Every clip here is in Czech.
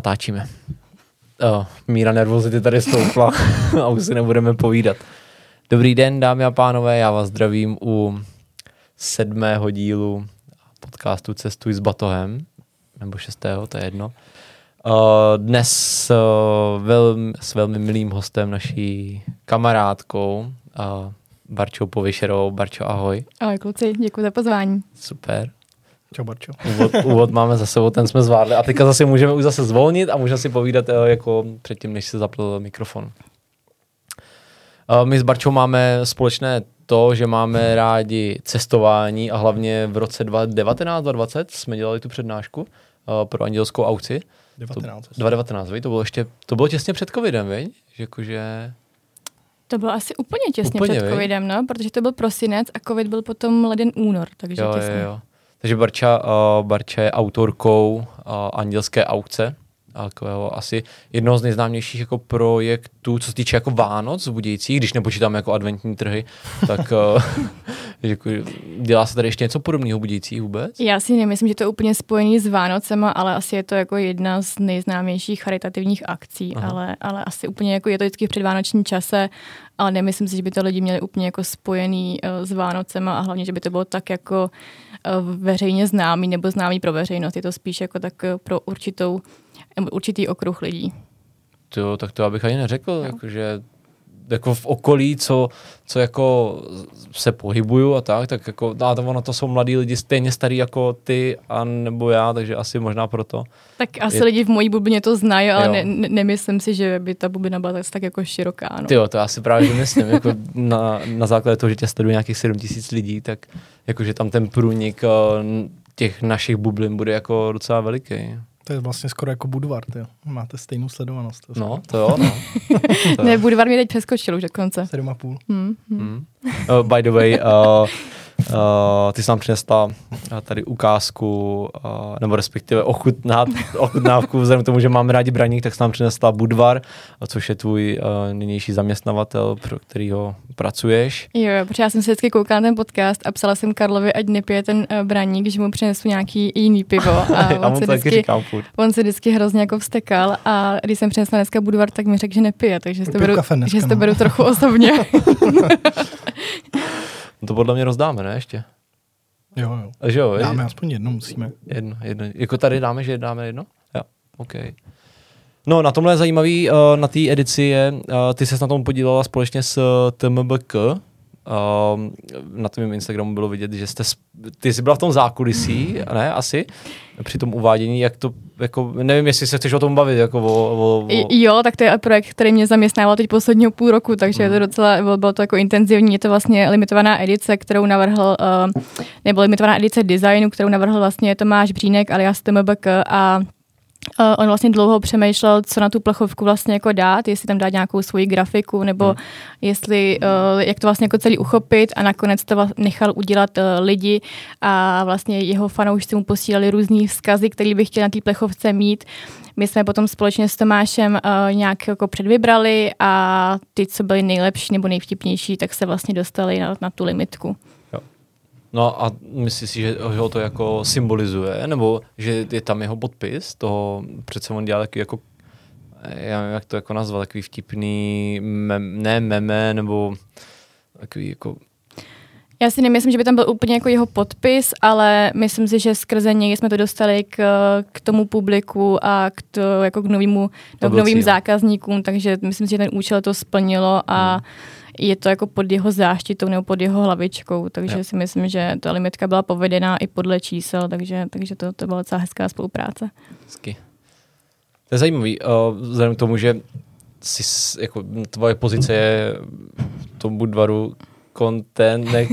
Táčíme. Oh, míra nervozity tady stoupla a už si nebudeme povídat. Dobrý den, dámy a pánové, já vás zdravím u sedmého dílu podcastu Cestuj s batohem, nebo šestého, to je jedno. Dnes velmi, s velmi milým hostem, naší kamarádkou, Barčou Povyšerovou. Barčo, ahoj. Ahoj kluci, děkuji za pozvání. Super. Čau, Barčo. Úvod, úvod máme za sebou, ten jsme zvládli. A teďka zase můžeme už zase zvolnit a můžeme si povídat uh, jako předtím, než se zapl mikrofon. Uh, my s Barčou máme společné to, že máme rádi cestování a hlavně v roce 2019-2020 jsme dělali tu přednášku uh, pro andělskou aukci. 19. To, 2019, to bylo ještě, to bylo těsně před covidem, viď? Že jakože... To bylo asi úplně těsně Úplně, před viď? covidem, no, protože to byl prosinec a covid byl potom leden únor, takže Jo, těsně. jo, jo. Takže Barča, uh, Barča je autorkou uh, andělské aukce, takového asi jednoho z nejznámějších jako projektů, co se týče jako Vánoc v Budějcích, když nepočítáme jako adventní trhy, tak uh, dělá se tady ještě něco podobného v Budějcích vůbec? Já si nemyslím, že to je úplně spojený s Vánocema, ale asi je to jako jedna z nejznámějších charitativních akcí, Aha. ale, ale asi úplně jako je to vždycky v předvánoční čase, ale nemyslím si, že by to lidi měli úplně jako spojený uh, s Vánocema a hlavně, že by to bylo tak jako uh, veřejně známý nebo známý pro veřejnost. Je to spíš jako tak uh, pro určitou, určitý okruh lidí. To, tak to abych ani neřekl, jakože jako v okolí, co, co jako se pohybuju a tak, tak jako, no a to ono to jsou mladí lidi stejně starý jako ty a nebo já, takže asi možná proto. Tak asi Je- lidi v mojí bublině to znají, ale ne, ne, nemyslím si, že by ta bublina byla tak, tak jako široká. No. Ty jo, to já si právě že myslím, jako na, na základě toho, že tě sleduje nějakých 7 tisíc lidí, tak jakože tam ten průnik eh, těch našich bublin bude jako docela veliký. To je vlastně skoro jako Budvar, jo. Máte stejnou sledovanost. To No, to jo, no. To Ne. Budvar mě teď přeskočil už dokonce. 7,5. Hmm, hmm. Hmm. Uh, by the way, uh, uh, ty jsi nám přinesla uh, tady ukázku, uh, nebo respektive ochutnát, ochutnávku, vzhledem k tomu, že máme rádi braník, tak jsi nám přinesla Budvar, což je tvůj uh, nynější zaměstnavatel, pro kterýho pracuješ. Jo, protože já jsem si vždycky koukala na ten podcast a psala jsem Karlovi, ať nepije ten uh, braník, že mu přinesu nějaký jiný pivo. A A on, mu se vždycky, říkám furt. on se vždycky hrozně jako vstekal a když jsem přinesla dneska Budvar, tak mi řekl, že nepije, takže si to beru, dneska, že si to no. beru trochu osobně. No to podle mě rozdáme, ne ještě? Jo, jo. A Že jo, je- Dáme aspoň jedno, musíme. Jedno, jedno. Jako tady dáme, že dáme jedno? Jo, OK. No, na tomhle je zajímavý, uh, na té edici je, uh, ty se na tom podílela společně s uh, TMBK, Uh, na tvém Instagramu bylo vidět, že jste, ty jsi byla v tom zákulisí, ne, asi, při tom uvádění, jak to, jako, nevím, jestli se chceš o tom bavit, jako o, o, o Jo, tak to je projekt, který mě zaměstnával teď posledního půl roku, takže Mhm. je to docela, bylo, to jako intenzivní. Je to vlastně limitovaná edice, kterou navrhl, uh, nebo limitovaná edice designu, kterou navrhl vlastně Tomáš Břínek alias TMBK a on vlastně dlouho přemýšlel, co na tu plechovku vlastně jako dát, jestli tam dát nějakou svoji grafiku, nebo Hmm. jestli, uh, jak to vlastně jako celý uchopit a nakonec to vla- nechal udělat uh, lidi a vlastně jeho fanoušci mu posílali různý vzkazy, který by chtěl na té plechovce mít. My jsme potom společně s Tomášem uh, nějak jako předvybrali a ty, co byly nejlepší nebo nejvtipnější, tak se vlastně dostali na, na tu limitku. No a myslíš si, že ho to jako symbolizuje, nebo že je tam jeho podpis, toho přece on dělal taky jako, já nevím, jak to jako nazvat, takový vtipný, mem, ne meme, nebo takový jako, Já si nemyslím, že by tam byl úplně jako jeho podpis, ale myslím si, že skrze něj jsme to dostali k, k tomu publiku a k, to, jako k, novýmu, no, k novým cíl. zákazníkům, takže myslím si, že ten účel to splnilo a Hmm. Je to jako pod jeho záštitou nebo pod jeho hlavičkou, takže Jo. si myslím, že ta limitka byla povedená i podle čísel, takže, takže to, to byla docela hezká spolupráce. hezky. To je zajímavý, uh, vzhledem k tomu, že jsi, jako, tvoje pozice je v tom Budvaru content, ne,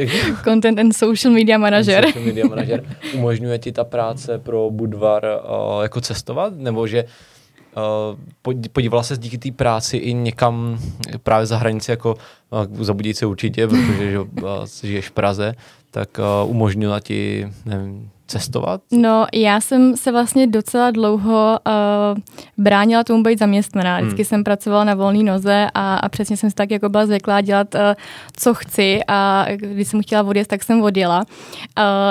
Content and social media manager. Social media manager. Umožňuje ti ta práce pro Budvar uh, jako cestovat? Nebo že podívala se díky té práci i někam právě za hranici jako a za Budějce určitě, protože že, žiješ v Praze, tak uh, umožnila ti, nevím, cestovat? No, já jsem se vlastně docela dlouho uh, bránila tomu být zaměstnaná. Vždycky hmm. jsem pracovala na volné noze a, a přesně jsem si tak jako byla zvyklá dělat, uh, co chci a když jsem chtěla odjet, tak jsem odjela. Uh,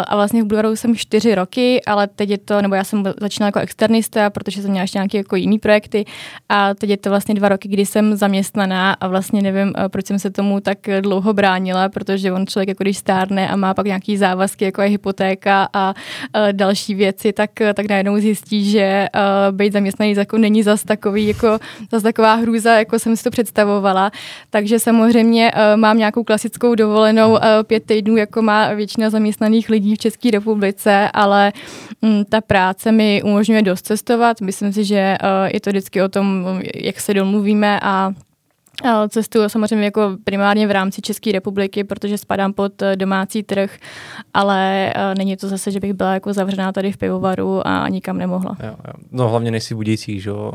a vlastně v Blueru jsem čtyři roky, ale teď je to, nebo já jsem začínala jako externista, protože jsem měla ještě nějaké jako jiné projekty a teď je to vlastně dva roky, kdy jsem zaměstnaná a vlastně nevím, uh, proč jsem se tomu tak dlouho bránila, protože on člověk jako když stárne a má pak nějaký závazky, jako je hypotéka a uh, další věci, tak, tak najednou zjistí, že uh, být zaměstnaný jako není zas takový, jako zas taková hrůza, jako jsem si to představovala. Takže samozřejmě uh, mám nějakou klasickou dovolenou pět týdnů, jako má většina zaměstnaných lidí v České republice, ale um, ta práce mi umožňuje dost cestovat. Myslím si, že je to vždycky o tom, jak se domluvíme a Cestuju samozřejmě jako primárně v rámci České republiky, protože spadám pod eh, domácí trh, ale eh, není to zase, že bych byla jako zavřená tady v pivovaru a nikam nemohla. Jo, jo. No hlavně nejsi Budějcí, že jo?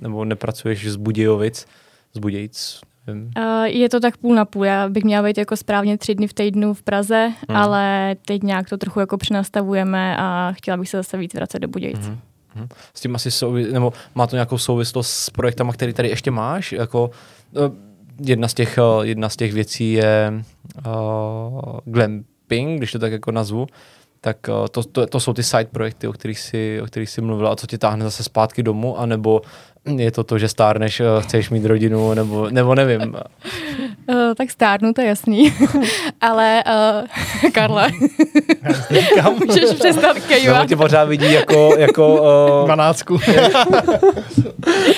Nebo nepracuješ z Budějovic, z Budějc, Uh, je to tak půl na půl. Já bych měla být jako správně tři dny v týdnu v Praze, hmm. ale teď nějak to trochu jako přenastavujeme a chtěla bych se zase víc vracet do Budějc. Hmm. Hmm. S tím asi souvis, nebo má to nějakou souvislost s projektama, který tady ještě máš? Jako Eh, jedna z těch, eh, jedna z těch věcí je uh, glamping, když to tak jako nazvu, tak uh, to, to, to jsou ty side projekty, o kterých si, o kterých si mluvila. A co tě táhne zase zpátky domů, anebo je to to, že stárneš, chceš mít rodinu, nebo, nebo nevím. Uh, tak stárnu, to je jasný. Ale uh, Karla, můžeš přestat kejvat. Nebo tě pořád vidí jako... jako uh, Dvanáctku.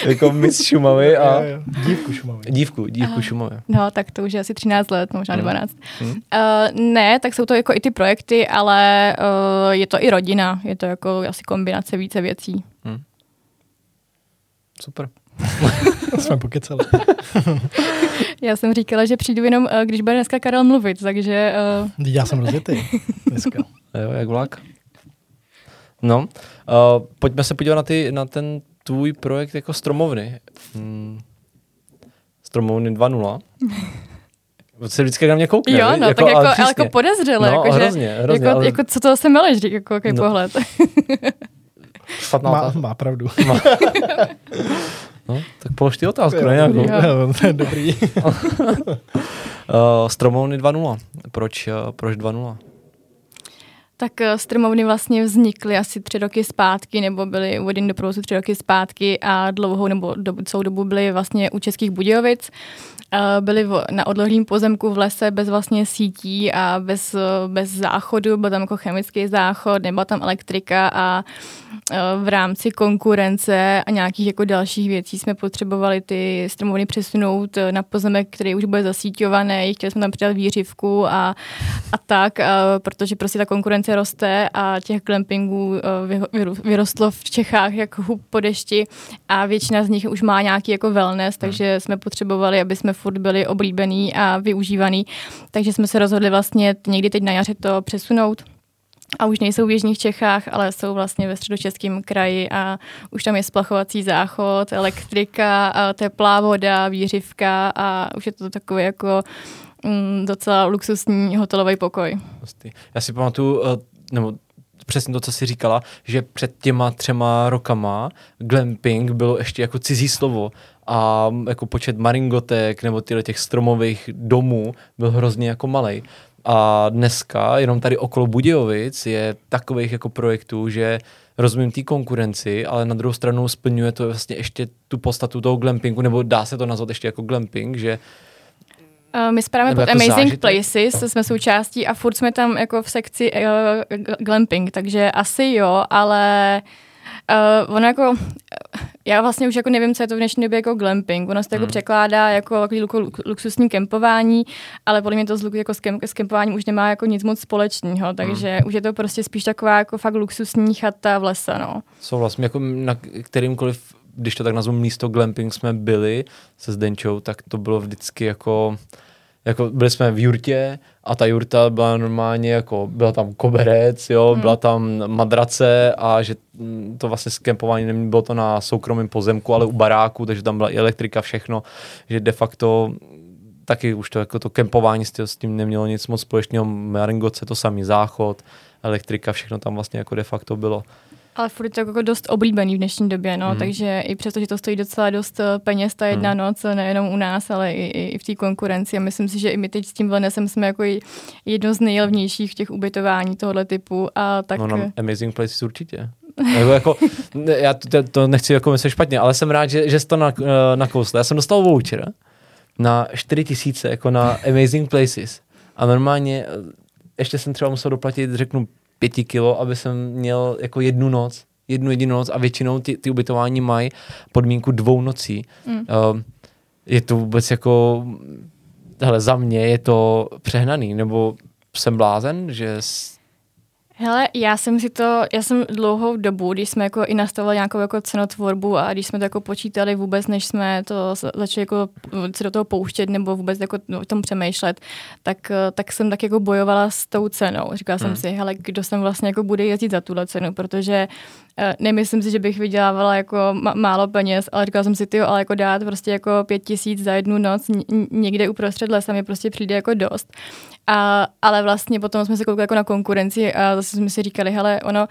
jako Miss Šumavy a... Dívku Šumavy. Dívku, dívku uh, Šumavy. No, tak to už je asi 13 let, možná 12. Hmm. Uh, ne, tak jsou to jako i ty projekty, ale uh, je to i rodina. Je to jako asi kombinace více věcí. Super. Jsme pokecali. Já jsem říkala, že přijdu jenom, eh, když bude dneska Karel mluvit, takže... Uh... Já jsem rozjetý dneska. jo, jak vlak. No, uh, pojďme se podívat na, ty, na ten tvůj projekt jako stromovny. Hmm. Stromovny 2.0. se vždycky na mě koukne. Jo, no, jako, tak jako, ale jako podezřele. No, jako, hrozně, že, hrozně, jako, ale... jako, co to se meleš, jako jaký no. pohled. Má, má pravdu. Má. No, tak polož ty otázku, ne nějakou. Jo, dobrý. uh, Stromovny 2.0. Proč, uh, proč 2.0? Tak uh, stromovny vlastně vznikly asi tři roky zpátky, nebo byly uvedeny do provozu tři roky zpátky a dlouhou nebo dobu, celou dobu byly vlastně u Českých Budějovic. Byly na odlohlým pozemku v lese bez vlastně sítí a bez, bez záchodu, byl tam jako chemický záchod, nebyla tam elektrika a v rámci konkurence a nějakých jako dalších věcí jsme potřebovali ty stromovny přesunout na pozemek, který už bude zasíťovaný, chtěli jsme tam přidat výřivku a, a tak, a protože prostě ta konkurence roste a těch glampingů vyrostlo v Čechách jako hub po dešti a většina z nich už má nějaký jako wellness, takže jsme potřebovali, aby jsme furt byli oblíbený a využívaný. Takže jsme se rozhodli vlastně někdy teď na jaře to přesunout a už nejsou v Jižních Čechách, ale jsou vlastně ve středočeském kraji a už tam je splachovací záchod, elektrika, teplá voda, výřivka a už je to takový jako mm, docela luxusní hotelový pokoj. Já si pamatuju, eh, nebo přesně to, co jsi říkala, že před těma třema rokama glamping bylo ještě jako cizí slovo a jako počet maringotek nebo tyhle těch stromových domů byl hrozně jako malý. A dneska jenom tady okolo Budějovic je takových jako projektů, že rozumím té konkurenci, ale na druhou stranu splňuje to vlastně ještě tu podstatu toho glampingu, nebo dá se to nazvat ještě jako glamping, že my spadáme pod jako Amazing zážitek? Places, jsme součástí a furt jsme tam jako v sekci uh, glamping, takže asi jo, ale uh, ono jako, já vlastně už jako nevím, co je to v dnešní době jako glamping. Ono se to jako hmm. překládá jako, jako luxusní kempování, ale podle mě to z, jako s, kem, s kempováním už nemá jako nic moc společného, takže hmm. už je to prostě spíš taková jako fakt luxusní chata v lese, no. Vlastně jako na kterýmkoliv když to tak nazvu místo glamping jsme byli se Zdenčou, tak to bylo vždycky jako jako byli jsme v jurtě a ta jurta byla normálně jako, byla tam koberec, jo, hmm. byla tam madrace a že to vlastně skempování nebylo to na soukromém pozemku, ale u baráku, takže tam byla i elektrika, všechno, že de facto taky už to jako to kempování s tím, s tím nemělo nic moc společného. Maringoce to samý záchod, elektrika, všechno tam vlastně jako de facto bylo. Ale furt je to jako dost oblíbený v dnešní době, no, mm. takže i přesto, že to stojí docela dost eh, peněz ta jedna mm. noc, nejenom u nás, ale i, i v té konkurenci. A myslím si, že i my teď s tím Wellnessem jsme jako jedno z nejlevnějších v těch ubytování tohoto typu. A tak... No na Amazing Places určitě. jako, jako, já to, to nechci jako myslet špatně, ale jsem rád, že, že jsi to na, eh, nakousl. Já jsem dostal voucher na 4 tisíce jako na Amazing Places. A normálně eh, ještě jsem třeba musel doplatit, řeknu, pěti kilo, aby jsem měl jako jednu noc, jednu jedinou noc a většinou ty, ty ubytování mají podmínku dvou nocí. Mm. Uh, je to vůbec jako, hele, za mě je to přehnaný, nebo jsem blázen, že Hele, já jsem si to, já jsem dlouhou dobu, když jsme jako i nastavili nějakou jako cenotvorbu a když jsme to jako počítali vůbec, než jsme to začali jako se do toho pouštět nebo vůbec jako o tom přemýšlet, tak, tak jsem tak jako bojovala s tou cenou. Říkala hmm. jsem si, hele, kdo jsem vlastně jako bude jezdit za tuhle cenu, protože Eh, nemyslím si, že bych vydělávala jako málo peněz, ale říkala jsem si, ty ale jako dát prostě jako pět tisíc za jednu noc někde uprostřed lesa mi prostě přijde jako dost. A, ale vlastně potom jsme se koukali jako na konkurenci a zase jsme si říkali, hele, ono,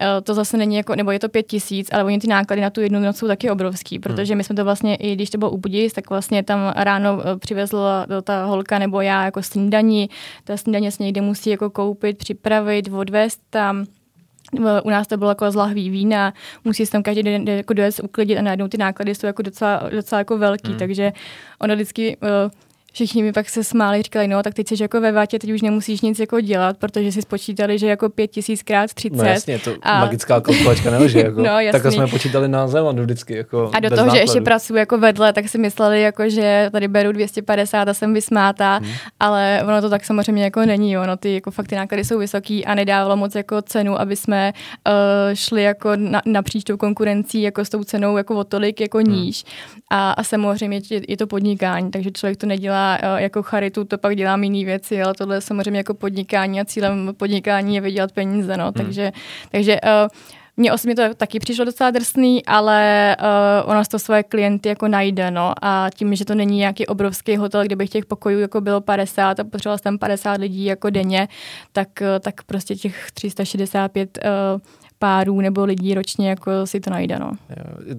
eh, to zase není jako, nebo je to pět tisíc, ale oni ty náklady na tu jednu noc jsou taky obrovský, hmm. protože my jsme to vlastně, i když to bylo u Budis, tak vlastně tam ráno eh, přivezla ta holka nebo já jako snídaní, ta snídaně se někde musí jako koupit, připravit, odvést tam, u nás to bylo jako z lahví vína, musí se tam každý den jako dojet uklidit a najednou ty náklady jsou jako docela, docela jako velký, hmm. takže ono vždycky uh, všichni mi pak se smáli, říkali, no tak teď jsi jako ve vátě, teď už nemusíš nic jako dělat, protože si spočítali, že jako pět tisíc krát třicet. No jasně, to a... magická kalkulačka nelže, jako. no, jasný. Takhle jsme počítali na Zélandu vždycky, jako A do toho, nákladu. že ještě pracuji jako vedle, tak si mysleli, jako, že tady beru 250 a jsem vysmátá, hmm. ale ono to tak samozřejmě jako není, jo. no ty jako fakt ty náklady jsou vysoký a nedávalo moc jako cenu, aby jsme uh, šli jako na, napříč tou konkurencí jako s tou cenou jako o tolik jako hmm. níž. A, a samozřejmě je, je to podnikání, takže člověk to nedělá Eh, jako charitu, to pak dělám jiné věci, ale tohle je samozřejmě jako podnikání a cílem podnikání je vydělat peníze, no, hmm. takže, takže uh, mně osobně to taky přišlo docela drsný, ale uh, ona to svoje klienty jako najde, no. A tím, že to není nějaký obrovský hotel, kde bych těch pokojů jako bylo 50 a potřebovala jsem 50 lidí jako denně, tak, uh, tak prostě těch 365 uh, párů nebo lidí ročně jako si to najde. No.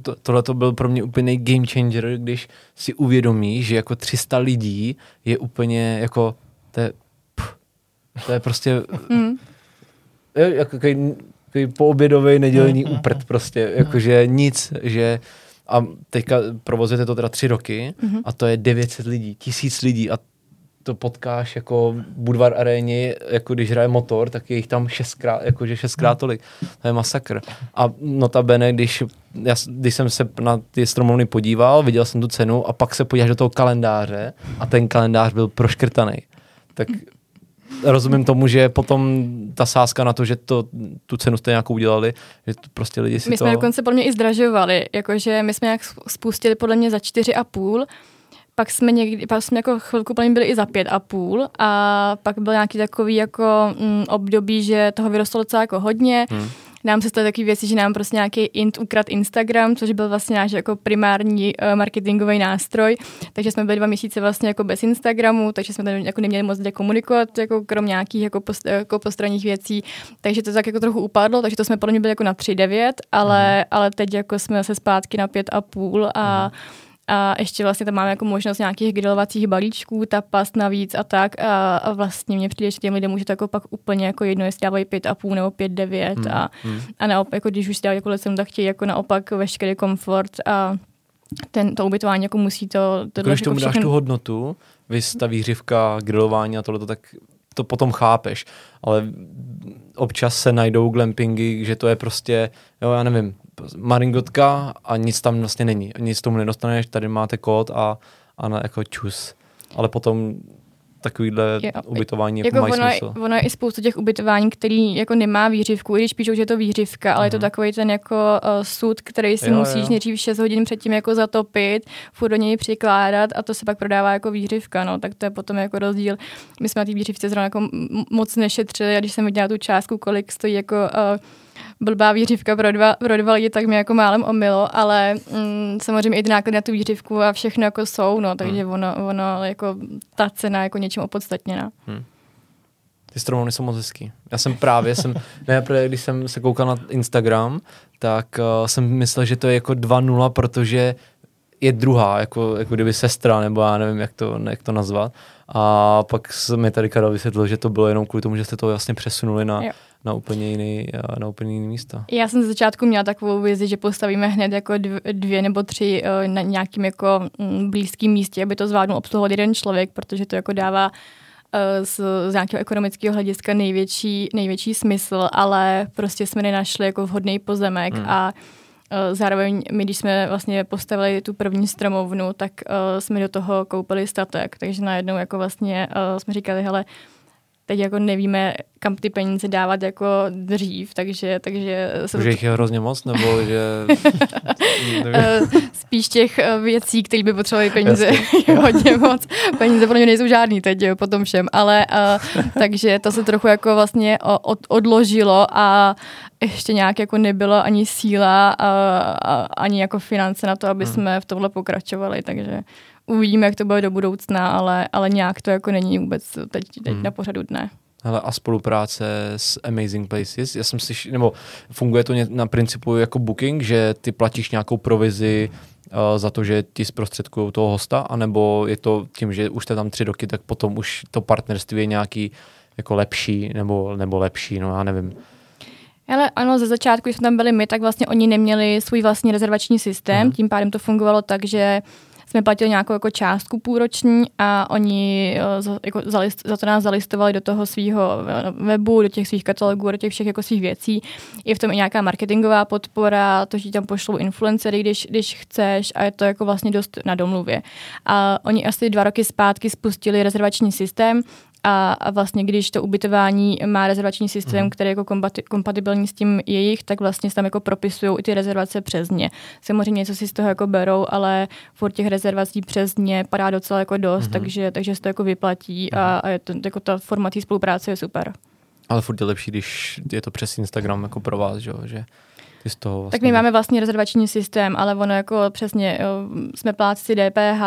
To, tohle to byl pro mě úplně game changer, když si uvědomí, že jako 300 lidí je úplně jako, to je, pff, to je prostě, mm. je, jako poobědový nedělní mm, úprt prostě, jakože nic, že a teďka provozujete to teda tři roky mm-hmm. a to je 900 lidí, tisíc lidí a to potkáš jako Budvar aréně, jako když hraje motor, tak je jich tam šestkrát, jakože šestkrát hmm. tolik. To je masakr. A notabene, když, já, když jsem se na ty stromovny podíval, viděl jsem tu cenu a pak se podíváš do toho kalendáře a ten kalendář byl proškrtaný. Tak rozumím tomu, že potom ta sázka na to, že to, tu cenu jste nějakou udělali, že to prostě lidi si My to... jsme dokonce podle mě i zdražovali, jakože my jsme nějak spustili podle mě za čtyři a půl pak jsme někdy, pak jsme jako chvilku plně byli i za pět a půl a pak byl nějaký takový jako mm, období, že toho vyrostlo docela jako hodně. Hmm. Nám se staly takové věci, že nám prostě nějaký int ukrad Instagram, což byl vlastně náš jako primární uh, marketingový nástroj, takže jsme byli dva měsíce vlastně jako bez Instagramu, takže jsme tam jako neměli moc kde komunikovat, jako krom nějakých jako, post, jako postranních věcí, takže to tak jako trochu upadlo, takže to jsme podle mě byli jako na 3,9, ale, hmm. ale teď jako jsme se zpátky na 5,5 a hmm a ještě vlastně tam máme jako možnost nějakých grilovacích balíčků, tapas navíc a tak. A, a vlastně mě přijde, že těm lidem může to jako pak úplně jako jedno, jestli dávají pět a půl nebo pět devět. Hmm. A, hmm. a naopak, jako když už si dávají jako cenu, tak chtějí jako naopak veškerý komfort a ten, to ubytování jako musí to... to Když tomu jako dáš tu hodnotu, vystaví výřivka, grilování a tohle, tak to potom chápeš, ale občas se najdou glampingy, že to je prostě, jo, já nevím, maringotka a nic tam vlastně není. Nic tomu nedostaneš, tady máte kód a, a na, jako čus. Ale potom takovýhle je, ubytování jako, jako mají ono, smysl. Ono je i spoustu těch ubytování, který jako nemá výřivku, i když píšou, že je to výřivka, ale mm. je to mhm. takový ten jako uh, sud, který si jo, musíš jo. nejdřív 6 hodin předtím jako zatopit, furt do něj přikládat a to se pak prodává jako výřivka, no, tak to je potom jako rozdíl. My jsme na té výřivce zrovna jako moc nešetřili a když jsem viděla tu částku, kolik stojí jako uh, blbá výřivka pro dva, pro dva lidi, tak mě jako málem omilo, ale mm, samozřejmě i ty náklady na tu výřivku a všechno jako jsou, no, takže hmm. ono, ono jako ta cena jako něčím opodstatněná. Hmm. Ty stromovny jsou moc hezký. Já jsem právě, jsem, ne, když jsem se koukal na Instagram, tak uh, jsem myslel, že to je jako 2-0, protože je druhá, jako, jako kdyby sestra, nebo já nevím, jak to, jak to nazvat. A pak mi tady Karel vysvětlil, že to bylo jenom kvůli tomu, že jste to vlastně přesunuli na, na úplně jiný, eh, na úplně jiný místo. Já jsem ze začátku měla takovou vizi, že postavíme hned jako dvě nebo tři eh, na nějakým jako mm, blízkým místě, aby to zvládnul obsluhovat jeden člověk, protože to jako dává eh, z, z nějakého ekonomického hlediska největší, největší smysl, ale prostě jsme nenašli jako vhodný pozemek hmm. a Zároveň my, když jsme vlastně postavili tu první stromovnu, tak uh, jsme do toho koupili statek, takže najednou jako vlastně uh, jsme říkali, hele, teď jako nevíme, kam ty peníze dávat jako dřív, takže... takže že jich je hrozně moc, nebo že... Eh, spíš těch eh, věcí, které by potřebovaly peníze hodně moc. Peníze pro mě nejsou žádný teď jo, po tom všem, ale uh, takže to se trochu jako vlastně od, odložilo a ještě nějak jako nebylo ani síla a, a ani jako finance na to, aby hmm. jsme v tomhle pokračovali, takže uvidíme, jak to bude do budoucna, ale, ale nějak to jako není vůbec teď, teď hmm. na pořadu dne. Hele, a spolupráce s Amazing Places, já jsem si, nebo funguje to na principu jako booking, že ty platíš nějakou provizi uh, za to, že ti zprostředkují toho hosta, anebo je to tím, že už jste tam tři roky, tak potom už to partnerství je nějaký jako lepší, nebo, nebo lepší, no já nevím. Ale ano, ze začátku, když jsme tam byli my, tak vlastně oni neměli svůj vlastní rezervační systém, mm. tím pádem to fungovalo tak, že jsme platili nějakou jako částku půlroční a oni eh, za, jako za, list, za to nás zalistovali do toho svého eh, webu, do těch svých katalogů, do těch všech jako svých věcí. Je v tom i nějaká marketingová podpora, to, že tam pošlou influencery, když, když chceš a je to jako vlastně dost na domluvě. A oni asi dva roky zpátky spustili rezervační systém, a, a vlastně když to ubytování má rezervační systém, mm. který je jako kompati- kompatibilní s tím jejich, tak vlastně tam jako propisují i ty rezervace přes ně. Samozřejmě něco si z toho jako berou, ale furt těch rezervací přes ně padá docela jako dost, mm. takže, takže se to jako vyplatí mm. a, mhm. a je to, jako ta forma té spolupráce je super. Ale furt je lepší, když je to přes Instagram jako pro vás, že? že ty z toho vlastně... Tak my máme vlastně rezervační systém, ale ono jako přesně, jo, jsme plátci DPH,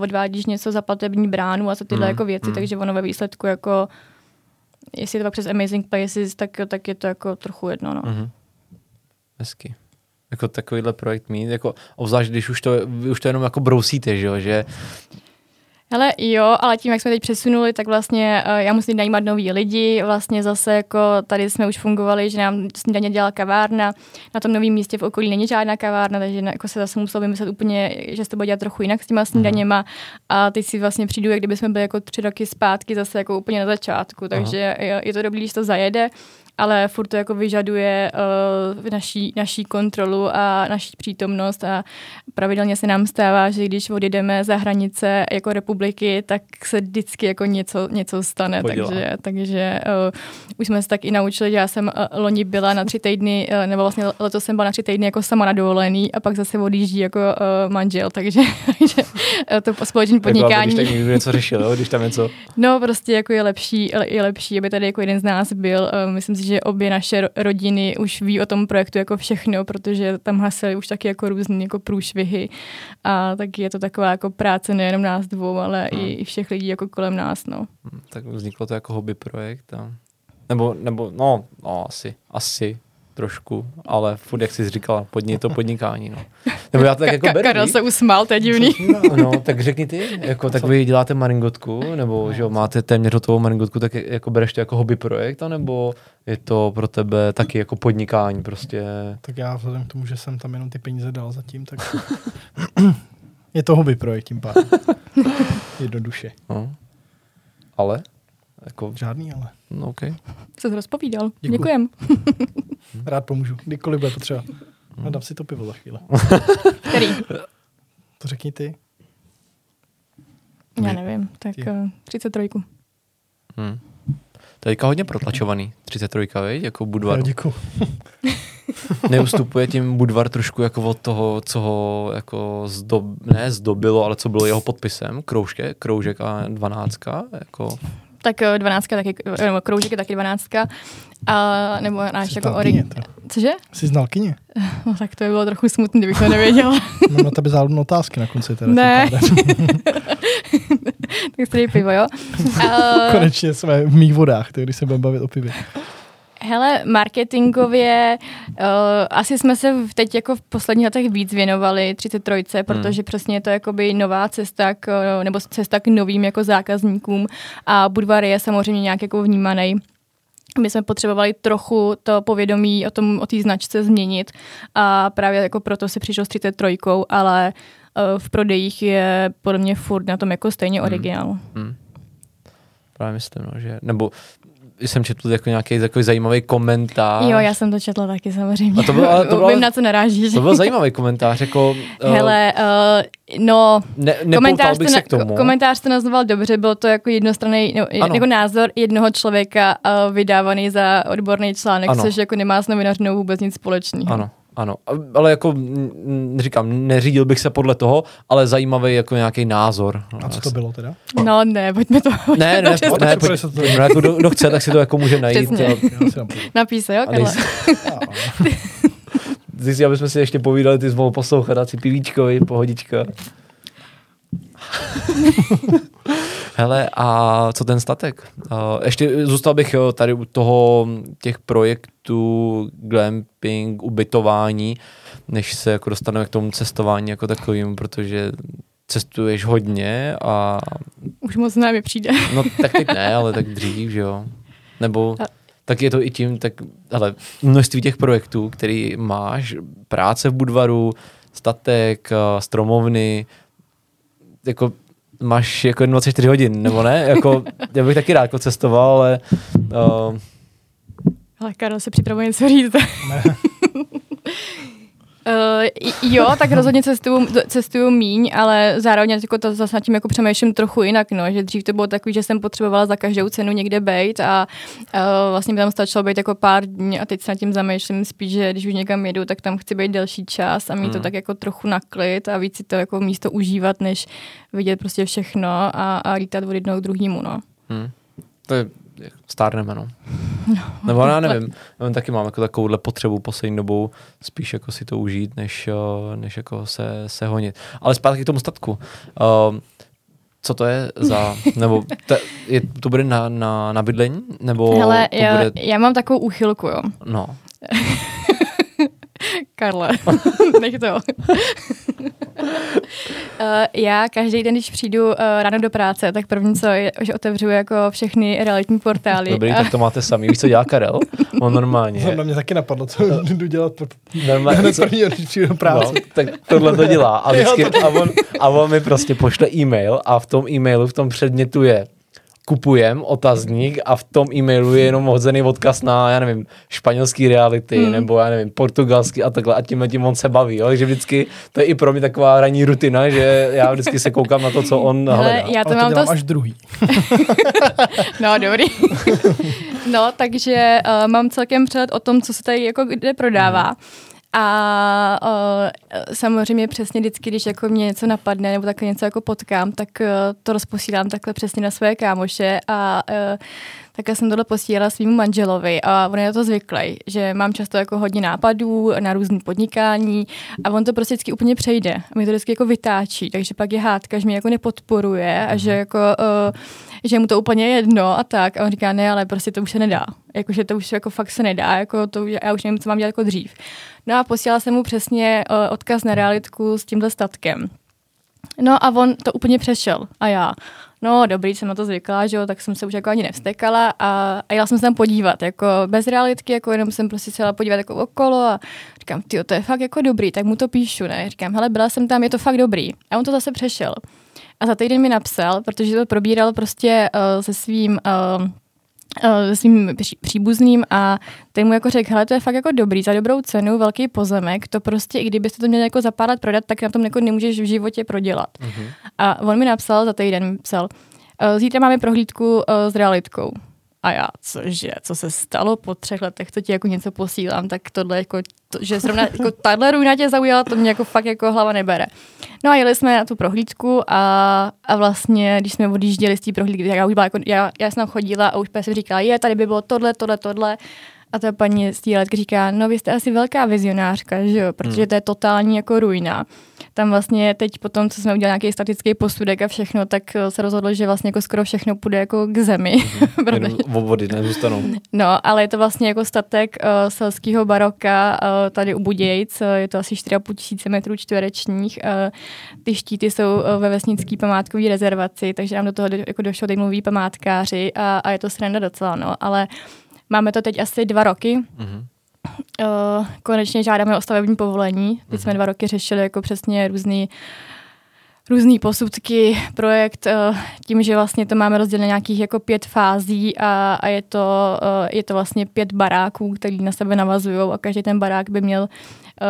odvádíš něco za platební bránu a co tyhle mm, jako věci, mm. takže ono ve výsledku jako jestli je to přes Amazing Places, tak, tak je to jako trochu jedno. No. Mm-hmm. Hezky jako takovýhle projekt mít, jako obzvlášť, když už to, vy už to jenom jako brousíte, že jo, že ale jo, ale tím, jak jsme teď přesunuli, tak vlastně uh, já musím najímat nový lidi. Vlastně zase jako tady jsme už fungovali, že nám snídaně dělala kavárna. Na tom novém místě v okolí není žádná kavárna, takže jako se zase muselo vymyslet úplně, že se to bude dělat trochu jinak s těma snídaněma. A teď si vlastně přijdu, jak kdyby jsme byli jako tři roky zpátky zase jako úplně na začátku. Takže Aha. je to dobrý, když to zajede ale furt to jako vyžaduje uh, naší, naší kontrolu a naší přítomnost a pravidelně se nám stává, že když odjedeme za hranice jako republiky, tak se vždycky jako něco, něco stane, Podělá. takže, takže uh, už jsme se tak i naučili, že já jsem uh, loni byla na tři týdny, uh, nebo vlastně letos jsem byla na tři týdny jako sama na dovolený a pak zase odjíždí jako uh, manžel, takže, takže uh, to společné podnikání. Jako, když něco řešil, když tam něco. No prostě jako je lepší, je lepší, aby tady jako jeden z nás byl. Uh, myslím si, že obě naše rodiny už ví o tom projektu jako všechno, protože tam hasily už taky jako různé jako průšvihy a tak je to taková jako práce nejenom nás dvou, ale hmm. i, i všech lidí jako kolem nás, no. Hmm, tak vzniklo to jako hobby projekt a... Nebo, nebo, no, no, asi, asi, trošku, ale furt, jak jsi říkala, podni, to podnikání, no. Nebo já to tak jako beru, Karel se usmál, to je divný. No, no, tak řekni ty, jako, tak vy děláte maringotku, nebo no. že máte téměř hotovou maringotku, tak jako bereš to jako hobby projekt, nebo je to pro tebe taky jako podnikání prostě? Tak já vzhledem k tomu, že jsem tam jenom ty peníze dal zatím, tak je to hobby projekt tím pádem. Jednoduše. No. Ale? Jako... Žádný ale. No, okay. Se rozpovídal. Děkuji. Děkujem. Rád pomůžu. Kdykoliv bude potřeba. No, dám si to pivo za chvíli. Který? To řekni ty. Já nevím, tak uh, 33. Hmm. To je hodně protlačovaný, 33, veď? jako Budvar. Já děkuji. Neustupuje tím Budvar trošku jako od toho, co ho jako zdob, ne zdobilo, ale co bylo jeho podpisem, kroužke, kroužek a dvanáctka, jako Tak eh, dvanáctka taky, eh, nebo kroužek je taky dvanáctka. A, nebo náš Jsi jako orig... Cože? Jsi znalkyně? No, tak to by bylo trochu smutný, kdybych to nevěděla. Mám na tebe záludné otázky na konci. Teda, Ne. tak dej pivo, jo? Konečně jsme v mých vodách, tedy když se budeme bavit o pivě. Hele, marketingově, uh, asi jsme se teď jako v posledních letech víc věnovali 33, protože přesně je to jakoby nová cesta, k, nebo cesta k novým jako zákazníkům a Budvar je samozřejmě nějak jako vnímaný. My jsme potřebovali trochu to povědomí o tom, o té značce změnit a právě jako proto se přišlo s 33, ale uh, v prodejích je podle mě furt na tom jako stejně Hmm. originál. Hmm. Právě myslím, no, že, nebo jsem četl jako nějaký takový zajímavý komentář. Jo, já jsem to četla taky samozřejmě. A to bylo- ale to bylo- Vím, na co narážíš. To byl zajímavý komentář, jako... eh, Hele, uh, no, ne, komentář bych se na, k tomu. ko- komentář jste nazval dobře, byl to jako jednostranný, no, Ano. jako názor jednoho člověka uh, vydávaný za odborný článek, Ano. což jako nemá s novinařinou vůbec nic společného. Ano, ano. Ale jako, říkám, neřídil bych se podle toho, ale zajímavý jako nějaký názor. No, A co to bylo teda? No ne, pojďme to Ne, ne, po, ne, dobře, pojď, se to- pojď, no, jako kdo, kdo, chce, tak si to jako může najít. Přesně. A, Já si dám pivo. napíš se, jo, a Karle? nejs- Ty si, aby jsme si ještě povídali, ty jsi mohl poslouchat, dát si pivíčkovi, pohodička. Hele, a co ten statek? Uh, ještě zůstal bych jo, tady u toho těch projektů, glamping, ubytování, než se jako dostaneme k tomu cestování jako takovým, protože cestuješ hodně a Už moc ne mi přijde. no tak teď ne, ale tak dřív, že jo. Nebo A- tak je to i tím, tak ale množství těch projektů, který máš, práce v Budvaru, statek, stromovny, jako máš jako 24 hodin, nebo ne? Jako, já bych taky rád jako cestoval, ale uh, Ale Karel se připravuje něco říct. Ne. Uh, jo, tak rozhodně cestuju, cestuju míň, ale zároveň jako to zase nad tím jako přemýšlím trochu jinak, no, že dřív to bylo takový, že jsem potřebovala za každou cenu někde být a uh, vlastně mi tam stačilo být jako pár dní a teď se nad tím zamýšlím spíš, že když už někam jedu, tak tam chci být delší čas a mít to Hmm. tak jako trochu na klid a víc si to jako místo užívat, než vidět prostě všechno a, a lítat od jednoho k druhému, no. hm, to je stárneme, no. Nebo já nevím, já taky mám jako takovouhle potřebu poslední dobou spíš jako si to užít, než, eh, než jako se, se honit. Ale zpátky k tomu statku. Um, co to je za, nebo te, je, to bude na, na, na bydlení? Nebo Hele, to já, bude, já mám takovou úchylku, jo. no, Karle, nech to. Uh, já každý den, když přijdu uh, ráno do práce, tak první co je, že otevřu jako všechny realitní portály. dobrý, a, tak to máte sami. Víš, co dělá Karel? On normálně, To na mě taky napadlo, co jdu dělat pro normálně hned první, když přijdu do práce. No, tak tohle to dělá. A, vždycky, a, on, a on mi prostě pošle e-mail a v tom e-mailu, v tom předmětu je kupujem otazník a v tom e-mailu je jenom hodzený odkaz na, já nevím, španělský reality, Hmm. hmm. nebo já nevím, portugalský a takhle a tímhle tím on se baví, jo? takže vždycky to je i pro mě taková ranní rutina, že já vždycky se koukám na to, co on Hele, hledá. já to Ale to mám dělám to... až druhý. No, dobrý. no, takže uh, mám celkem přehled o tom, co se tady jako kde prodává. A uh, samozřejmě přesně vždycky, když jako mě něco napadne nebo takhle něco jako potkám, tak uh, to rozposílám takhle přesně na své kámoše a uh, takhle jsem tohle posílala svým manželovi a on je na to zvyklý, že mám často jako hodně nápadů na různý podnikání a on to prostě vždycky úplně přejde a mi to vždycky jako vytáčí, takže pak je hádka, že mě jako nepodporuje a že jako uh, že mu to úplně je jedno a tak a on říká, ne, ale prostě to už se nedá, jakože to už jako fakt se nedá, jako to, já už nevím, co mám dělat jako dřív. No a posílala jsem mu přesně uh, odkaz na realitku s tímhle statkem. No a on to úplně přešel. A já, no dobrý, jsem na to zvyklá, že jo, tak jsem se už jako ani nevstekala a, a jela jsem se tam podívat, jako bez realitky, jako jenom jsem prostě jela podívat jako okolo a říkám, ty to je fakt jako dobrý, tak mu to píšu, ne? Říkám, hele, byla jsem tam, je to fakt dobrý. A on to zase přešel. A za týden mi napsal, protože to probíral prostě uh, se svým uh, se svým pří- příbuzným a ten mu jako řekl, hele, to je fakt jako dobrý, za dobrou cenu, velký pozemek, to prostě, i kdybyste to měli jako za pár let prodat, tak na tom jako nemůžeš v životě prodělat. Mhm. A on mi napsal, za týden mi psal, "Eh, zítra máme prohlídku s realitkou. A já, cože, co se stalo po třech letech, co ti jako něco posílám, tak tohle jako, to, že zrovna jako tahle ruina tě zaujala, to mě jako fakt jako hlava nebere. No a jeli jsme na tu prohlídku a, a vlastně, když jsme odjížděli z té prohlídky, já už byla jako, já, já jsem chodila a už jsem říkala, je, tady by bylo tohle, tohle, tohle. A ta paní z té říká, no vy jste asi velká vizionářka, že jo, protože hmm. to je totální jako ruina. Tam vlastně teď potom, co jsme udělali nějaký statický posudek a všechno, tak eh, se rozhodlo, že vlastně jako skoro všechno půjde jako k zemi. Hmm. vody nezůstanou. No, ale je to vlastně jako statek uh, selského baroka uh, tady u Budějc, uh, je to asi 4,5 tisíce metrů čtverečních. Uh, ty štíty jsou uh, ve vesnické památkové rezervaci, takže nám do toho do, jako došlo teď mluví památkáři a, a je to sranda docela, no, ale Máme to teď asi dva roky. Mm-hmm. Uh, konečně žádáme o stavební povolení. Teď mm-hmm. jsme dva roky řešili jako přesně různý různý posudky, projekt, uh, tím, že vlastně to máme rozdělené nějakých jako pět fází a, a je, to, uh, je to vlastně pět baráků, který na sebe navazují a každý ten barák by měl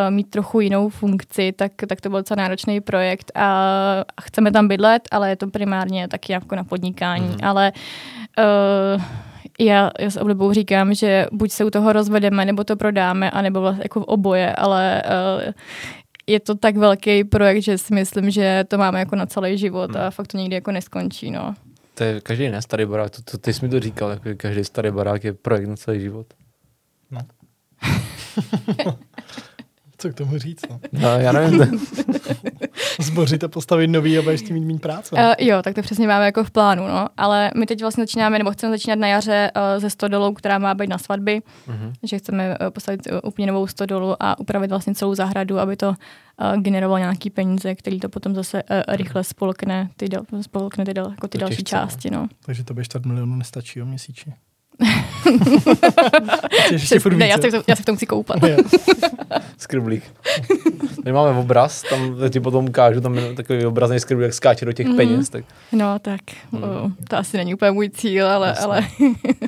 mít trochu jinou funkci, tak, tak to byl docela náročný projekt a, a chceme tam bydlet, ale je to primárně taky jako na podnikání, mm-hmm. ale uh, já, já s oblibou říkám, že buď se u toho rozvedeme, nebo to prodáme, anebo vlastně jako v oboje, ale uh, je to tak velký projekt, že si myslím, že to máme jako na celý život a hmm. fakt to nikdy jako neskončí, no. To je každý ne starý barák, to, to, ty jsi mi to říkal, jako každý starý barák je projekt na celý život. No. Co k tomu říct? No, no já nevím. Zbořit a postavit nový a budeš tím mít méně práce. Uh, jo, tak to přesně máme jako v plánu, no. Ale my teď vlastně začínáme, nebo chceme začínat na jaře uh, ze stodolou, která má být na svatby. Uh-huh. Že chceme uh, postavit uh, úplně novou stodolu a upravit vlastně celou zahradu, aby to uh, generovalo nějaký peníze, který to potom zase uh, rychle spolkne ty, dal, spolkne ty, dal, jako ty další těžce, no. části. No. Takže to by 4 milionů nestačí o měsíčně. ne, já se, já se v tom chci koupat. Skriblík. My máme obraz, tam ti potom ukážu, tam je takový obrazný skriblík, jak skáče do těch mm. peněz. Tak. No tak, mm. o, to asi není úplně můj cíl, ale... Jasně. ale...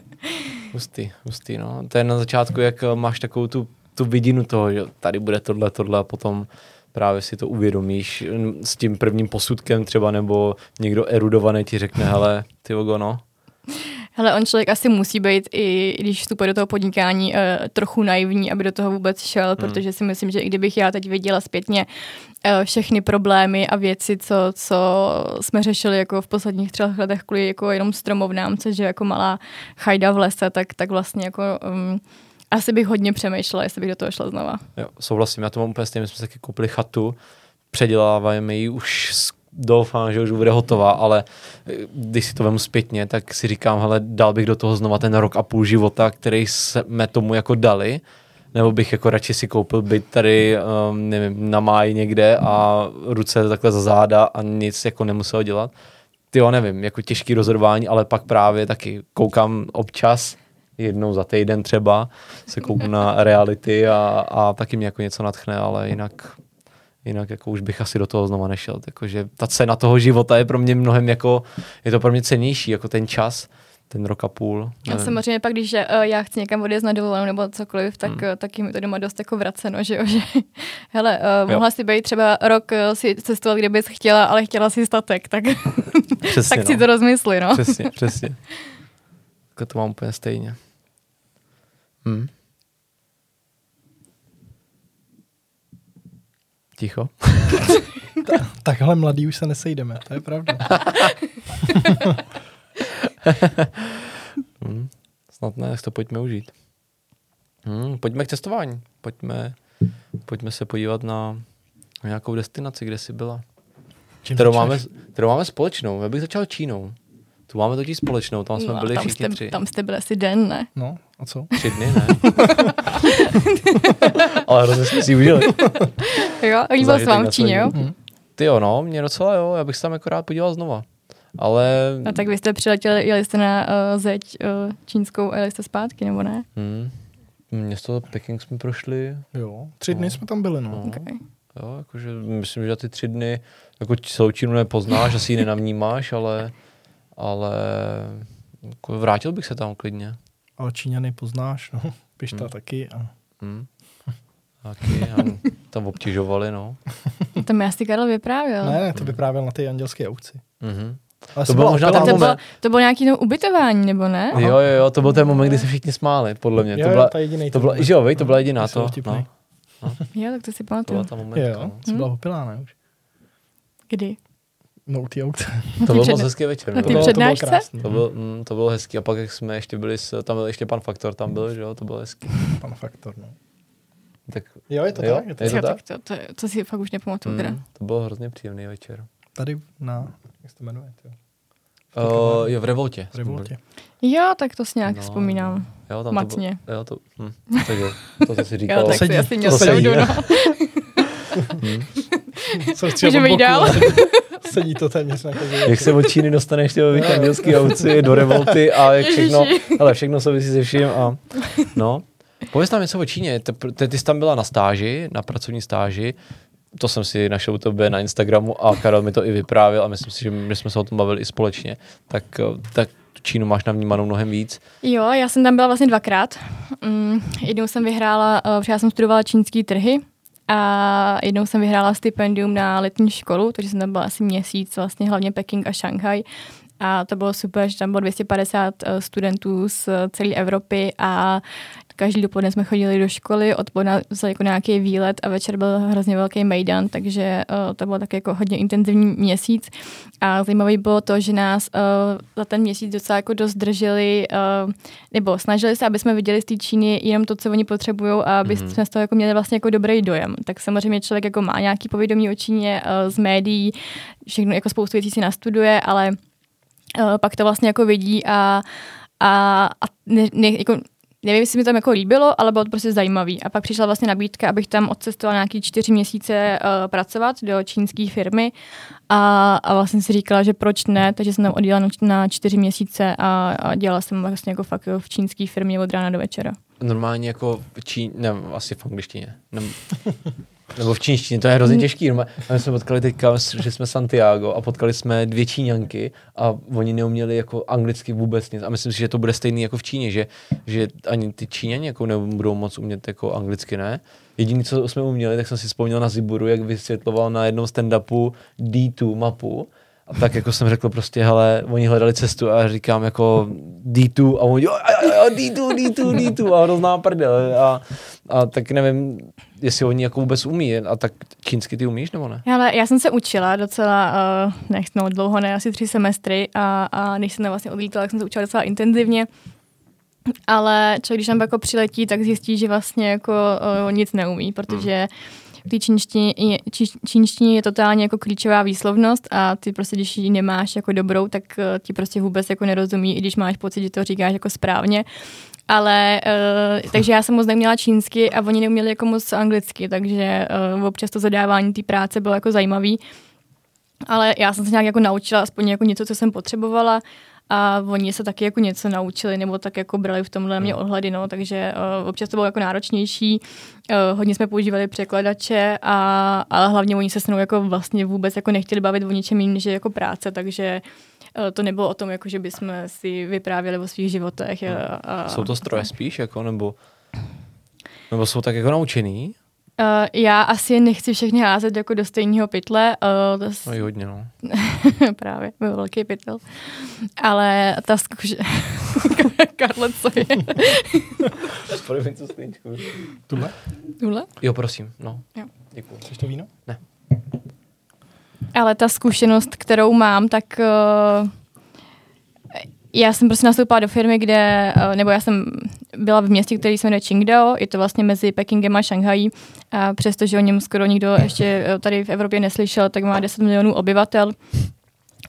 hustý, hustý, no. To je na začátku, jak máš takovou tu, tu vidinu toho, že tady bude tohle, tohle a potom právě si to uvědomíš s tím prvním posudkem třeba, nebo někdo erudovaný ti řekne, hele, ty no, Hele, on člověk asi musí být, i když vstupuje do toho podnikání, uh, trochu naivní, aby do toho vůbec šel, hmm. protože si myslím, že i kdybych já teď viděla zpětně uh, všechny problémy a věci, co, co jsme řešili jako v posledních třech letech kvůli jako jenom stromovnám, což je jako malá chajda v lese, tak, tak vlastně jako um, asi bych hodně přemýšlela, jestli bych do toho šla znova. Jo, souhlasím, já to mám úplně stejně, my jsme si taky koupili chatu, předěláváme ji už doufám, že už bude hotová, ale eh, když si to vemu zpětně, tak si říkám, hele, dal bych do toho znova ten rok a půl života, který jsme tomu jako dali, nebo bych jako radši si koupil byt tady, um, nevím, na máji někde a ruce takhle za záda a nic jako nemusel dělat. Ty jo, nevím, jako těžký rozhodování, ale pak právě taky koukám občas, jednou za týden třeba, se kouknu na reality a, a taky mě jako něco natchne, ale jinak jinak jako už bych asi do toho znova nešel. Takže ta cena toho života je pro mě mnohem jako, je to pro mě cenější, jako ten čas, ten rok a půl. A samozřejmě pak, když uh, já chci někam odjet na dovolenou nebo cokoliv, tak hmm. uh, taky mi to doma dost jako vraceno, že jo, že hele, uh, mohla si být třeba rok si cestovat, kde bys chtěla, ale chtěla si statek, tak, přesně, tak no. si to rozmysli, no. Přesně, přesně. Tak to mám úplně stejně. Hmm. Ticho. Ta, takhle mladý už se nesejdeme, to je pravda. hmm, snad ne, to pojďme užít. Hmm, pojďme k cestování. Pojďme, pojďme se podívat na, nějakou destinaci, kde jsi byla. kterou máme, kterou máme společnou. Já bych začal Čínou. Tu máme totiž společnou, tam jsme no, byli tam všichni jste, tři. Tam jste byli asi den, ne? No, a co? Tři dny, ne? Ale hrozně jsme si užili. jo, líbil se vám v Číně, jo? Hmm. Ty jo, no, mě docela jo, já bych se tam jako rád podíval znova. Ale... A tak vy jste přiletěli, jeli jste na uh, zeď uh, čínskou a jeli jste zpátky, nebo ne? Hmm. Město Peking jsme prošli. Jo, tři dny no. jsme tam byli, no. no. Okay. Jo, jakože myslím, že ty tři dny jako celou Čínu nepoznáš, asi ji nenavnímáš, ale ale jako vrátil bych se tam klidně. Ale Číňany poznáš, no. Pišta hmm. taky. A... Hmm. Taky, a tam obtěžovali, no. To mi asi Karel vyprávěl. Ne, ne, to vyprávěl na té andělské aukci. Mm-hmm. Ale To bylo možná ten To moment. bylo, to bylo nějaký no, ubytování, nebo ne? Jo, jo, jo, to byl ten moment, kdy se všichni smáli, podle mě. Jo, to jo, byla, to je jedinej to byla, že jo, vej, to byla jediná To to. vtipný. No, Jo, tak to si to pamatuju. byla ta momentka. Jo, no. jsi byla opilá, ne už? Kdy? No, u té aukce. To byl moc hezký večer. no. bylo- přednášce? To bylo krásný. To byl, mm, to bylo hezký. A pak, jak jsme ještě byli, s, tam byl ještě pan Faktor, tam byl, že jo, to bylo hezký. Pan Faktor, no. Tak, Jo, je to Jo, tak? Je to je to Jo, tak? tak to, to, to, si fakt už nepamatuju mm, to byl hrozně příjemný večer. Tady na, jak se to jmenuje? tyjo? Uh, jo, v Revoltě. V. Revoltě. Jo, tak to si nějak No, vzpomínám. Jo, tam Matně. To bylo, jo, to, hm, tak jo, to, co jsi Jo, říkal. tak sedí, si asi měl to pravdu, no. Třeba Můžeme jít dál? Sedí to téměř na každý. jak se od Číny dostaneš ty vikendilský auci do revolty a jak všechno, ale všechno souvisí se vším a no. Pověz nám něco o Číně, ty, ty, jsi tam byla na stáži, na pracovní stáži, to jsem si našel u tebe na Instagramu a Karel mi to i vyprávěl a myslím si, že my jsme se o tom bavili i společně, tak, eh, tak Čínu máš navnímanou mnohem víc. Jo, já jsem tam byla vlastně dvakrát. Mm, jednou jsem vyhrála, uh, protože já jsem studovala čínský trhy a jednou jsem vyhrála stipendium na letní školu, takže jsem tam byla asi měsíc, vlastně hlavně Peking a Šanghaj. A to bylo super, že tam bylo 250 uh, studentů z uh, celé Evropy a každý dopoledne jsme chodili do školy, odpoledne vzali jako nějaký výlet a večer byl hrozně velký mejdan, takže uh, to bylo tak jako hodně intenzivní měsíc. A zajímavé bylo to, že nás uh, za ten měsíc docela jako dost drželi, uh, nebo snažili se, aby jsme viděli z té Číny jenom to, co oni potřebují a aby Mhm. mm-hmm. jsme z toho jako měli vlastně jako dobrý dojem. Tak samozřejmě člověk jako má nějaký povědomí o Číně uh, z médií, všechno jako spoustu věcí si nastuduje, ale uh, pak to vlastně jako vidí a, a, a ne, ne, jako nevím, jestli mi tam jako líbilo, ale bylo to prostě zajímavý. A pak přišla vlastně nabídka, abych tam odcestovala nějaký čtyři měsíce uh, pracovat do čínské firmy a, a vlastně si říkala, že proč ne, takže jsem tam odjela na, čtyři měsíce a, a dělala jsem vlastně jako fakt v čínské firmě od rána do večera. Normálně jako v Číně, ne, asi v angličtině, ne, nebo v čínštině, to je hrozně těžký. normálně. A my jsme potkali teďka, že jsme Santiago a potkali jsme dvě Číňanky a oni neuměli jako anglicky vůbec nic. A myslím si, že to bude stejný jako v Číně, že, že ani ty Číňani jako nebudou moc umět jako anglicky, ne? Jediné, co jsme uměli, tak jsem si vzpomněl na Ziburu, jak vysvětloval na jednom stand-upu D2 mapu. A tak jako jsem řekl prostě, hele, oni hledali cestu a říkám jako D2 a oni, jo, jo, jo, D2, D2, D2 a hrozná prdel. A, a tak nevím, jestli oni jako vůbec umí. A tak čínsky ty umíš nebo ne? Ale já jsem se učila docela, uh, nech, no dlouho, ne, asi tři semestry a, a než jsem vlastně odlítala, tak jsem se učila docela intenzivně. Ale člověk, když tam jako přiletí, tak zjistí, že vlastně jako uh, nic neumí, protože v té čínštině, je- či, čínštině je totálně jako klíčová výslovnost a ty prostě, když ji nemáš jako dobrou, tak uh, ti prostě vůbec jako nerozumí, i když máš pocit, že to říkáš jako správně. Ale, uh, takže já jsem moc neměla čínsky a oni neuměli jako moc anglicky, takže uh, občas to zadávání té práce bylo jako zajímavý. Ale já jsem se nějak jako naučila aspoň jako něco, co jsem potřebovala a oni se taky jako něco naučili nebo tak jako brali v tomhle na mě ohledy, no, takže uh, občas to bylo jako náročnější, uh, hodně jsme používali překladače, a, ale hlavně oni se s mnou jako vlastně vůbec jako nechtěli bavit o ničem jiném, než jako práce, takže uh, to nebylo o tom, jako, že bychom si vyprávěli o svých životech. A, a, Jsou to stroje spíš, jako, nebo, nebo jsou tak jako naučený? Uh, já asi nechci všechny házet jako do stejného pytle, uh, to s... No i hodně, no. právě, byl velký pytel. Ale ta zkuš... Karle, co je? Tuhle? Tuhle? Jo, prosím, no. Jo. Děkuji. Chceš to víno? Ale ta zkušenost, kterou mám, tak uh, já jsem prostě nastoupila do firmy, kde, uh, nebo já jsem byla v městě, který se jmenuje Qingdao, je to vlastně mezi Pekingem a Šanghají, a přestože o něm skoro nikdo ještě eh, tady v Evropě neslyšel, tak má 10 milionů obyvatel.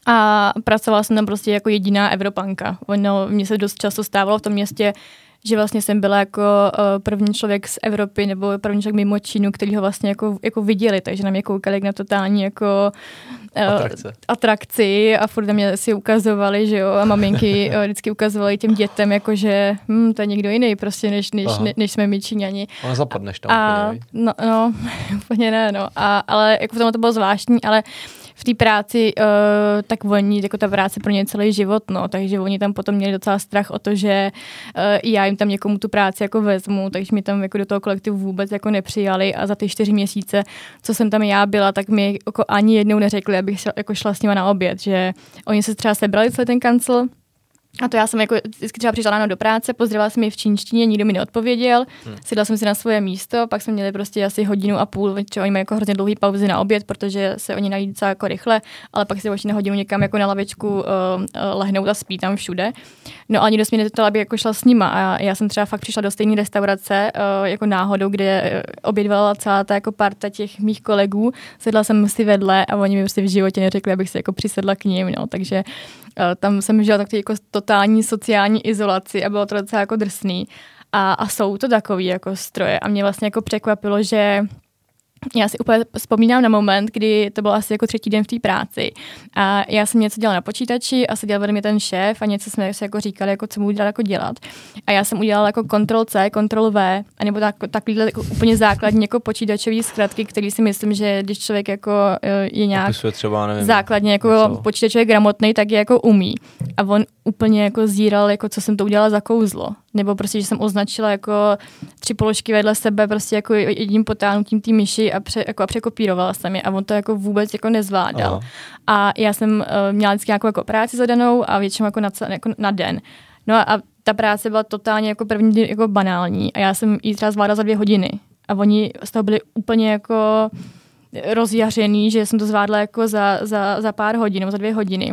A pracovala jsem tam prostě jako jediná Evropanka. Ono, mně se dost často stávalo v tom městě, že vlastně jsem byla jako uh, první člověk z Evropy nebo první člověk mimo Čínu, který ho vlastně jako, jako viděli, takže na mě koukali jak na totální jako Atrakce. atrakci a furt na mě si ukazovali, že jo, a maminky uh, vždycky ukazovali těm dětem, jako že hm, to je někdo jiný prostě, než, než, Aha. ne, než jsme my Číňani. Ale zapadneš tam. A, úplně, no, no, úplně ne, no. A, ale jako v tom to bylo zvláštní, ale v té práci, uh, tak oni, jako ta práce pro ně celý život, no, takže oni tam potom měli docela strach o to, že uh, já jim tam někomu tu práci jako vezmu, takže mi tam jako do toho kolektivu vůbec jako nepřijali a za ty čtyři měsíce, co jsem tam já byla, tak mi jako ani jednou neřekli, abych šla, jako šla s nima na oběd, že oni se třeba sebrali celý ten kancel, a to já jsem jako vždycky třeba přišla ráno do práce, pozdravila jsem je v čínštině, nikdo mi neodpověděl, hmm. sedla jsem si na svoje místo, pak jsme měli prostě asi hodinu a půl, že oni mají jako hrozně dlouhý pauzy na oběd, protože se oni nají docela jako rychle, ale pak si na hodinu někam jako na lavičku uh, uh, lehnout a spí tam všude. No a nikdo mi neto, aby jako šla s nima a já jsem třeba fakt přišla do stejné restaurace uh, jako náhodou, kde obědvala celá ta jako parta těch mých kolegů, sedla jsem si vedle a oni mi prostě v životě neřekli, abych se jako přisedla k ním, no, takže tam jsem žila takový jako totální sociální izolaci a bylo to docela jako drsný. A, a jsou to takový jako stroje. A mě vlastně jako překvapilo, že já si úplně vzpomínám na moment, kdy to byl asi jako třetí den v té práci a já jsem něco dělala na počítači a seděl vedle mě ten šéf a něco jsme si jako říkali, jako co mu udělat jako dělat. A já jsem udělala jako Ctrl C, Ctrl V, a nebo tak, takovýhle jako úplně základní jako počítačové zkratky, který si myslím, že když člověk jako e, je nějak třeba, nevím, základně jako něco. počítačově gramotný, tak je jako umí. A on úplně jako zíral, jako co jsem to udělala za kouzlo nebo prostě, že jsem označila jako tři položky vedle sebe prostě jako jedním potáhnutím té myši a, pře, jako a překopírovala jsem je a on to jako vůbec jako nezvládal. Aha. A já jsem uh, měla vždycky nějakou jako práci zadanou a většinou jako na, jako na den. No a ta práce byla totálně jako první den jako banální a já jsem ji třeba zvládala za dvě hodiny a oni z toho byli úplně jako rozjařený, že jsem to zvládla jako za, za, za pár hodin nebo za dvě hodiny.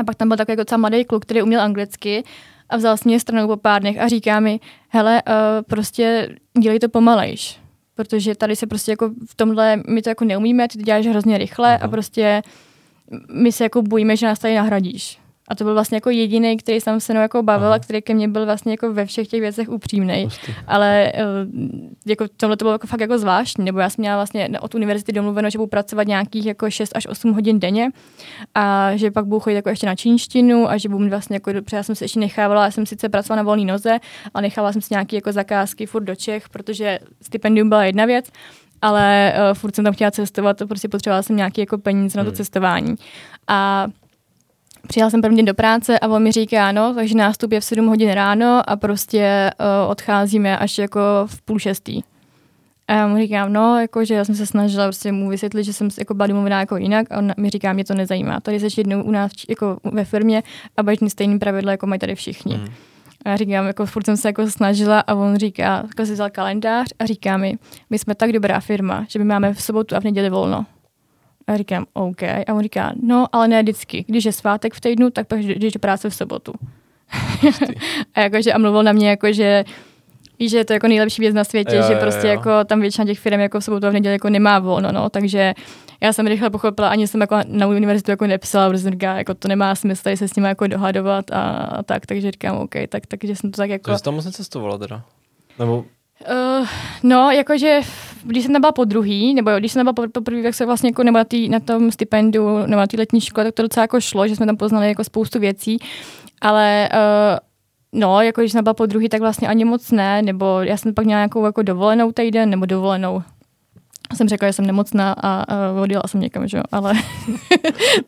A pak tam byl takový jako docela mladý kluk, který uměl anglicky a vzal si mě stranou po pár dnech a říká mi, hele, uh, prostě dělej to pomalejš, protože tady se prostě jako v tomhle, my to jako neumíme, ty to děláš hrozně rychle Aha. a prostě my se jako bojíme, že nás tady nahradíš. A to byl vlastně jako jediný, který jsem se mnou jako bavil Aha. a který ke mně byl vlastně jako ve všech těch věcech upřímný. Ale eh, jako tohle to bylo jako fakt jako zvláštní, nebo já jsem měla vlastně od univerzity domluveno, že budu pracovat nějakých jako 6 až 8 hodin denně a že pak budu chodit jako ještě na čínštinu a že budu vlastně jako, protože já jsem se ještě nechávala, já jsem sice pracovala na volné noze, ale nechávala jsem si nějaké jako zakázky furt do Čech, protože stipendium byla jedna věc, ale uh, furt jsem tam chtěla cestovat, to prostě potřebovala jsem nějaké jako peníze na to hmm. cestování. A Přijela jsem první den do práce a on mi říká, no, takže nástup je v 7 hodin ráno a prostě uh, odcházíme až jako v půl šestý. A já mu říkám, no, jako, že já jsem se snažila prostě mu vysvětlit, že jsem jako byla domluvená jako jinak a on mi říká, mě to nezajímá. Tady jsi jednou u nás jako ve firmě a mít stejný pravidla, jako mají tady všichni. Mm. A já říkám, jako furt jsem se jako snažila a on říká, jako si vzal kalendář a říká mi, my jsme tak dobrá firma, že my máme v sobotu a v neděli volno. A říkám, OK. A on říká, no, ale ne vždycky. Když je svátek v týdnu, tak pak jdeš do práce v sobotu. a jakože a mluvil na mě jako, že že je to jako nejlepší věc na světě, jo, že prostě jo, jako tam většina těch firm jako v sobotu a v neděli jako nemá volno, no, takže já jsem rychle pochopila, ani jsem jako na univerzitu jako nepsala, protože říká, jako to nemá smysl tady se s nimi jako dohadovat a, a tak, takže říkám, OK, tak, takže jsem to tak jako... To jsi tam moc necestovala teda? Nebo Uh, no, jakože když jsem tam byla po druhý, nebo když jsem tam byla po, první, tak se vlastně jako nebo na, tý, na tom stipendu, nebo na té letní škole, tak to docela jako šlo, že jsme tam poznali jako spoustu věcí, ale uh, no, jako když jsem byla po druhý, tak vlastně ani moc ne, nebo já jsem pak měla nějakou jako dovolenou týden, nebo dovolenou, jsem řekla, že jsem nemocná a, a odjela jsem někam, že jo, ale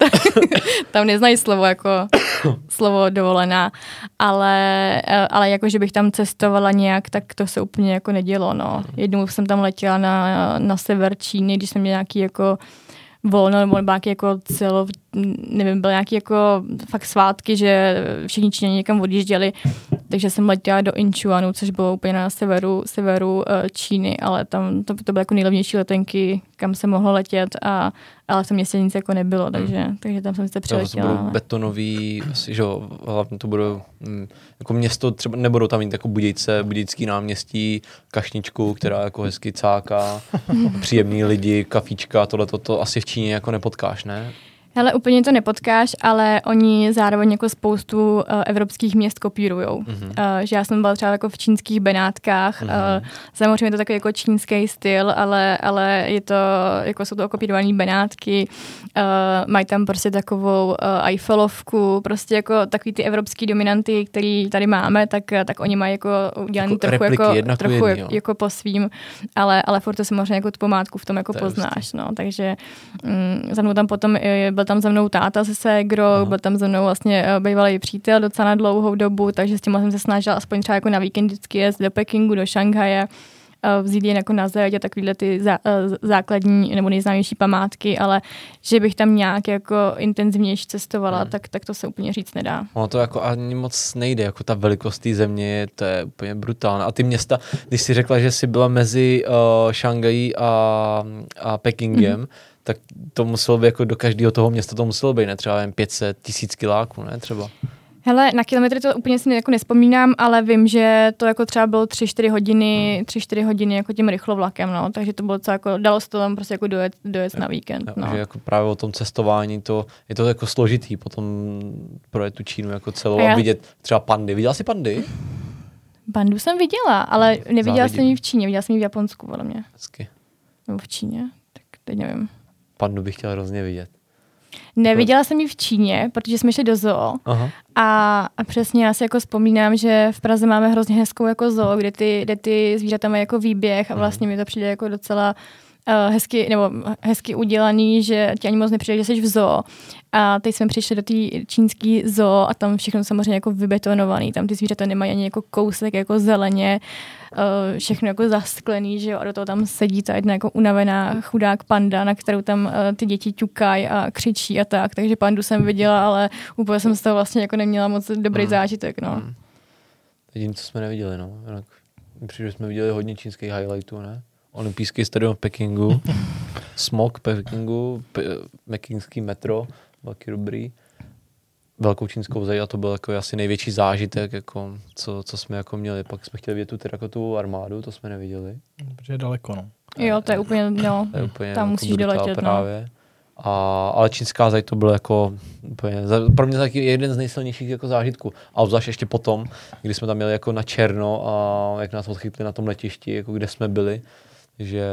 tam neznají slovo jako slovo dovolená, ale, ale jako, že bych tam cestovala nějak, tak to se úplně jako nedělo, no. Jednou jsem tam letěla na, na sever Číny, když jsem měla nějaký jako volno nebo nějaký jako celo, nevím, byl nějaký jako fakt svátky, že všichni Číňani někam odjížděli, takže jsem letěla do Inchuanu, což bylo úplně na severu, severu eh, Číny, ale tam to, to byly jako nejlevnější letenky, kam se mohlo letět, a, ale v tom městě nic jako nebylo, hmm. takže, takže tam jsem se přiletěla. To budou betonový, asi, že hlavně to budou hm, jako město, třeba nebudou tam mít jako Budějce, Budějický náměstí, kašničku, která jako hezky cáká, příjemní lidi, kafička, tohle to, to asi v Číně jako nepotkáš, ne? Hele, úplně to nepotkáš, ale oni zároveň jako spoustu uh, evropských měst kopírují. Mm-hmm. Uh, že já jsem byla třeba jako v čínských Benátkách. Mm-hmm. Uh, samozřejmě je to takový jako čínský styl, ale, ale je to, jako jsou to okopírované Benátky. Uh, mají tam prostě takovou uh, Eiffelovku, prostě jako takový ty evropský dominanty, který tady máme, tak, tak oni mají jako udělaný jako trochu, repliky, jako, trochu jedný, jako, jako po svým, ale, ale furt to samozřejmě jako tu památku v tom jako to poznáš. No, takže um, za mnou tam potom byl byl tam za mnou táta se ségrou, byl tam za mnou vlastně uh, bývalý přítel docela na dlouhou dobu, takže s tím jsem se snažila aspoň třeba jako na víkend vždycky jet do Pekingu, do Šanghaje, vzít jen jako na zeď a takovýhle ty zá, základní nebo nejznámější památky, ale že bych tam nějak jako intenzivnější cestovala, hmm. tak, tak to se úplně říct nedá. Ono to jako ani moc nejde, jako ta velikost té země, to je úplně brutální. A ty města, když jsi řekla, že jsi byla mezi uh, Šangají a, a Pekingem, hmm tak to muselo být jako do každého toho města to muselo být, ne? Třeba jen 500 tisíc kiláků, ne? Třeba. Hele, na kilometry to úplně si jako nespomínám, ale vím, že to jako třeba bylo 3-4 hodiny, 3-4 hmm. hodiny jako tím rychlovlakem, no, takže to bylo co jako, dalo se to tam prostě jako dojet, dojet na víkend, jo, no. Že jako právě o tom cestování, to, je to jako složitý potom projet tu Čínu jako celou a, já... a vidět třeba pandy. Viděla jsi pandy? Pandu jsem viděla, ale neviděla Závidím. jsem ji v Číně, viděla jsem ji v Japonsku, podle mě. Hezky. Nebo v Číně, tak teď nevím. Pandu bych chtěl hrozně vidět. Neviděla jsem ji v Číně, protože jsme šli do zoo. Aha. A, a přesně já si jako vzpomínám, že v Praze máme hrozně hezkou jako zoo, kde ty, kde ty zvířata mají jako výběh a mhm. vlastně mi to přijde jako docela uh, hezky, nebo hezky udělaný, že ti ani moc nepřijde, že jsi v zoo. A teď jsme přišli do té čínské zoo a tam všechno samozřejmě jako vybetonovaný. Tam ty zvířata nemají ani jako kousek jako zeleně, uh, všechno jako zasklený, že jo, a do toho tam sedí ta jedna jako unavená chudák panda, na kterou tam uh, ty děti ťukají a křičí a tak. Takže pandu jsem viděla, ale úplně jsem z toho vlastně jako neměla moc dobrý hmm. zážitek, no. Hmm. Jediné, co jsme neviděli, no. Jinak přijde, jsme viděli hodně čínských highlightů, ne? Olympijský stadion v Pekingu, smog Pekingu, pe- pekingský metro, velký dobrý, velkou čínskou zeď a to byl jako asi největší zážitek, jako, co, co jsme jako měli. Pak jsme chtěli vidět tu, jako tu armádu, to jsme neviděli. Protože je daleko, no. Jo, to je úplně, no, to je úplně tam jako musíš doletět, no. právě. No. A, ale čínská zeď to byl jako úplně, pro mě taky jeden z nejsilnějších jako zážitků. A obzvlášť ještě potom, kdy jsme tam měli jako na černo a jak nás odchytli na tom letišti, jako kde jsme byli, že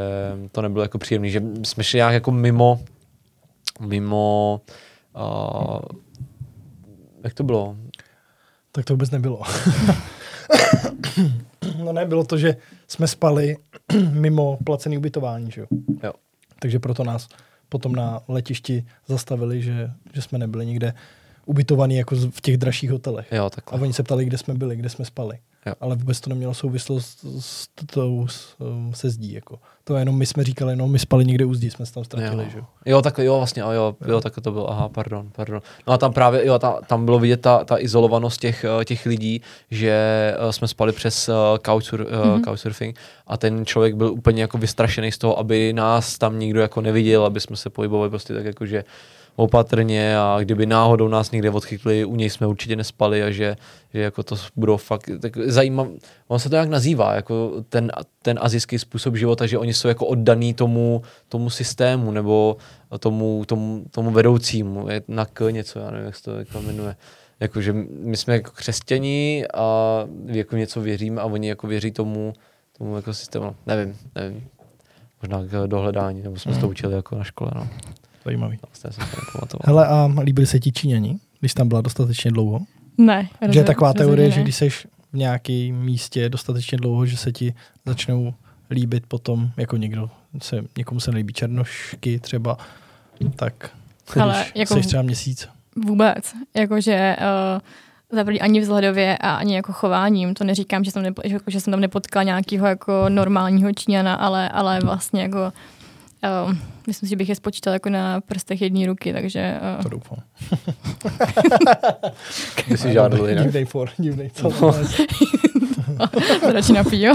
to nebylo jako příjemné, že jsme šli nějak jako mimo, mimo, uh, jak to bylo? Tak to vůbec nebylo. no ne, bylo to, že jsme spali mimo placený ubytování, že jo? jo. Takže proto nás potom na letišti zastavili, že, že jsme nebyli nikde ubytovaný jako v těch dražších hotelech. Jo, A oni se ptali, kde jsme byli, kde jsme spali. Jo. Ale vůbec to nemělo souvislost s tou um, se zdí. Jako. To jenom my jsme říkali, no my spali někde u zdí, jsme se tam ztratili. Jo, že? jo tak jo, vlastně, jo, jo, jo, tak to bylo, aha, pardon, pardon. No a tam právě, jo, ta, tam bylo vidět ta, ta izolovanost těch, eh, těch lidí, že uh, jsme spali přes uh, couchsur, uh, mm-hmm. couchsurfing a ten člověk byl úplně jako vystrašený z toho, aby nás tam nikdo jako neviděl, aby jsme se pohybovali prostě tak jako, že opatrně a kdyby náhodou nás někde odchytli, u něj jsme určitě nespali a že, že jako to budou fakt, tak zajímavé, on se to jak nazývá, jako ten, ten azijský způsob života, že oni jsou jako oddaný tomu, tomu systému nebo tomu, tomu, tomu vedoucímu, je na k něco, já nevím, jak se to jako jmenuje. Jakože my jsme jako křesťani a jako něco věříme a oni jako věří tomu, tomu jako systému, nevím, nevím. Možná k dohledání, nebo jsme mm. to učili jako na škole, no. Zajímavý. Hele, a líbili se ti Číňani, když tam byla dostatečně dlouho? Ne. Že je taková teorie, ne. že když jsi v nějakém místě dostatečně dlouho, že se ti začnou líbit potom, jako někdo se, někomu se nelíbí černošky třeba, tak Ale jako jsi třeba měsíc. Vůbec. Jakože uh, za ani vzhledově a ani jako chováním. To neříkám, že jsem, nepo, že, že jsem tam nepotkala nějakého jako normálního Číňana, ale, ale vlastně jako Uh, myslím si, že bych je spočítal jako na prstech jedné ruky, takže... Uh... To doufám. By si žádal jinak? Divnej for, divnej co. to radši napí, jo?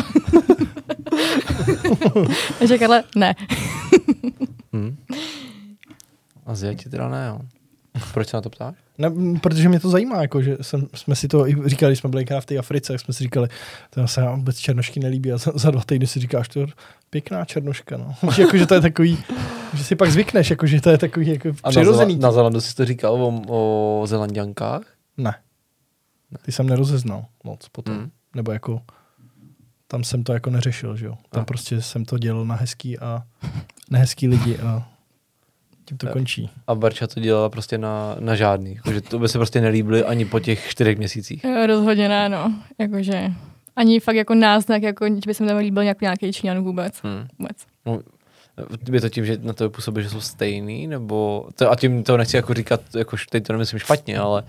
takže Karle, ne. hmm. A zjeti teda ne, jo. Proč se na to ptáš? Ne, protože mě to zajímá, jako, že jsem, jsme si to i říkali, když jsme byli v té Africe, jak jsme si říkali, to se nám vůbec černošky nelíbí a za, za dva týdny si říkáš, to pěkná černoška, no. jako, že to je takový, že si pak zvykneš, jako, že to je takový jako a přirozený. Na, na Zelandu jsi to říkal o, o Zelandiankách? Ne. Ty jsem nerozeznal moc potom. Mm. Nebo jako tam jsem to jako neřešil, že jo. Tam a. prostě jsem to dělal na hezký a nehezký lidi a tím to končí. A Barča to dělala prostě na, na žádný. Že to by se prostě nelíbily ani po těch čtyřech měsících. Rozhodně ne, no. Jakože ani fakt jako náznak, jako by se mi tam líbil nějak nějaký Číňan vůbec. Hmm. vůbec. No, Je to tím, že na to působí, že jsou stejný, nebo to, a tím to nechci jako říkat, jako teď to nemyslím špatně, ale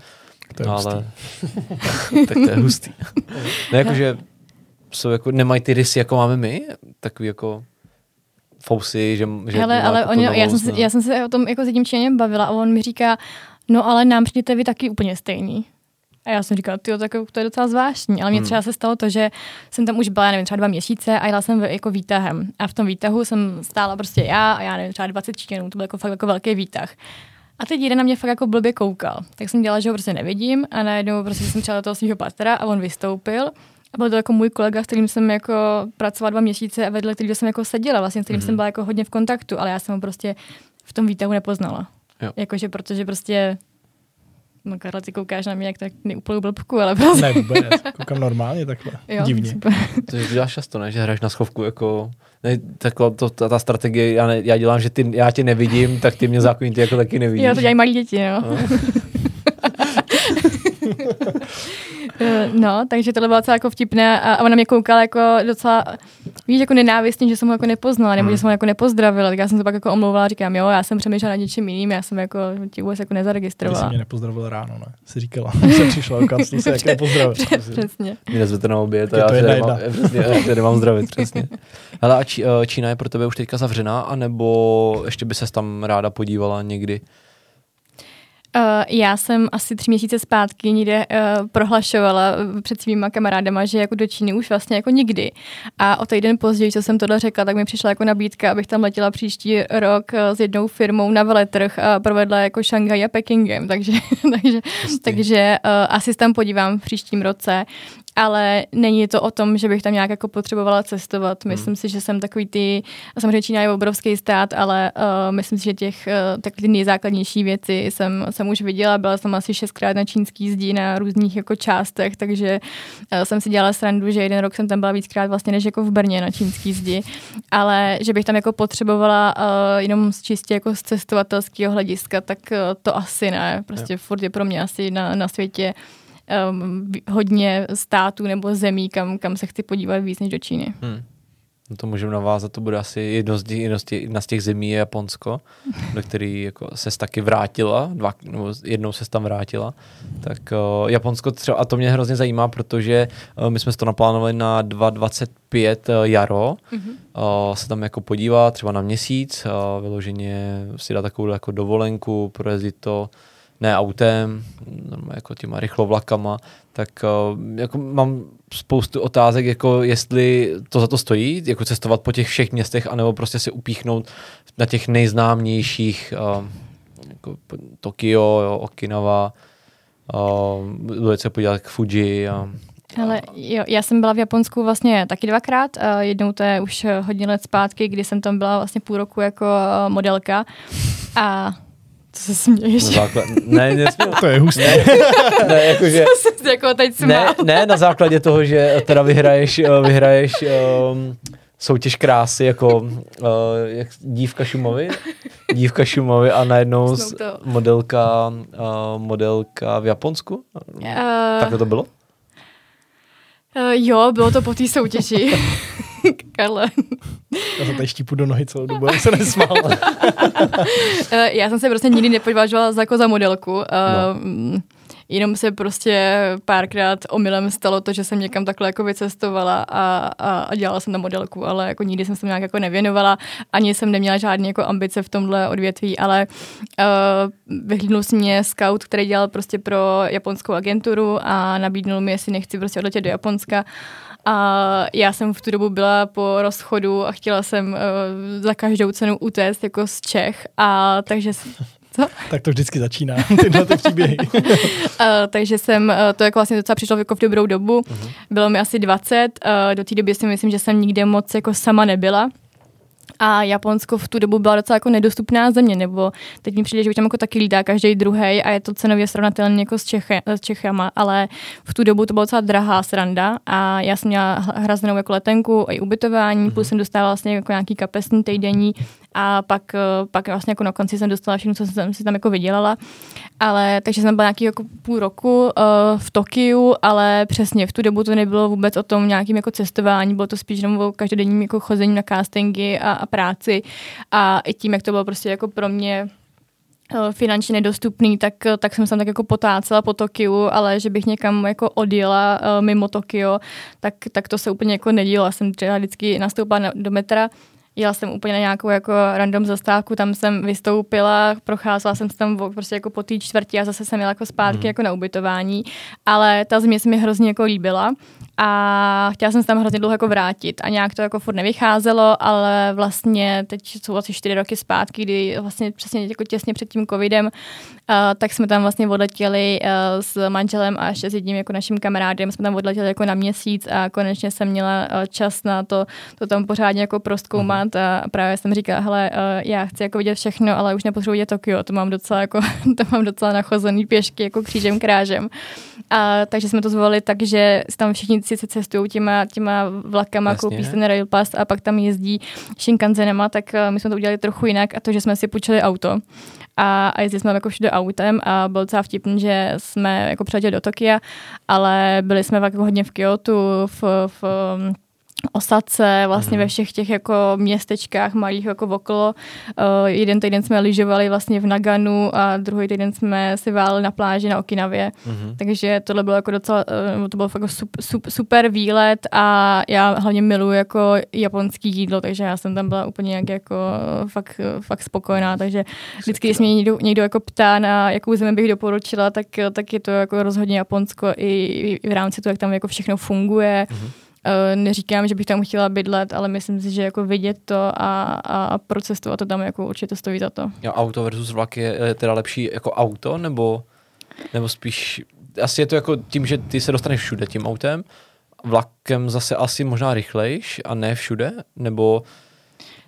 To je ale tak to je hustý. ne, jako, že jsou jako, nemají ty rysy, jako máme my, takový jako fousy, že, že Hele, ale oni, to já, jsem se, já jsem se o tom jako s jedním Číňanem bavila a on mi říká, no ale nám přijdete vy taky úplně stejný. A já jsem říkala, tyjo, tak to je docela zvláštní, ale mně Hmm. třeba se stalo to, že jsem tam už byla, já nevím, třeba dva měsíce a jela jsem jako výtahem. A v tom výtahu jsem stála prostě já a já nevím, třeba 20 Číňanů, to byl jako fakt jako velký výtah. A teď jeden na mě fakt jako blbě koukal. Tak jsem dělala, že ho prostě nevidím a najednou prostě jsem třeba do toho svého patra a on vystoupil. A byl to jako můj kolega, s kterým jsem jako pracovala dva měsíce a vedle kterého jsem jako seděla, vlastně s kterým Mhm. jsem byla jako hodně v kontaktu, ale já jsem ho prostě v tom výtahu nepoznala. Jo. Jakože protože prostě No Karla, ty koukáš na mě jak tak neúplnou blbku, ale prostě... Ne, vůbec. Koukám normálně takhle. Jo, Divně. super. To děláš často, ne? Že hraješ na schovku jako... Ne, takhle, to, ta, ta strategie, já, ne, já dělám, že ty, já tě nevidím, tak ty mě zákonitě jako taky nevidíš. Jo, to dělají malí děti, no. No. Eh, No, takže tohle bylo docela jako vtipné a a ona mě koukala jako docela, víš, jako nenávistně, že jsem ho jako nepoznala, nebo Hmm. že jsem ho jako nepozdravila, tak já jsem to pak jako omlouvala, říkám, jo, já jsem přemýšlela nad něčím jiným, já jsem jako tě vůbec jako Ty jsi nezaregistrovala. mě nepozdravil ráno, ne? Jsi říkala. Jsem přišla do kanclu, se jak nepozdravil. Přesně. Mě nezvete na oběd, a Je já jedna nemám, přesně, nemám zdravit, přesně. Hele, a Čí, eh, Čína je pro tebe už teďka zavřená, anebo ještě by ses tam ráda podívala někdy? Uh, já jsem asi tři měsíce zpátky někde uh, prohlašovala eh, před svýma kamarádama, že jako do Číny už vlastně jako nikdy. A o týden později, co jsem tohle řekla, tak mi přišla jako nabídka, abych tam letěla příští rok s jednou firmou na veletrh a provedla jako Šanghaj a Pekingem. Takže, takže, takže uh, asi se tam podívám v příštím roce. Ale není to o tom, že bych tam nějak jako potřebovala cestovat. Myslím si, že jsem takový ty, samozřejmě Čína je obrovský stát, ale uh, myslím si, že těch uh, takový ty nejzákladnější věci jsem, jsem už viděla. Byla jsem asi šestkrát na čínský zdi na různých jako částech, takže uh, jsem si dělala srandu, že jeden rok jsem tam byla víckrát vlastně než jako v Brně na čínský zdi. Ale že bych tam jako potřebovala uh, jenom z čistě jako z cestovatelského hlediska, tak uh, to asi ne. Prostě jo. furt je pro mě asi na, na světě um, hodně států nebo zemí, kam, kam se chci podívat víc než do Číny. Hmm. No to můžeme navázat, to bude asi jedno z, těch, jedno z těch, jedna z těch zemí je Japonsko, do který jako ses taky vrátila, dva, nebo jednou se tam vrátila. Tak uh, Japonsko třeba, a to mě hrozně zajímá, protože uh, my jsme to naplánovali na 2.25 uh, jaro, mm-hmm. uh, se tam jako podívat třeba na měsíc, uh, vyloženě si dát takovou jako dovolenku, projezdit to ne autem, jako těma rychlovlakama, tak uh, jako mám spoustu otázek, jako jestli to za to stojí, jako cestovat po těch všech městech, anebo prostě se upíchnout na těch nejznámějších, uh, jako Tokio, jo, Okinawa, uh, dojet se podívat k Fuji a Ale jo, já jsem byla v Japonsku vlastně taky dvakrát. Jednou to je už hodně let zpátky, kdy jsem tam byla vlastně půl roku jako modelka. A co se směješ? na základ, ne, nesměl, To je hustý. ne, ne, jakože, jako teď ne, ne, na základě toho, že teda vyhraješ, eh, vyhraješ um, soutěž krásy jako uh, jak, dívka Šumovy, dívka Šumovy a najednou toho. modelka, uh, modelka v Japonsku? Uh, Takhle to bylo? uh, jo, bylo to po té soutěži. Karle. Já se tady štípu do nohy celou dobu, já se nesmál. Uh, já jsem se prostě nikdy nepovažovala za, jako za modelku. Uh, no. Jenom se prostě párkrát omylem stalo to, že jsem někam takhle jako vycestovala a, a, a dělala jsem na modelku, ale jako nikdy jsem se nějak jako nevěnovala, ani jsem neměla žádné jako ambice v tomhle odvětví, ale uh, vyhlídnul si mě scout, který dělal prostě pro japonskou agenturu a nabídnul mi, jestli nechci prostě odletět do Japonska. A já jsem v tu dobu byla po rozchodu a chtěla jsem uh, za každou cenu utéct jako z Čech. A takže co? tak to vždycky začíná, tyhle ty příběhy. Uh, takže jsem, uh, to jako vlastně docela přišlo jako v dobrou dobu. Uh-huh. Bylo mi asi 20. Uh, do té doby si myslím, že jsem nikde moc jako sama nebyla. A Japonsko v tu dobu byla docela jako nedostupná země, nebo teď mi přijde, že už tam jako taky lítá každý druhý a je to cenově srovnatelné jako s, Čechy, s Čechama, ale v tu dobu to byla docela drahá sranda a já jsem měla hrazenou jako letenku i ubytování, mm-hmm. plus jsem dostávala vlastně jako nějaký kapesní týdenní a pak, uh, pak vlastně jako na konci jsem dostala všechno, co jsem si tam jako vydělala. Ale takže jsem byla nějaký jako půl roku uh, v Tokiu, ale přesně v tu dobu to nebylo vůbec o tom nějakým jako cestování, bylo to spíš jenom o každodenním jako chození na castingy a, a práci a i tím, jak to bylo prostě jako pro mě Eh, finančně nedostupný, tak, eh, tak jsem tam tak jako potácela po Tokiu, ale že bych někam jako odjela mimo Tokio, tak, tak to se úplně jako nedělo. Jsem třeba vždycky nastoupila na, do metra, jela jsem úplně na nějakou jako random zastávku, tam jsem vystoupila, procházela jsem se tam prostě jako po té čtvrtí a zase jsem jela jako zpátky mm. jako na ubytování, ale ta země se mi hrozně jako líbila a chtěla jsem se tam hrozně dlouho jako vrátit a nějak to jako furt nevycházelo, ale vlastně teď jsou asi čtyři roky zpátky, kdy vlastně přesně jako těsně před tím covidem, uh, tak jsme tam vlastně odletěli uh, s manželem a ještě s jedním jako naším kamarádem, jsme tam odletěli jako na měsíc a konečně jsem měla uh, čas na to, to tam pořádně jako proskoumat mm. a právě jsem říkala, hele, uh, já chci jako vidět všechno, ale už nepotřebuji vidět Tokio, to mám docela jako, to mám docela nachozený pěšky jako křížem krážem. A, takže jsme to zvolili tak, že tam všichni sice cestují těma, těma vlakama, Jasně. koupí si Rail Pass a pak tam jezdí Shinkansenama, tak uh, my jsme to udělali trochu jinak a to, že jsme si půjčili auto a, a jezdili jsme jako všude autem a byl docela vtipný, že jsme jako přiletěli do Tokia, ale byli jsme jako hodně v Kyoto, v, v Osace, vlastně mm. ve všech těch jako městečkách malých jako okolo. Uh, jeden týden jsme lyžovali vlastně v Naganu a druhý týden jsme si váleli na pláži na Okinavě. Mm. Takže tohle bylo jako docela, uh, to bylo jako super, super, super výlet a já hlavně miluji jako japonský jídlo, takže já jsem tam byla úplně jak jako fakt, fakt spokojená, takže vždycky, když mě někdo, někdo jako ptá na jakou zemi bych doporučila, tak, tak je to jako rozhodně Japonsko i, i v rámci toho, jak tam jako všechno funguje. Mm neříkám, že bych tam chtěla bydlet, ale myslím si, že jako vidět to a, a procestovat to tam jako určitě stojí za to. Jo, auto versus vlak je teda lepší jako auto, nebo, nebo spíš, asi je to jako tím, že ty se dostaneš všude tím autem, vlakem zase asi možná rychlejš a ne všude, nebo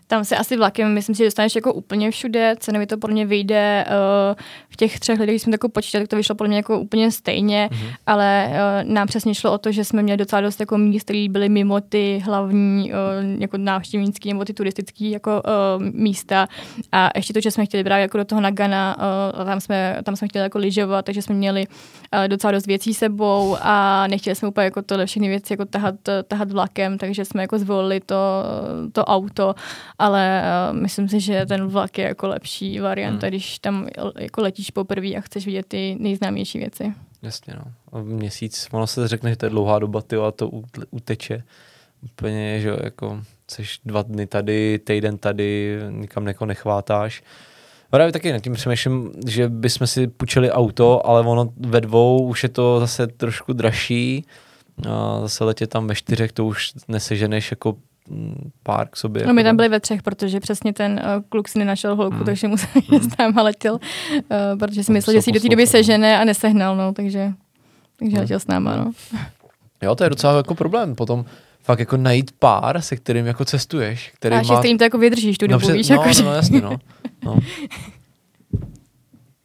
tam se asi vlakem, myslím si, že dostaneš jako úplně všude, cenově to podle mě vyjde uh, v těch třech lidech, když jsme to jako počítali, tak to vyšlo podle mě jako úplně stejně, mm-hmm. ale uh, nám přesně šlo o to, že jsme měli docela dost jako míst, které byly mimo ty hlavní uh, jako návštěvnícký nebo ty turistické jako uh, místa a ještě to, že jsme chtěli brát jako do toho Nagana, uh, tam, jsme, tam jsme chtěli jako lyžovat, takže jsme měli uh, docela dost věcí sebou a nechtěli jsme úplně jako tohle všechny věci jako tahat, tahat vlakem, takže jsme jako zvolili to, to auto ale uh, myslím si, že ten vlak je jako lepší varianta, hmm. když tam jako letíš poprvé a chceš vidět ty nejznámější věci. Jasně, no. A měsíc, ono se řekne, že to je dlouhá doba, ty a to uteče. Úplně, že jako seš dva dny tady, týden tady, nikam neko nechvátáš. Právě taky nad tím přemýšlím, že bychom si půjčili auto, ale ono ve dvou už je to zase trošku dražší. A zase letět tam ve čtyřech, to už neseženeš jako pár k sobě. No my tam byli ve třech, protože přesně ten uh, kluk si nenašel holku, mm. takže musel mm. s náma letěl, uh, protože si myslel, že si do té doby sežene a nesehnal, no, takže, takže mm. letěl s náma, no. Jo, to je docela jako problém potom fakt jako najít pár, se kterým jako cestuješ. Který a má... kterým to jako vydržíš tu no, dobu, víš? No, jako, no, no, jasně, no. no.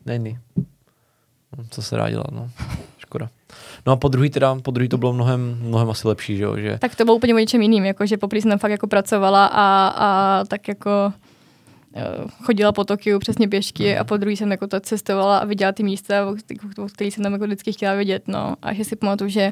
Není. No, co se dá dělat, no. No a po druhý teda, po druhý to bylo mnohem, mnohem asi lepší, že jo? Že... Tak to bylo úplně o něčem jiným, jako že poprvé jsem fakt jako pracovala a, a tak jako eh, chodila po Tokiu přesně pěšky mm. a po druhý jsem jako to cestovala a viděla ty místa, o kterých jsem tam jako vždycky chtěla vidět, no. A že si pamatuju, že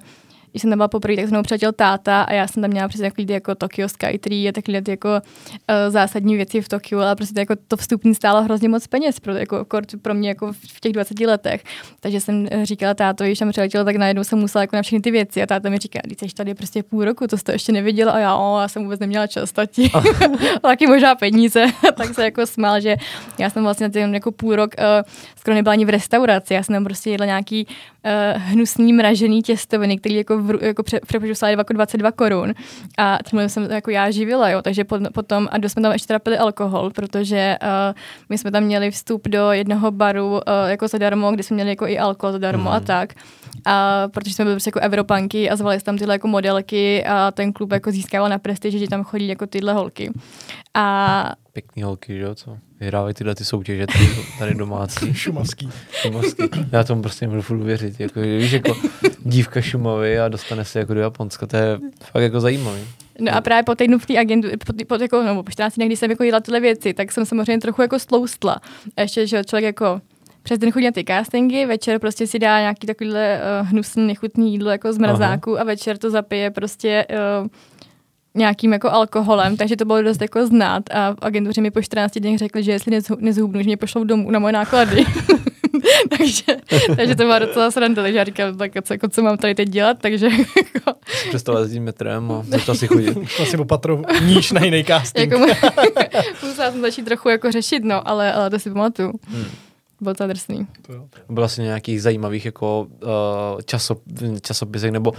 když jsem tam byla poprvé, tak se mnou přiletěl táta a já jsem tam měla přesně takový jako Tokyo Skytree a takhle jako uh, zásadní věci v Tokiu, ale prostě jako to vstupní stálo hrozně moc peněz pro, jako, pro mě jako v těch 20 letech. Takže jsem říkala táto, když jsem přiletěla, tak najednou jsem musela jako na všechny ty věci a táta mi říká, když jsi tady prostě půl roku, to jsi to ještě neviděla a já, o, já jsem vůbec neměla čas, tati. taky možná peníze, tak se jako smál, že já jsem vlastně na jako půl rok uh, skoro nebyla ani v restauraci, já jsem tam prostě jedla nějaký uh, hnusný mražený těstoviny, který jako, v, jako pře, přepočtu jako 22 korun. A tím jsem jako já živila, jo, takže potom, a dost jsme tam ještě teda pili alkohol, protože uh, my jsme tam měli vstup do jednoho baru uh, jako zadarmo, kde jsme měli jako i alkohol zadarmo mm. a mhm. tak. A protože jsme byli prostě jako Evropanky a zvali tam tyhle jako modelky a ten klub jako získával na prestiži, že tam chodí jako tyhle holky. A pěkný holky, že jo, co vyhrávají tyhle ty soutěže tady, tady domácí. Šumavský. Šumavský. Já tomu prostě nemůžu furt věřit. Jako, víš, jako dívka Šumavy a dostane se jako do Japonska, to je fakt jako zajímavý. No a právě po týdnu v té agendu, po, po, jako, no, po 14 dnech, kdy jsem jako jela tyhle věci, tak jsem samozřejmě trochu jako sloustla. A ještě, že člověk jako přes den chodí na ty castingy, večer prostě si dá nějaký takovýhle uh, hnusný, nechutný jídlo jako z mrazáku Aha. a večer to zapije prostě uh, nějakým jako alkoholem, takže to bylo dost jako znát a agentuři mi po 14 dnech řekli, že jestli nezhubnu, že mě pošlou domů na moje náklady. takže, takže to byla docela sranda, takže já říkám, tak co, jako, co mám tady teď dělat, takže jako... Přestala jezdit metrem a začala si chodit. Asi opatru níž na jiný casting. jako, musela jsem začít trochu jako řešit, no, ale, ale to si pamatuju. Hmm. Bylo to drsný. Bylo asi nějakých zajímavých jako uh, časop, časopisech nebo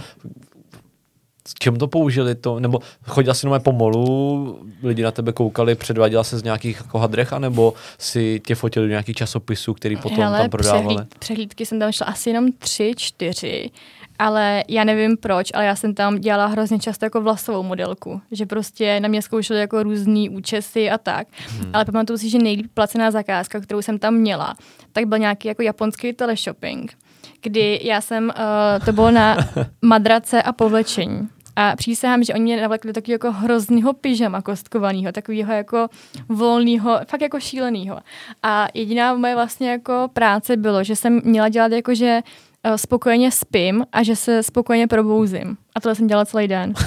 s čem to použili to, nebo chodila si po molu, lidi na tebe koukali, předváděla se z nějakých jako hadrech, anebo si tě fotili do nějakých časopisů, který potom Hele, tam prodávali? Přehlíd, přehlídky jsem tam šla asi jenom tři, čtyři, ale já nevím proč, ale já jsem tam dělala hrozně často jako vlasovou modelku, že prostě na mě zkoušeli jako různý účesy a tak, hmm. ale pamatuju si, že nejlíp placená zakázka, kterou jsem tam měla, tak byl nějaký jako japonský teleshopping, kdy já jsem, uh, to bylo na madrace a povlečení. A přísahám, že oni mě navlekli takového jako hroznýho pyžama kostkovaného, takového jako volného, fakt jako šíleného. A jediná moje vlastně jako práce bylo, že jsem měla dělat jako, že uh, spokojeně spím a že se spokojeně probouzím. A tohle jsem dělala celý den.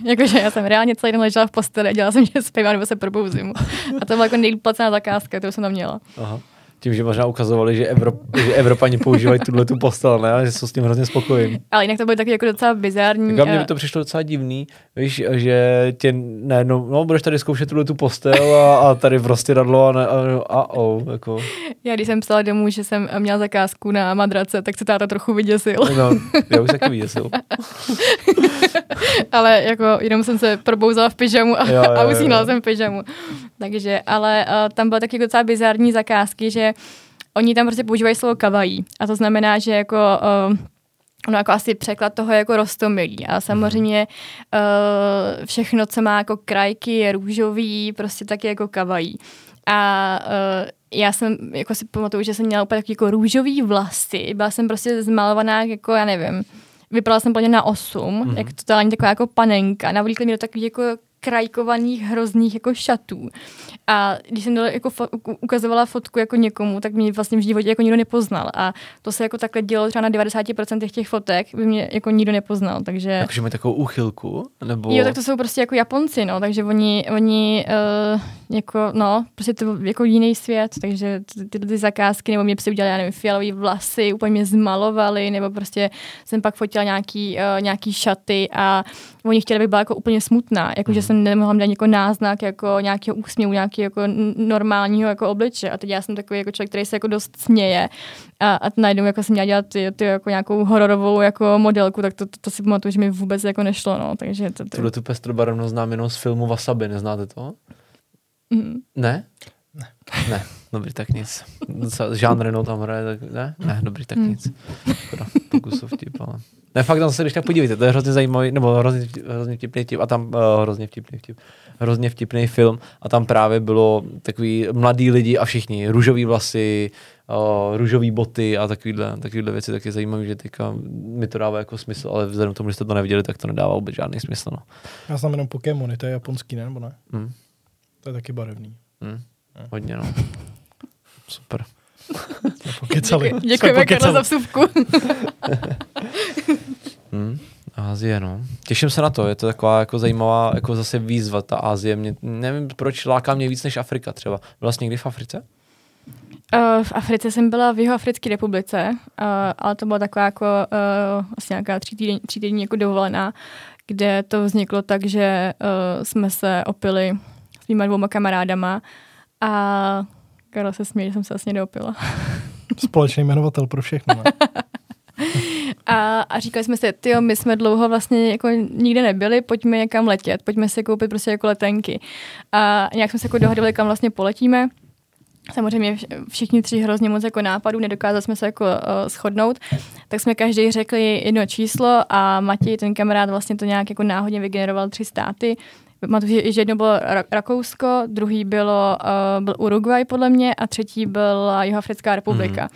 Jakože já jsem reálně celý den ležela v posteli a dělala jsem, že spím a nebo se probouzím. A to byla jako nejplacená zakázka, kterou jsem tam měla. Aha tím, že možná ukazovali, že, Evrop, že Evropani používají tuhle tu postel, ne? A že jsou s tím hrozně spokojení. Ale jinak to bylo taky jako docela bizární. Tak mně by to přišlo docela divný, víš, že tě najednou, no budeš tady zkoušet tuhle tu postel a, a tady prostě radlo a, ne, a, a oh, jako. Já když jsem psala domů, že jsem měla zakázku na madrace, tak se táta trochu vyděsil. No, já už taky vyděsil. ale jako jenom jsem se probouzala v pyžamu a, jo, jo, a usínala jsem v pyžamu. Takže, ale uh, tam byly taky docela bizární zakázky, že oni tam prostě používají slovo kavají. A to znamená, že jako uh, ono jako asi překlad toho je jako rostomilý. A samozřejmě uh, všechno, co má jako krajky, je růžový, prostě taky jako kavají. A uh, já jsem, jako si pamatuju, že jsem měla úplně taky jako růžový vlasy. Byla jsem prostě zmalovaná jako, já nevím, vypadala jsem plně na 8, mm-hmm. jak totálně taková jako panenka. Navlíkli mi do takových jako krajkovaných hrozných jako šatů. A když jsem jako fo- ukazovala fotku jako někomu, tak mě vlastně v životě jako nikdo nepoznal. A to se jako takhle dělo třeba na 90% těch fotek, by mě jako nikdo nepoznal. Takže... Takže mají takovou úchylku? Nebo... Jo, tak to jsou prostě jako Japonci, no, takže oni, oni uh, jako, no, prostě to jako jiný svět, takže ty, ty, zakázky, nebo mě psi udělali, já nevím, fialový vlasy, úplně mě zmalovali, nebo prostě jsem pak fotila nějaký, uh, nějaký šaty a oni chtěli, aby byla jako úplně smutná, jako že mhm. jsem nemohla dát jako náznak jako nějakého úsměvu, nějaký jako normálního jako obliče. A teď já jsem takový jako člověk, který se jako dost směje a, a najednou jako jsem měla dělat ty, ty jako nějakou hororovou jako modelku, tak to, to, to si pamatuju, že mi vůbec jako nešlo, no, takže to, to... Tuhle tu pestrobarevnost znám jenom z filmu Wasabi, neznáte to? Mm. Ne? Ne. Ne, dobrý, tak nic. Jean Reno tam hraje, tak ne? Ne, dobrý, tak mm. nic. Škoda, pokusu vtip, ale... Ne, fakt tam se když tak podívejte, to je hrozně zajímavý, nebo hrozně, hrozně vtipný vtip, a tam uh, hrozně vtipný vtip, hrozně vtipný film a tam právě bylo takový mladý lidi a všichni, růžový vlasy, uh, růžový boty a takovýhle, takovýhle věci, tak je zajímavé, že teďka mi to dává jako smysl, ale vzhledem k tomu, že jste to neviděli, tak to nedává vůbec žádný smysl. No. Já znám jenom Pokémony, to je japonský, ne? Nebo ne? Hmm. To je taky barevný. Hmm. Hodně, no. Super. Pokecali. Děkujeme, Karla, za vsuvku. hmm. Ázie, no. Těším se na to, je to taková jako zajímavá jako zase výzva, ta Ázie. Mě, nevím, proč láká mě víc než Afrika třeba. Byla jsi někdy v Africe? Uh, v Africe jsem byla v Jihoafrické republice, uh, ale to byla taková jako uh, vlastně nějaká tří týdní, tří týdní jako dovolená, kde to vzniklo tak, že uh, jsme se opili mýma dvouma kamarádama a Karla se směje, že jsem se vlastně neopila. Společný jmenovatel pro všechno. A, a říkali jsme si, ty my jsme dlouho vlastně jako nikde nebyli, pojďme někam letět, pojďme si koupit prostě jako letenky. A nějak jsme se jako dohodli, kam vlastně poletíme. Samozřejmě všichni tři hrozně moc jako nápadů, nedokázali jsme se jako uh, shodnout, tak jsme každý řekli jedno číslo a Matěj, ten kamarád, vlastně to nějak jako náhodně vygeneroval tři státy Pamatuju, že jedno bylo Ra- Rakousko, druhý bylo uh, byl Uruguay podle mě a třetí byla Jihoafrická republika. Mm.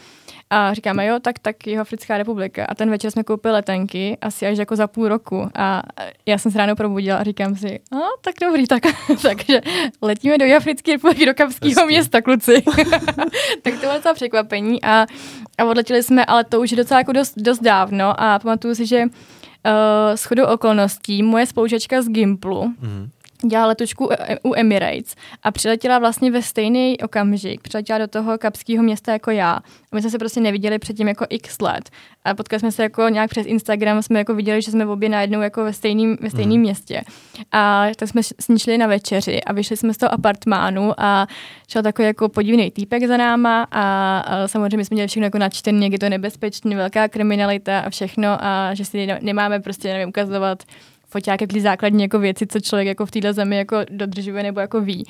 A říkáme, jo, tak, tak Jihoafrická republika. A ten večer jsme koupili letenky, asi až jako za půl roku. A já jsem se ráno probudila a říkám si, a tak dobrý, tak, takže letíme do Jihoafrické republiky, do Kapského města, kluci. tak to bylo docela překvapení a, a odletěli jsme, ale to už je docela jako dost, dost dávno a pamatuju si, že uh, shodou okolností moje spolužačka z Gimplu, mm dělala letušku u Emirates a přiletěla vlastně ve stejný okamžik, přiletěla do toho kapského města jako já. A my jsme se prostě neviděli předtím jako x let. A potkali jsme se jako nějak přes Instagram, jsme jako viděli, že jsme obě najednou jako ve stejném ve stejným mm. městě. A tak jsme s ní šli na večeři a vyšli jsme z toho apartmánu a šel takový jako podivný týpek za náma a, a samozřejmě jsme měli všechno jako načtený, jak je to nebezpečný, velká kriminalita a všechno a že si nemáme prostě, nevím, ukazovat foťák, jaký základní jako věci, co člověk jako v téhle zemi jako dodržuje nebo jako ví.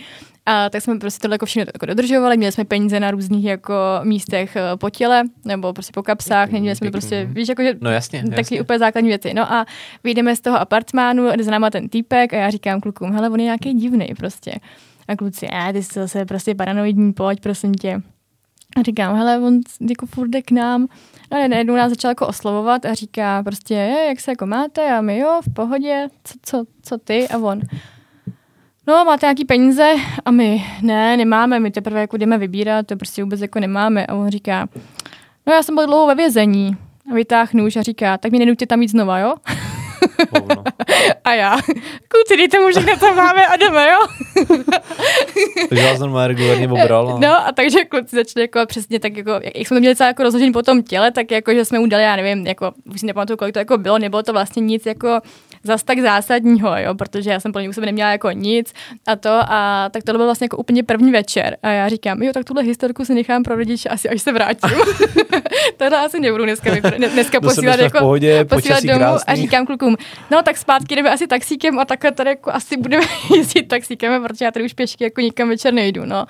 A tak jsme prostě tohle jako všechno jako dodržovali, měli jsme peníze na různých jako místech eh, po těle, nebo prostě po kapsách, měli jsme prostě, víš, jako, že no jasně, taky jasně. úplně základní věci. No a vyjdeme z toho apartmánu, jde za náma ten týpek a já říkám klukům, hele, on je nějaký divný prostě. A kluci, a ty jsi zase prostě paranoidní, pojď, prosím tě. A říkám, hele, on jako furt jde k nám. No ne, najednou nás začal jako oslovovat a říká prostě, je, jak se jako máte? A my jo, v pohodě, co, co, co ty? A on, no máte nějaký peníze? A my, ne, nemáme, my teprve jako jdeme vybírat, to prostě vůbec jako nemáme. A on říká, no já jsem byl dlouho ve vězení. A vytáhnu už a říká, tak mi nenutě tam jít znova, jo? a já, kluci, dejte mu všechno, co máme a jdeme, jo? takže vás normálně regulárně obral. No. no. a takže kluci začali jako přesně tak jako, jak jsme to měli celé jako rozložení po tom těle, tak jako, že jsme udali, já nevím, jako, už si nepamatuju, kolik to jako bylo, nebylo to vlastně nic jako zas tak zásadního, jo, protože já jsem plně u sebe neměla jako nic a to a tak to byl vlastně jako úplně první večer a já říkám, jo, tak tuhle historku si nechám pro rodiče asi, až se vrátím. Tohle asi nebudu dneska, vypr- dneska posílat, jako, pohodě, posílat domů krásný. a říkám klukům, no tak zpátky jdeme asi taxíkem a takhle tady jako asi budeme jezdit taxíkem, protože já tady už pěšky jako nikam večer nejdu, no.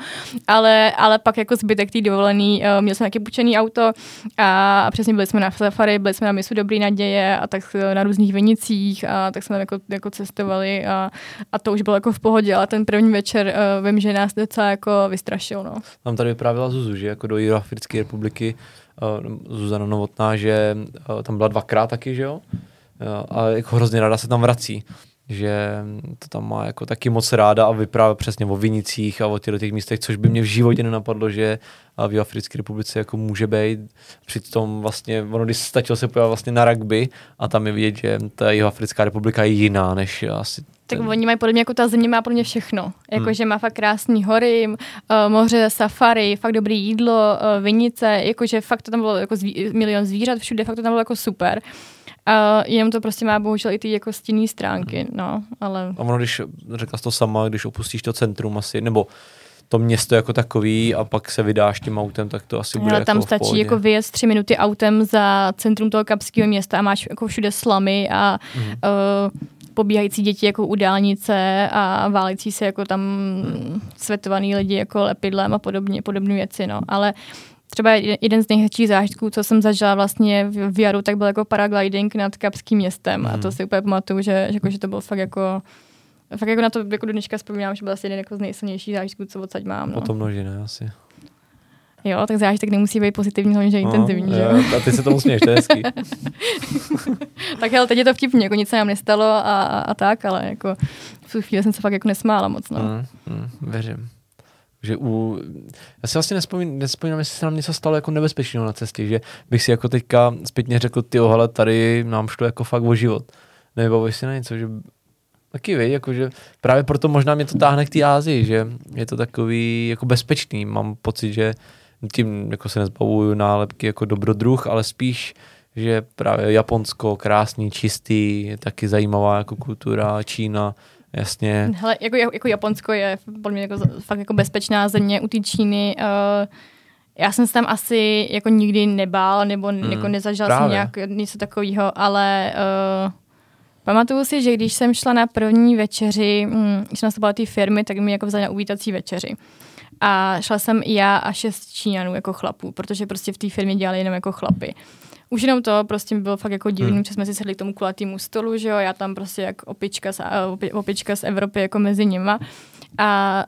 Ale, ale pak jako zbytek té dovolený, uh, měl jsem taky půjčený auto a přesně byli jsme na safari, byli jsme na misu Dobrý naděje a tak na různých vinicích a tak jsme jako, jako cestovali a, a to už bylo jako v pohodě, ale ten první večer uh, vím, že nás docela jako vystrašil. No. Tam tady vyprávěla Zuzu, že jako do Jihoafrické republiky uh, Zuzana Novotná, že uh, tam byla dvakrát taky, že jo? Uh, a jako hrozně ráda se tam vrací že to tam má jako taky moc ráda a vyprávět přesně o Vinicích a o těchto těch místech, což by mě v životě nenapadlo, že v Africké republice jako může být. Přitom vlastně, ono když stačilo se podívat vlastně na rugby a tam je vidět, že ta Jihoafrická republika je jiná než asi tak ten... oni mají podle mě, jako ta země má podle mě všechno. Jako, hmm. že má fakt krásný hory, uh, moře, safari, fakt dobré jídlo, uh, vinice, jakože fakt to tam bylo jako zví, milion zvířat všude, fakt to tam bylo jako super. A jenom to prostě má bohužel i ty jako stinné stránky, no, ale... A ono, když, řekla jsi to sama, když opustíš to centrum asi, nebo to město jako takový a pak se vydáš tím autem, tak to asi bude Ale tam jako stačí jako vyjet tři minuty autem za centrum toho kapského města a máš jako všude slamy a mm. uh, pobíhající děti jako u dálnice a válící se jako tam mm. světovaný lidi jako lepidlem a podobně, podobné věci, no. Ale třeba jeden z nejhezčích zážitků, co jsem zažila vlastně v, jaru, tak byl jako paragliding nad Kapským městem mm. a to mhm. si úplně pamatuju, že, že, jako, že to bylo fakt jako fakt jako na to jako do dneška vzpomínám, že byl asi jeden jako z nejsilnějších zážitků, co odsaď mám. No. Potom množí, ne asi. Jo, tak zážitek nemusí být pozitivní, hlavně, že no, intenzivní, jo, že A ty se tomu směješ, to je hezký. tak ale teď je to vtipně, jako nic se nám nestalo a, a, a tak, ale jako v tu chvíli jsem se fakt jako nesmála moc, no. Mm, mm, věřím. Že u, já si vlastně nespomínám, nespomínám, jestli se nám něco stalo jako nebezpečného na cestě, že bych si jako teďka zpětně řekl, ty hele, tady nám šlo jako fakt o život. Nebo si na něco, že taky vy, jakože právě proto možná mě to táhne k té Ázii, že je to takový jako bezpečný. Mám pocit, že tím jako se nezbavuju nálepky jako dobrodruh, ale spíš, že právě Japonsko, krásný, čistý, taky zajímavá jako kultura, Čína, Jasně. Hele, jako, jako Japonsko je podle mě jako, fakt jako bezpečná země u té Číny. Uh, já jsem se tam asi jako nikdy nebál, nebo hmm, jako nezažil jsem nějak něco takového, ale uh, pamatuju si, že když jsem šla na první večeři, hm, když jsem nastupovala té firmy, tak mi jako vzali na uvítací večeři. A šla jsem i já a šest Číňanů jako chlapů, protože prostě v té firmě dělali jenom jako chlapy. Už jenom to prostě bylo fakt jako divný, Hmm. že jsme si sedli k tomu kulatýmu stolu, že jo, já tam prostě jak opička z, a- opi, opička z Evropy jako mezi nima. A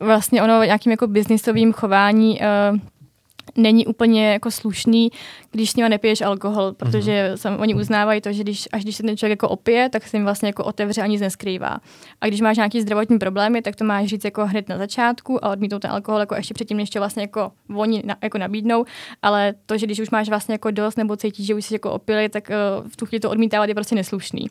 uh, vlastně ono nějakým jako biznisovým chování uh, není úplně jako slušný, když s nima nepiješ alkohol, protože mm-hmm. oni uznávají to, že když, až když se ten člověk jako opije, tak se jim vlastně jako otevře a nic neskrývá. A když máš nějaký zdravotní problémy, tak to máš říct jako hned na začátku a odmítnout ten alkohol jako ještě předtím, než vlastně jako oni na, jako nabídnou, ale to, že když už máš vlastně jako dost nebo cítíš, že už jsi jako opili, tak uh, v tu chvíli to odmítávat je prostě neslušný.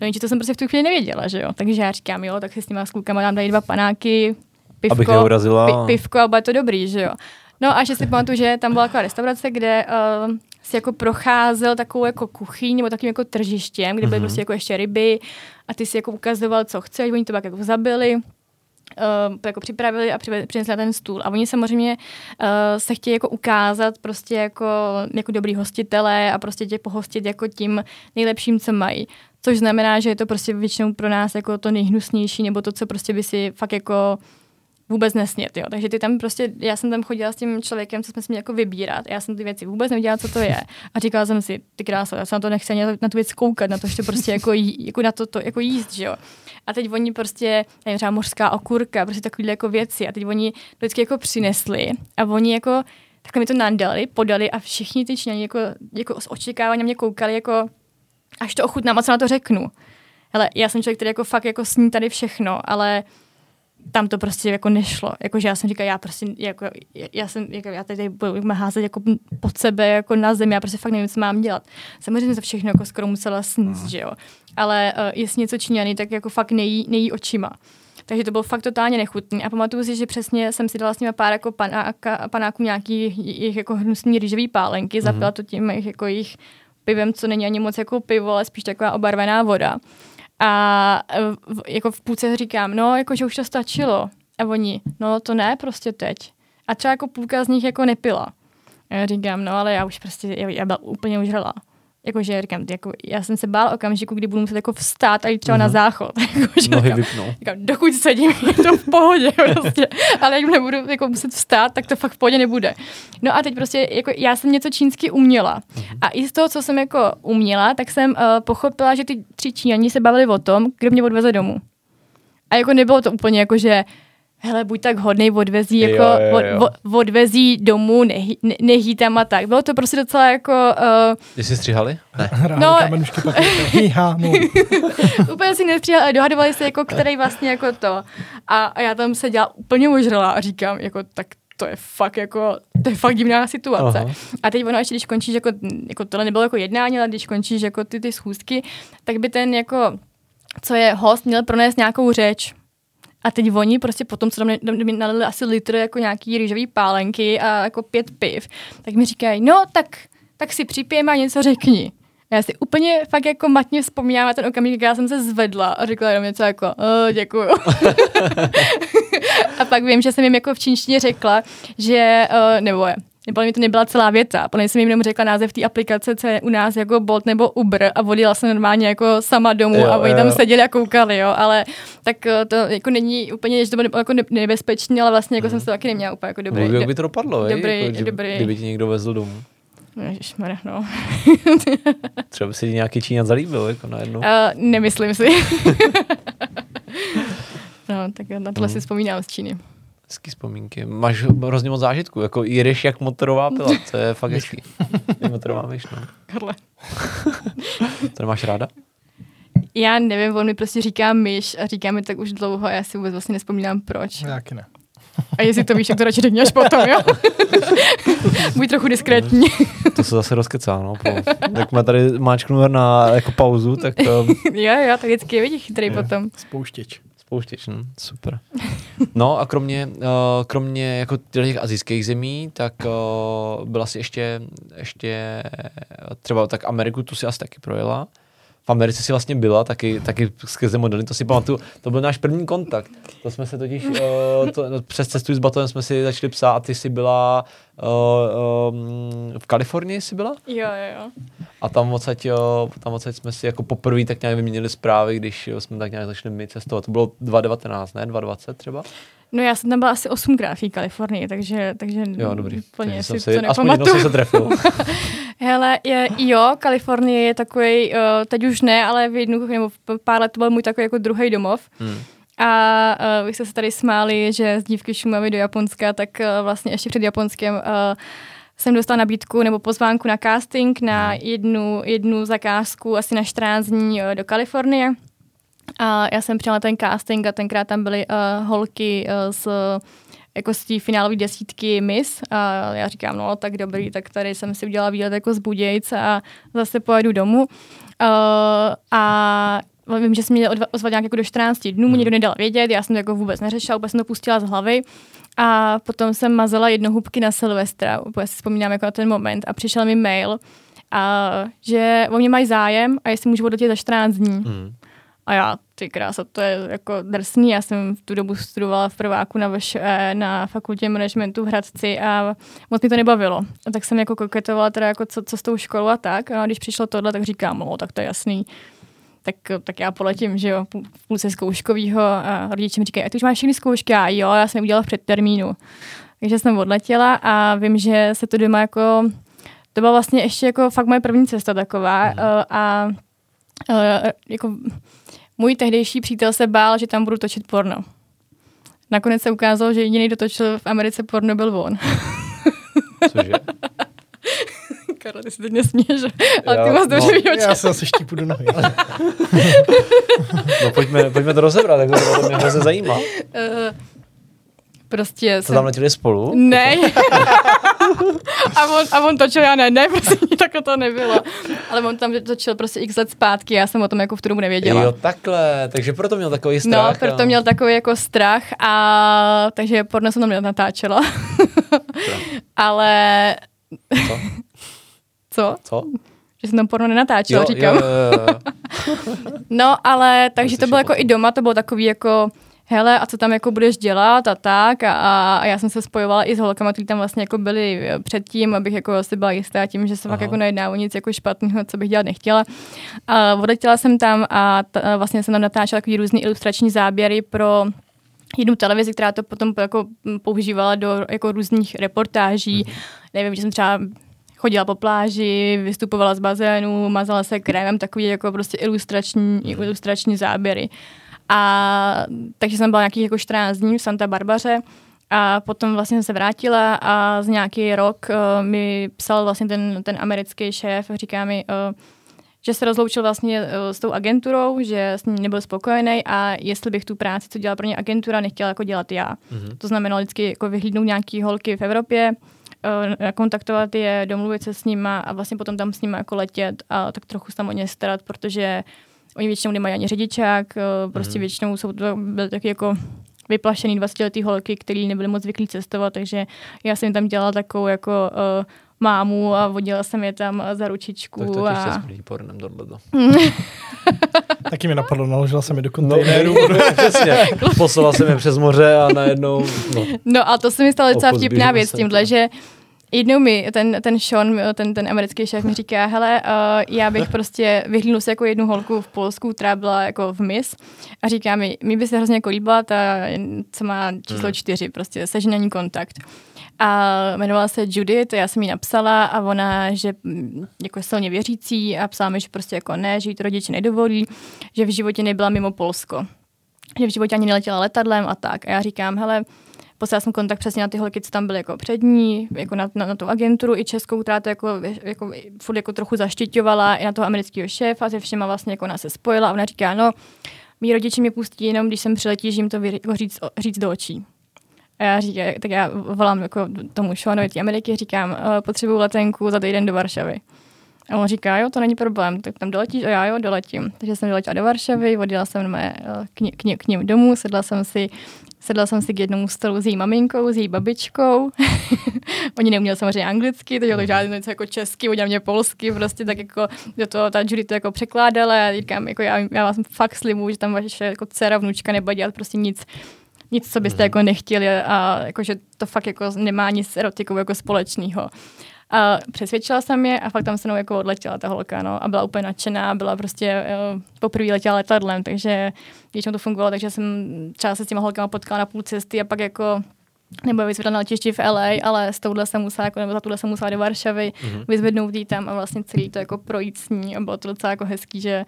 No jenže to jsem prostě v tu chvíli nevěděla, že jo. Takže já říkám, jo, tak si s těma s klukama dám tady dva panáky, pivko, Abych neurazila. pi, pivko a bude to dobrý, že jo. No a ještě si pamatuju, že tam byla taková restaurace, kde uh, si jako procházel takovou jako kuchyň nebo takovým jako tržištěm, kde byly Mhm. prostě jako ještě ryby a ty si jako ukazoval, co chceš, oni to pak jako zabili, Uh, jako připravili a přinesli na ten stůl. A oni samozřejmě uh, se chtějí jako ukázat prostě jako, jako dobrý hostitelé a prostě tě pohostit jako tím nejlepším, co mají. Což znamená, že je to prostě většinou pro nás jako to nejhnusnější, nebo to, co prostě by si fakt jako vůbec nesnět, jo. Takže ty tam prostě, já jsem tam chodila s tím člověkem, co jsme si měli jako vybírat. Já jsem ty věci vůbec nevěděla, co to je. A říkala jsem si, ty krása, já se na to nechci ani na tu věc koukat, na to, že to prostě jako, jí, jako na to, to, jako jíst, že jo. A teď oni prostě, nevím, třeba mořská okurka, prostě takovýhle jako věci. A teď oni vždycky jako přinesli a oni jako takhle mi to nadali, podali a všichni ty Číňani jako, jako s očekáváním mě koukali, jako až to ochutnám a co na to řeknu. Hele, já jsem člověk, který jako fakt jako sní tady všechno, ale tam to prostě jako nešlo. Jakože já jsem říkala, já prostě, jako, já, jsem, jako, já tady budu házet jako pod sebe, jako na zemi, já prostě fakt nevím, co mám dělat. Samozřejmě to všechno jako skoro musela sníst, že jo. Ale uh, jestli něco Číňany, tak jako fakt nejí, nejí očima. Takže to bylo fakt totálně nechutný. A pamatuju si, že přesně jsem si dala s nimi pár jako panáka, panáků nějaký jejich jako hnusný rýžový pálenky, mm-hmm. zapila to tím jejich, jako jejich pivem, co není ani moc jako pivo, ale spíš taková obarvená voda. A v, jako v půlce říkám, no, jako, že už to stačilo. A oni, no to ne, prostě teď. A třeba jako půlka z nich jako nepila. A já říkám, no ale já už prostě, já, já byla úplně užrala. Jakože říkám, jako, já jsem se bál okamžiku, kdy budu muset jako vstát a jít třeba mm-hmm. na záchod. Jakože Nohy říkám, vypnou. říkám, dokud sedím, je to v pohodě prostě. Ale jak nebudu jako muset vstát, tak to fakt v pohodě nebude. No a teď prostě, jako já jsem něco čínsky uměla. A i z toho, co jsem jako uměla, tak jsem uh, pochopila, že ty tři Číňani se bavili o tom, kdo mě odveze domů. A jako nebylo to úplně jako, že hele, buď tak hodnej, odvezí, Jo, jako, jo, jo. Od, od, odvezí domů, nehy, ne, nehý tam a tak. Bylo to prostě docela jako, uh, Jsi stříhali? Ne. Hráli No. úplně si nestříhali, ale dohadovali se, jako, který vlastně jako to. A, a já tam se dělala úplně ožrala a říkám, jako, tak to je fakt jako, to je fakt divná situace. Aha. A teď ono ještě, když končíš, jako, jako tohle nebylo jako jednání, ale když končíš jako ty, ty schůzky, tak by ten jako, co je host, měl pronést nějakou řeč. A teď oni prostě potom, co tam mě nalili asi litr jako nějaký rýžový pálenky a jako pět piv, tak mi říkají, no tak, tak si připijeme a něco řekni. A já si úplně fakt jako matně vzpomínám na ten okamžik, kdy já jsem se zvedla a řekla jenom něco jako, "Eh, děkuju. a pak vím, že jsem jim jako v čínštině řekla, že, uh, nebo nebo mi to nebyla celá věta. Podle mě jsem jim jenom řekla název té aplikace, co je u nás jako Bolt nebo Uber a odjela jsem normálně jako sama domů Jo, a oni tam seděli a koukali, jo, ale tak eh, to jako není úplně, že to bylo jako ne- nebezpečné, ale vlastně jako jsem se to taky neměla úplně jako dobrý. Jak by to dopadlo, dobrý, jako, že, dobrý. kdyby ti někdo vezl domů. Ježišmarja, no. Třeba by se ti nějaký Číňan zalíbil, jako najednou. Uh, nemyslím si. no, tak na tohle Mhm. si vzpomínám z Číny. Hezký vzpomínky. Máš hrozně moc zážitku, jako jedeš jak motorová pila, to je fakt hezký. Je motorová myš, no. Karle. To nemáš ráda? Já nevím, on mi prostě říká myš a říká mi tak už dlouho a já si vůbec vlastně nespomínám proč. Jaký ne. A jestli to víš, tak to radši řekni až potom, jo? Buď trochu diskrétní. To se zase rozkecá, no. Po, jak má tady máčknu na jako pauzu, tak um, jo, jo, tak vždycky je vidíš chytrý potom. Spouštěč. Spouštěč, no, super. No a kromě, uh, kromě jako těch azijských zemí, tak uh, byla si ještě, ještě třeba tak Ameriku, tu si asi taky projela. V Americe si vlastně byla, taky, taky skrze modely, to si pamatuju, to byl náš první kontakt. To jsme se totiž, uh, to, no, přes cestu s Batonem jsme si začali psát a ty jsi byla uh, um, v Kalifornii jsi byla? Jo, jo, jo. A tam odsaď, jo, tam odsaď jsme si jako poprvé tak nějak vyměnili zprávy, když jo, jsme tak nějak začali my cestovat. To bylo 2019, ne? 2020 třeba? No já jsem tam byla asi osmkrát v Kalifornii, takže, takže Jo, dobrý. plně Takže si jsem to si, aspoň jednou nepamatuju. jsem se trefil. Hele, je, jo, Kalifornie je takový, uh, teď už ne, ale v jednu nebo v pár let to byl můj takový jako druhý domov. Hmm. A uh, vy jste se tady smáli, že z dívky Šumavy do Japonska, tak uh, vlastně ještě před Japonskem uh, jsem dostala nabídku nebo pozvánku na casting na jednu, jednu zakázku asi na 14 dní uh, do Kalifornie. A já jsem přijela ten casting a tenkrát tam byly uh, holky uh, z jako z té finálové desítky Miss a já říkám, no tak dobrý, tak tady jsem si udělala výlet jako z Budějc a zase pojedu domů. Uh, a vím, že jsem měla ozvat nějak jako do 14 dnů, mu nikdo nedal vědět, já jsem to jako vůbec neřešila, úplně jsem to pustila z hlavy. A potom jsem mazala jednohubky na Silvestra, úplně si vzpomínám jako na ten moment a přišel mi mail, a, že o mě mají zájem a jestli můžu odletět za 14 dní. Mm. A já, ty krása, to je jako drsný. Já jsem v tu dobu studovala v prváku na, vaš, eh, na fakultě managementu v Hradci a moc mi to nebavilo. A tak jsem jako koketovala teda jako co, co s tou školou a tak. A když přišlo tohle, tak říkám, no tak to je jasný. Tak, tak já poletím, že jo, v půlce zkouškovýho a rodiče mi říkají, a ty už máš všechny zkoušky? A jo, já jsem udělala v předtermínu. Takže jsem odletěla a vím, že se to doma jako, to byla vlastně ještě jako fakt moje první cesta taková mm. a, a jako můj tehdejší přítel se bál, že tam budu točit porno. Nakonec se ukázalo, že jediný, kdo točil v Americe porno, byl on. Cože? Karla, ty si teď nesměješ, ale ty máš dobře no, Já se zase štípu do nohy. no pojďme, pojďme to rozebrat, tak to, to mě hrozně zajímá. Uh, prostě Co jsem... tam letěli spolu? Ne. a, on, a on točil, já ne, ne, prostě tak to nebylo. Ale on tam točil prostě x let zpátky, já jsem o tom jako v dobu nevěděla. Jo, takhle, takže proto měl takový strach. No, proto a... měl takový jako strach a takže porno jsem tam natáčela. Ale... Co? Co? Co? Že jsem tam porno nenatáčela, jo, říkám. Jo, jo, jo. no, ale takže to bylo jako i doma, to bylo takový jako hele, a co tam jako budeš dělat a tak. A, a já jsem se spojovala i s holkama, kteří tam vlastně jako byli eh, předtím, abych jako si byla jistá tím, že se Aha. fakt jako nejedná o nic jako špatného, co bych dělat nechtěla. A odletěla jsem tam a ta, vlastně jsem tam natáčela takový různý ilustrační záběry pro jednu televizi, která to potom jako používala do jako různých reportáží. Mm. Nevím, že jsem třeba chodila po pláži, vystupovala z bazénu, mazala se krémem, takový jako prostě ilustrační, mm. ilustrační záběry. A takže jsem byla nějakých jako 14 dní v Santa Barbaře a potom vlastně jsem se vrátila a z nějaký rok uh, mi psal vlastně ten, ten americký šéf, říká mi, uh, že se rozloučil vlastně uh, s tou agenturou, že s ním nebyl spokojený a jestli bych tu práci, co dělala pro ně agentura, nechtěla jako dělat já. Mm-hmm. To znamenalo vždycky jako vyhlídnout nějaký holky v Evropě, uh, kontaktovat je, domluvit se s nima a vlastně potom tam s nimi jako letět a tak trochu se tam o ně starat, protože Oni většinou nemají ani řidičák, eh, prostě mm. většinou jsou to byly taky jako vyplašený 20-letý holky, který nebyly moc zvyklí cestovat, takže já jsem tam dělala takovou jako uh, mámu a vodila jsem je tam za ručičku. Tak to a... těžce pornem tohleto. Taky mi napadlo, naložila jsem je do kontejneru. No, přesně. Poslala jsem je přes moře a najednou... No, no a to se mi stalo docela vtipná věc tímhle, že jednou mi ten, ten Sean, ten, ten americký šéf mi říká, hele, uh, já bych prostě vyhlídnul se jako jednu holku v Polsku, která byla jako v MIS a říká mi, mi by se hrozně jako líbila ta, co má číslo hmm. čtyři, prostě seží na ní kontakt. A jmenovala se Judith, já jsem jí napsala a ona, že mm, jako je silně věřící a psala mi, že prostě jako ne, že jí to rodiče nedovolí, že v životě nebyla mimo Polsko. Že v životě ani neletěla letadlem a tak. A já říkám, hele, poslala jsem kontakt přesně na ty holky, co tam byly jako přední, jako na, na, na tu agenturu i českou, která to jako, jako, furt jako trochu zaštiťovala, i na toho amerického šéfa, se všema vlastně jako ona se spojila a ona říká, no, mý rodiče mě pustí jenom, když jsem přiletí, že jim to vy, jako říct, říct do očí. A já říkám, tak já volám jako tomu Seanovi té Ameriky, říkám, uh, potřebuju letenku za týden do Varšavy. A on říká, jo, to není problém, tak tam doletíš a já jo, doletím. Takže jsem doletěla do Varšavy, odjela jsem mé, eh, k, k, k ním domů, sedla jsem si Sedla jsem si k jednomu stolu s její maminkou, s její babičkou. Oni neuměli samozřejmě anglicky, takže to žádný něco jako česky, udělali mě polsky, prostě tak jako do toho ta Judy to jako překládala a říkám, jako já, já vás fakt slibuju, že tam vaše jako dcera, vnučka nebude dělat prostě nic, nic, co byste mm. jako nechtěli a jako, že to fakt jako nemá nic erotikou jako společného. A přesvědčila jsem je a fakt tam se mnou jako odletěla ta holka, no, a byla úplně nadšená, byla prostě poprvé letěla letadlem, takže většinou to fungovalo, takže jsem třeba se s těma holkama potkala na půl cesty a pak jako nebo vyzvedla na letišti v LA, ale s touhle jsem musela, jako, nebo za tuhle jsem musela do Varšavy, mm-hmm. vyzvednout jí tam a vlastně celý to jako projít s ní a bylo to docela jako hezký, že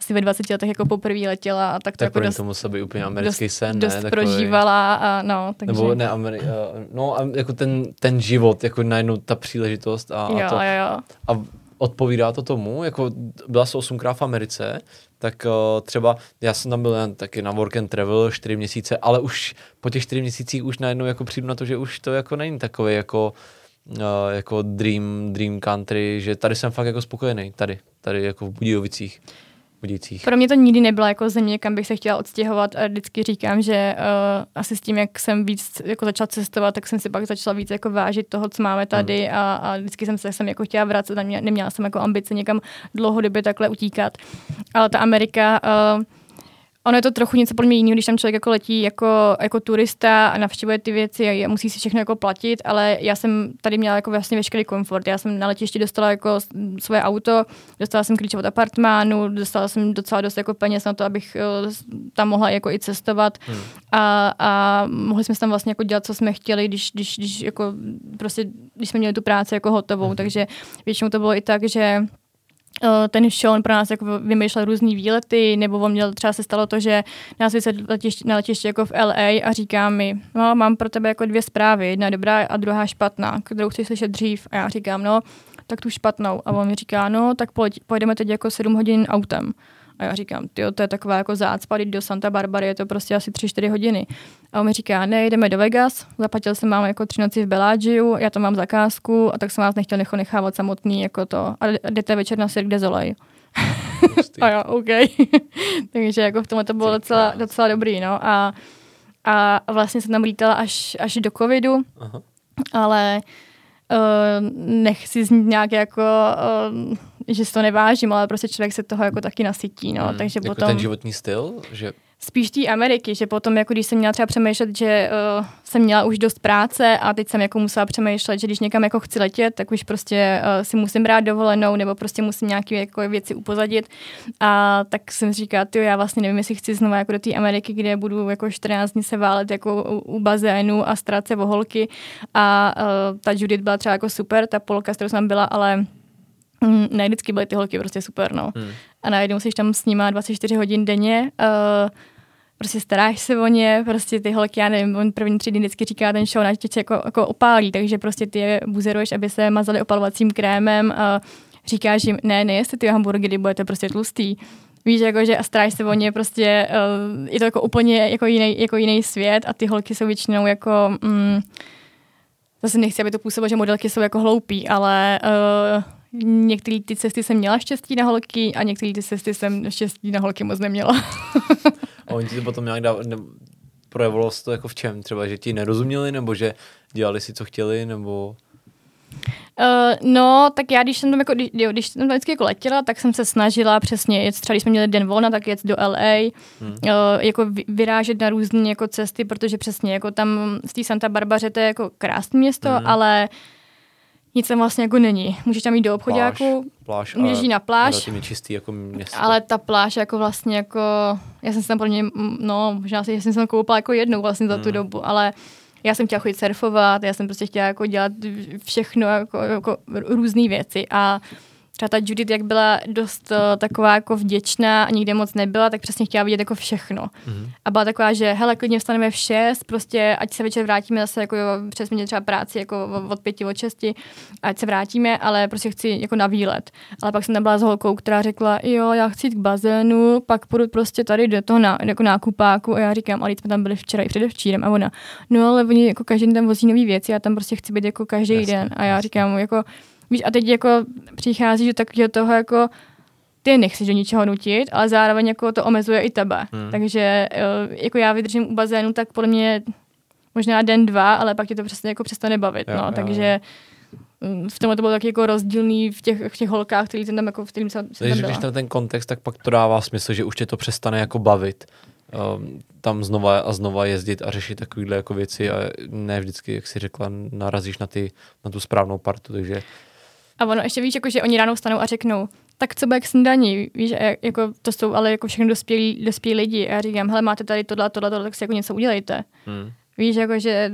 asi ve 20 letech jako poprvé letěla a tak to Tak jako dost, to musel být úplně americký dost, sen, dost ne? Takový- prožívala a no, takže Nebo ne, Ameri- uh, no a jako ten, ten život, jako najednou ta příležitost a, jo, a to. jo. A odpovídá to tomu, jako byla jsi osmkrát v Americe, tak uh, třeba já jsem tam byl jen taky na work and travel čtyři měsíce, ale už po těch čtyři měsících už najednou jako přijdu na to, že už to jako není takový jako uh, jako dream, dream country, že tady jsem fakt jako spokojený, tady, tady jako v Budějovicích. Budějcích. Pro mě to nikdy nebyla jako země, kam bych se chtěla odstěhovat a vždycky říkám, že uh, asi s tím, jak jsem víc jako začala cestovat, tak jsem si pak začala víc jako vážit toho, co máme tady Hmm. a, a vždycky jsem se sem jako chtěla vracet a mě, neměla jsem jako ambice někam dlouhodobě takhle utíkat. Ale ta Amerika, uh, ono je to trochu něco podle mě jiného, když tam člověk jako letí jako, jako turista a navštěvuje ty věci a musí si všechno jako platit, ale já jsem tady měla jako vlastně veškerý komfort. Já jsem na letišti dostala jako svoje auto, dostala jsem klíče od apartmánu, dostala jsem docela dost jako peněz na to, abych eh, tam mohla jako i cestovat Hmm. a, a mohli jsme tam vlastně jako dělat, co jsme chtěli, když, když, když jako prostě, když jsme měli tu práci jako hotovou, Mhm. takže většinou to bylo i tak, že ten Sean pro nás jako vymýšlel různý výlety, nebo on měl třeba se stalo to, že nás vysedl letiště, na letiště jako v LA a říká mi, no mám pro tebe jako dvě zprávy, jedna je dobrá a druhá špatná, kterou chceš slyšet dřív a já říkám, no tak tu špatnou a on mi říká, no tak pojď, pojedeme teď jako 7 hodin autem. A já říkám, ty to je taková jako zácpa, do Santa Barbary, je to prostě asi 3-4 hodiny. A on mi říká, ne, jdeme do Vegas, zaplatil jsem vám jako tři noci v Bellagio, já tam mám zakázku a tak jsem vás nechtěl nechávat samotný jako to. A jdete večer na Cirque Soleil. Hustý. A jo, OK. Takže jako v tomhle to bylo docela, docela dobrý, no. A, a vlastně jsem tam lítala až, až do covidu, Aha. ale uh, nechci znít nějak jako, uh, že si to nevážím, ale prostě člověk se toho jako taky nasytí, no. Hmm. Takže jako potom ten životní styl, že spíš té Ameriky, že potom, jako když jsem měla třeba přemýšlet, že uh, jsem měla už dost práce a teď jsem jako musela přemýšlet, že když někam jako chci letět, tak už prostě uh, si musím brát dovolenou nebo prostě musím nějaké jako věci upozadit. A tak jsem si říkala, ty já vlastně nevím, jestli chci znovu jako do té Ameriky, kde budu jako 14 dní se válet jako u, u bazénu a starat se o holky. A uh, ta Judith byla třeba jako super, ta Polka, s kterou jsem byla, ale Mm, ne, vždycky byly ty holky prostě super, no. Hmm. A najednou jsi tam s nima 24 hodin denně, uh, prostě staráš se o ně, prostě ty holky, já nevím, on první tři dny vždycky říká ten show, na tě jako, jako opálí, takže prostě ty je buzeruješ, aby se mazali opalovacím krémem a říkáš jim, ne, nejeste ty hamburgery, budete prostě tlustý. Víš, jako, že a staráš se o ně, prostě uh, je to jako úplně jako jiný, jako jiný svět a ty holky jsou většinou jako, mm, zase nechci, aby to působilo, že modelky jsou jako hloupí, ale uh, některé ty cesty jsem měla štěstí na holky a některé ty cesty jsem štěstí na holky moc neměla. A oni ti to potom nějak dá, ne, projevilo se to jako v čem? Třeba, že ti nerozuměli, nebo že dělali si, co chtěli, nebo... Uh, no, tak já, když jsem tam, jako, když, jo, když jsem tam vždycky jako letěla, tak jsem se snažila přesně jet, třeba když jsme měli den volna, tak jet do LA, Hmm. uh, jako vy- vyrážet na různé jako cesty, protože přesně jako tam z té Santa Barbaře to je jako krásné město, Mhm. ale nic tam vlastně jako není. Můžeš tam jít do obchodáku, pláž můžeš jít na pláž, čistý jako město. ale ta pláž jako vlastně jako, já jsem se tam mě, mm, no možná si, jsem se tam koupala jako jednou vlastně za tu Mhm. dobu, ale já jsem chtěla chodit surfovat, já jsem prostě chtěla jako dělat všechno, jako, jako různé věci a třeba ta Judith, jak byla dost uh, taková jako vděčná a nikde moc nebyla, tak přesně chtěla vidět jako všechno. Mhm. A byla taková, že hele, klidně vstaneme v 6, prostě ať se večer vrátíme zase, jako jo, přes měli třeba práci jako od pěti, od šesti, ať se vrátíme, ale prostě chci jako na výlet. Ale pak jsem tam byla s holkou, která řekla, jo, já chci jít k bazénu, pak půjdu prostě tady do toho ná, jako nákupáku a já říkám, ale jsme tam byli včera i předevčírem a ona, no ale oni jako každý den vozí nový věci, já tam prostě chci být jako každý Jasně, den. A já říkám, jako, víš, a teď jako přichází do takového toho jako, ty nechceš do ničeho nutit, ale zároveň jako to omezuje i tebe. Hmm. Takže eh, jako já vydržím u bazénu, tak podle mě možná den, dva, ale pak tě to přesně jako přestane bavit. Jo, no. jo, takže mm, v tomhle to bylo taky jako rozdílný v těch, v těch holkách, který jsem tam jako, v kterým jsem, jsem Takže tam když byla. na ten kontext, tak pak to dává smysl, že už tě to přestane jako bavit. Um, tam znova a znova jezdit a řešit takovéhle jako věci a ne vždycky, jak si řekla, narazíš na, ty, na tu správnou partu, takže A ono ještě víš, jako, že oni ráno vstanou a řeknou, tak co bude k snídaní, víš, a jako, to jsou ale jako všechno dospělí, dospělí lidi. A já říkám, hele, máte tady tohle, tohle, tohle, tak si jako něco udělejte. hmm. Víš, jako, že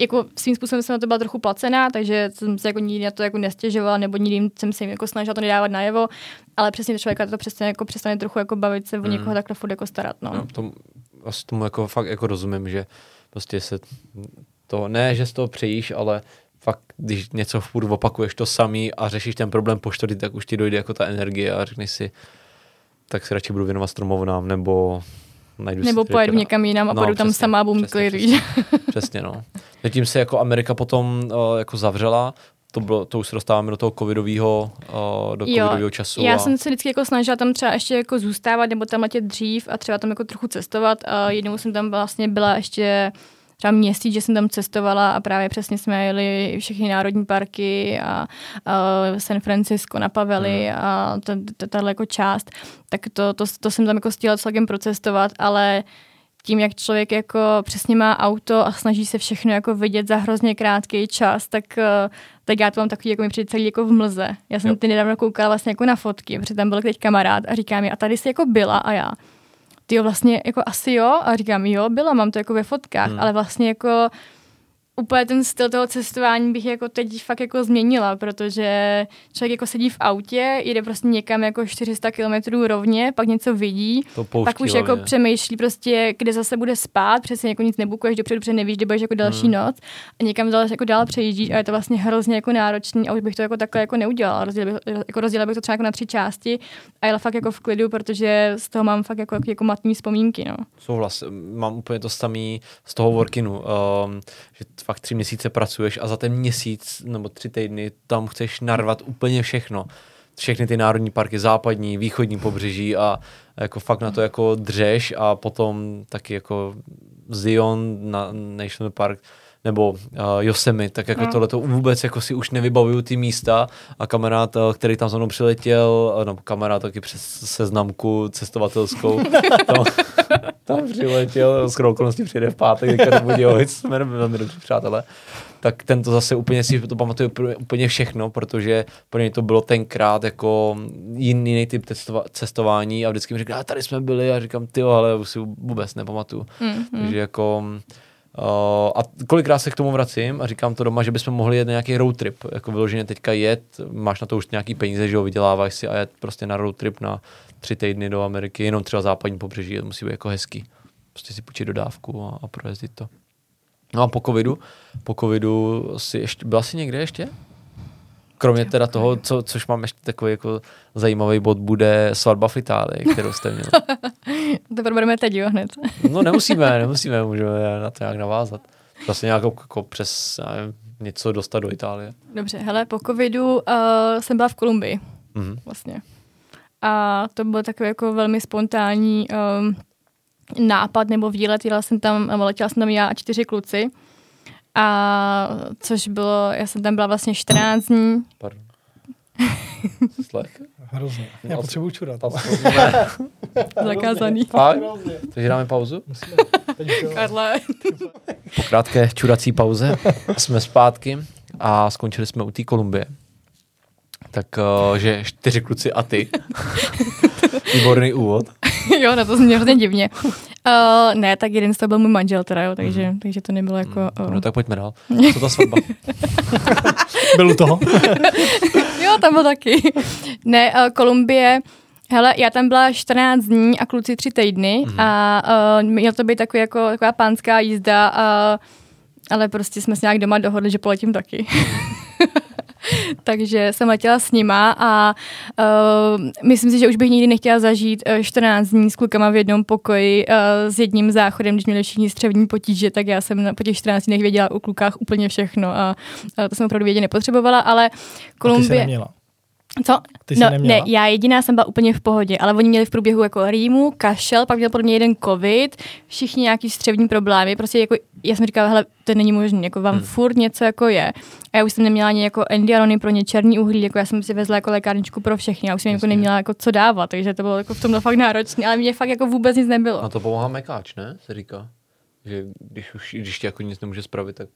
jako svým způsobem jsem na to byla trochu placená, takže jsem se jako nikdy na to jako nestěžovala, nebo nikdy jsem se jim jako snažila to nedávat najevo, ale přesně člověka to přestane, jako, přestane trochu jako bavit se o někoho mm. takhle furt jako starat. No. no tomu, asi tomu jako fakt jako rozumím, že prostě se to, ne, že z toho přejíš, ale fakt, když něco furt opakuješ to samý a řešíš ten problém po čtvrtý, tak už ti dojde jako ta energie a řekneš si, tak si radši budu věnovat stromovnám, nebo najdu Nebo si pojedu někam jinam a no, pojedu tam sama a budu přesně, přesně, přesně, no. Zatím se jako Amerika potom uh, jako zavřela, to, bylo, to už se dostáváme do toho covidového, uh, do covidového času. Já a... jsem se vždycky jako snažila tam třeba ještě jako zůstávat nebo tam letět dřív a třeba tam jako trochu cestovat. A jednou jsem tam vlastně byla ještě třeba měsíc, že jsem tam cestovala a právě přesně jsme jeli všechny národní parky a, a San Francisco na Paveli mm. a tato jako část, tak to, to, to jsem tam jako stihla celkem procestovat, ale tím, jak člověk jako přesně má auto a snaží se všechno jako vidět za hrozně krátký čas, tak, eh, tak já to mám takový jako mi přijde celý jako v mlze. Já jsem jo. ty nedávno koukala vlastně jako na fotky, protože tam byl teď kamarád a říká mi, a tady jsi jako byla a já. Ty jo, vlastně jako asi jo a říkám, jo, byla, mám to jako ve fotkách, hmm. ale vlastně jako úplně ten styl toho cestování bych jako teď fakt jako změnila, protože člověk jako sedí v autě, jede prostě někam jako 400 kilometrů rovně, pak něco vidí, to pak už jako přemýšlí prostě, kde zase bude spát, přesně jako nic nebukuješ dopředu, protože nevíš, kde budeš jako další hmm. noc a někam dál, jako dál přejíždíš a je to vlastně hrozně jako náročný a už bych to jako takhle jako neudělala. Rozdělila bych, jako rozdělila bych to třeba jako na tři části a jela fakt jako v klidu, protože z toho mám fakt jako, jako matní vzpomínky. No. Souhlas, mám úplně to samý z toho workinu, um, že fakt tři měsíce pracuješ a za ten měsíc nebo tři týdny tam chceš narvat úplně všechno. Všechny ty národní parky, západní, východní pobřeží a jako fakt na to jako dřeš a potom taky jako Zion na National Park nebo uh, Yosemite, tak jako no. tohle to vůbec jako si už nevybavuju ty místa a kamarád, uh, který tam za mnou přiletěl, no kamarád taky přes seznamku cestovatelskou, tam, tam přiletěl, s okolností přijde v pátek, teďka do Budějovic, jsme velmi dobří přátelé, tak ten to zase úplně si to pamatuje úplně všechno, protože pro něj to bylo tenkrát jako jiný, jiný typ cestova, cestování a vždycky mi říká, tady jsme byli a říkám, ty ale už si vůbec nepamatuju. Mm-hmm. Takže jako Uh, a kolikrát se k tomu vracím a říkám to doma, že bychom mohli jet na nějaký road trip, jako vyloženě teďka jet, máš na to už nějaký peníze, že ho vyděláváš si a jet prostě na road trip na tři týdny do Ameriky, jenom třeba západní pobřeží, to musí být jako hezký. Prostě si půjčit dodávku a, a projezdit to. No a po covidu, po covidu si ještě, byla jsi někde ještě? Kromě teda toho, co, což mám ještě takový jako zajímavý bod, bude svatba v Itálii, kterou jste měli. to probereme teď, jo, hned. no nemusíme, nemusíme, můžeme na to nějak navázat. Vlastně nějak jako přes nevím, něco dostat do Itálie. Dobře, hele, po covidu uh, jsem byla v Kolumbii. Mm-hmm. Vlastně. A to byl takový jako velmi spontánní um, nápad nebo výlet. Jela jsem tam, letěla jsem tam já a čtyři kluci. A což bylo, já jsem tam byla vlastně 14 dní. Pardon. Slech. Hrozně. Já potřebuji čurat. Zakázaný. Fakt? Takže dáme pauzu? Karle. Po krátké čurací pauze jsme zpátky a skončili jsme u té Kolumbie. Tak, uh, že čtyři kluci a ty. Výborný úvod. jo, na to zní hrozně divně. Uh, ne, tak jeden z toho byl můj manžel teda, jo, takže, mm. takže to nebylo jako... Uh... No tak pojďme dál. Co ta svatba? byl u toho? jo, tam byl taky. Ne, uh, Kolumbie, Hele, já tam byla 14 dní a kluci tři týdny mm. a uh, měl to být takový jako, taková pánská jízda, uh, ale prostě jsme se nějak doma dohodli, že poletím taky. takže jsem letěla s nima a uh, myslím si, že už bych nikdy nechtěla zažít uh, 14 dní s klukama v jednom pokoji uh, s jedním záchodem, když měli všichni střevní potíže, tak já jsem na, po těch 14 dnech věděla o klukách úplně všechno a uh, to jsem opravdu vědět nepotřebovala, ale Kolumbie... Co? Ty no, ne, já jediná jsem byla úplně v pohodě, ale oni měli v průběhu jako rýmu, kašel, pak měl podle mě jeden covid, všichni nějaký střevní problémy, prostě jako, já jsem říkala, hele, to není možné, jako vám hmm. furt něco jako je. A já už jsem neměla ani jako endiarony pro ně černý uhlí, jako já jsem si vezla jako lékárničku pro všechny, já už jsem jako neměla jako co dávat, takže to bylo jako v tomhle fakt náročné, ale mě fakt jako vůbec nic nebylo. A to pomáhá mekáč, ne? Se říká. Že když už, když tě jako nic nemůže spravit, tak,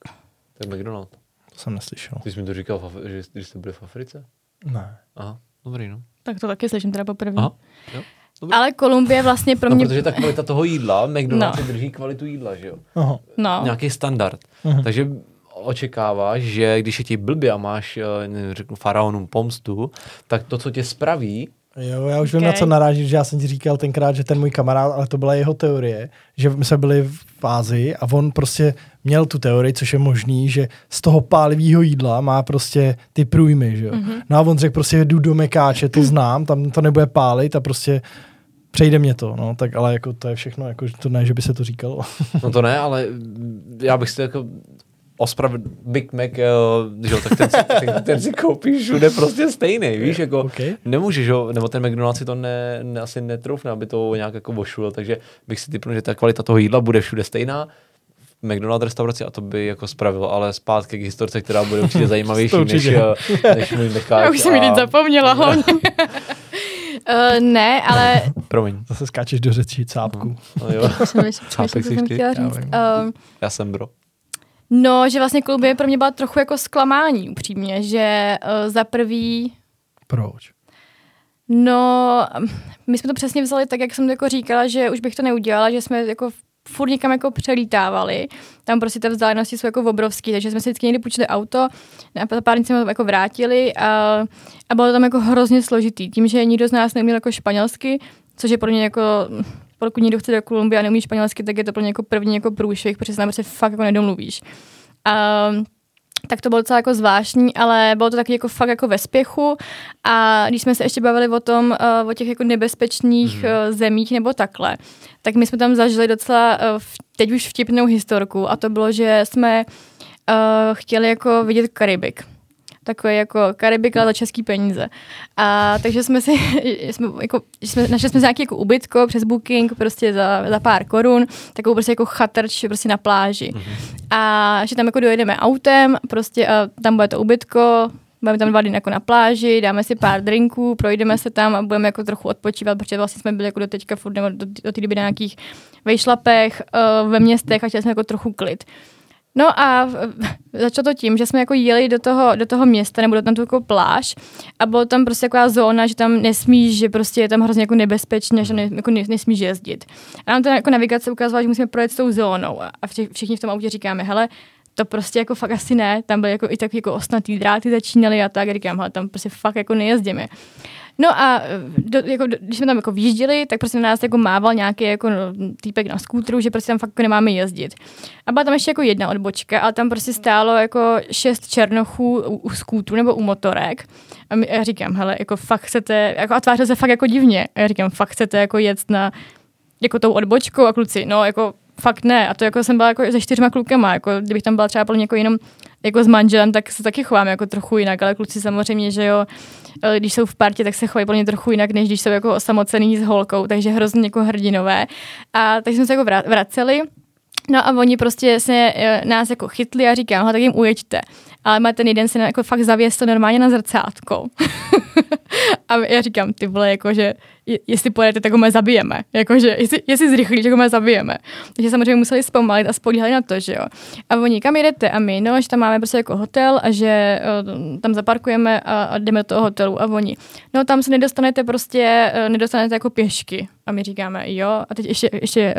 tak McDonald. To jsem neslyšel. Ty jsi mi to říkal, že, když jste byli v Africe? Ne. Aha, dobrý, no. Tak to taky slyším teda poprvé. Aha, jo. Ale Kolumbie vlastně pro No, mě... protože ta kvalita toho jídla, McDonald's no. drží kvalitu jídla, že jo? Aha. no. Nějaký standard. Mhm. Takže očekáváš, že když je ti blbě a máš, eh, nevím, řeknu, faraonům pomstu, tak to, co tě spraví, Jo, já už vím, Ok. na co narážíš, že já jsem ti říkal tenkrát, že ten můj kamarád, ale to byla jeho teorie, že my jsme byli v Ázii a on prostě měl tu teorii, což je možný, že z toho pálivého jídla má prostě ty průjmy, že jo. Mm-hmm. No a on řekl prostě, jdu do Mekáče, to znám, tam to nebude pálit a prostě přejde mě to, no, tak ale jako to je všechno, jako to ne, že by se to říkalo. no to ne, ale já bych si jako ospravil Big Mac, eh, že jo, tak ten, si- ten, ten si koupíš všude prostě stejný, víš, jako Ok. nemůžeš, jo, nebo ten McDonald's si to ne, ne, asi netroufne, aby to nějak jako vošul, takže bych si typnul, že ta kvalita toho jídla bude všude stejná, v McDonald's restauraci a to by jako spravilo, ale zpátky k historce, která bude určitě zajímavější To než, určitě. eh, než můj Mekáč. Já už jsem ji teď zapomněla hlavně. Uh, ne, ale Promiň. Zase skáčeš do řečí cápku. No, jo. jsem ještě, Chápek co jsi jsem ty? chtěla Já říct. vím. Uh, Já jsem bro. No, že vlastně Kolumbie pro mě byla trochu jako zklamání upřímně, že uh, za prvý Proč? No, my jsme to přesně vzali tak, jak jsem to jako říkala, že už bych to neudělala, že jsme jako furt někam jako přelítávali. Tam prostě ty vzdálenosti jsou jako obrovský, takže jsme si vždycky někdy půjčili auto a po pár dní jsme to jako vrátili a, a bylo to tam jako hrozně složitý. Tím, že nikdo z nás neuměl jako španělsky, což je pro mě jako pokud někdo chce do Kolumbie a neumí španělsky, tak je to pro mě jako první jako průšvih, protože se tam prostě fakt jako nedomluvíš. A, tak to bylo docela jako zvláštní, ale bylo to taky jako fakt jako ve spěchu a když jsme se ještě bavili o tom, uh, o těch jako nebezpečných Mhm. uh, zemích nebo takhle, tak my jsme tam zažili docela v- teď už vtipnou historku a to bylo, že jsme chtěli jako vidět Karibik takový jako Karibik, ale za český peníze. A takže jsme si, jsme, jako, jsme, našli jsme nějaký jako ubytko přes booking prostě za, za pár korun, takovou prostě jako chatrč prostě na pláži. A že tam jako dojedeme autem, prostě a tam bude to ubytko, budeme tam dva dny jako na pláži, dáme si pár drinků, projdeme se tam a budeme jako trochu odpočívat, protože vlastně jsme byli jako do teďka furt nebo do, do té doby na nějakých vejšlapech uh, ve městech a chtěli jsme jako trochu klid. No a začalo to tím, že jsme jako jeli do toho, do toho města, nebo do tam jako pláž a bylo tam prostě taková zóna, že tam nesmíš, že prostě je tam hrozně jako nebezpečně, že ne, jako ne, nesmíš jezdit. A nám to jako navigace ukazovala, že musíme projet s tou zónou a a vši- všichni v tom autě říkáme, hele, to prostě jako fakt asi ne, tam byly jako i tak jako ostnatý dráty začínaly a tak, a říkám, hele, tam prostě fakt jako nejezdíme. No a eh, do, jako, do, když jsme tam jako výjížděli, tak prostě na nás jako mával nějaký jako no, týpek na skútru, že prostě tam fakt jako nemáme jezdit. A byla tam ještě jako jedna odbočka, ale tam prostě stálo jako šest černochů u, u skútru nebo u motorek. A my, já říkám, hele, jako fakt chcete, jako a tvářil se fakt jako divně. A já říkám, fakt chcete jako jet na jako tou odbočkou a kluci, no jako fakt ne. A to jako jsem byla jako se čtyřma klukama, jako kdybych tam byla třeba plně jako jenom jako s manželem, tak se taky chovám jako trochu jinak, ale kluci samozřejmě, že jo, eh, když jsou v partě, tak se chovají plně trochu jinak, než když jsou jako osamocený s holkou, takže hrozně jako hrdinové. A takže jsme se jako vra- vraceli, No a oni prostě se eh, nás jako chytli a říkám, no tak jim ujeďte. Ale má ten jeden se jako fakt zavěs to normálně na zrcátko. a já říkám, ty vole, jakože je- jestli pojedete, tak ho mě zabijeme. Jakože, jestli, jestli zrychlíš, tak ho mě zabijeme. Takže samozřejmě museli zpomalit a spolíhali na to, že jo. A oni, kam jedete? A my, no, že tam máme prostě jako hotel a že eh, tam zaparkujeme a, a jdeme do toho hotelu. A oni, no tam se nedostanete prostě, eh, nedostanete jako pěšky. A my říkáme, jo. A teď ještě, ještě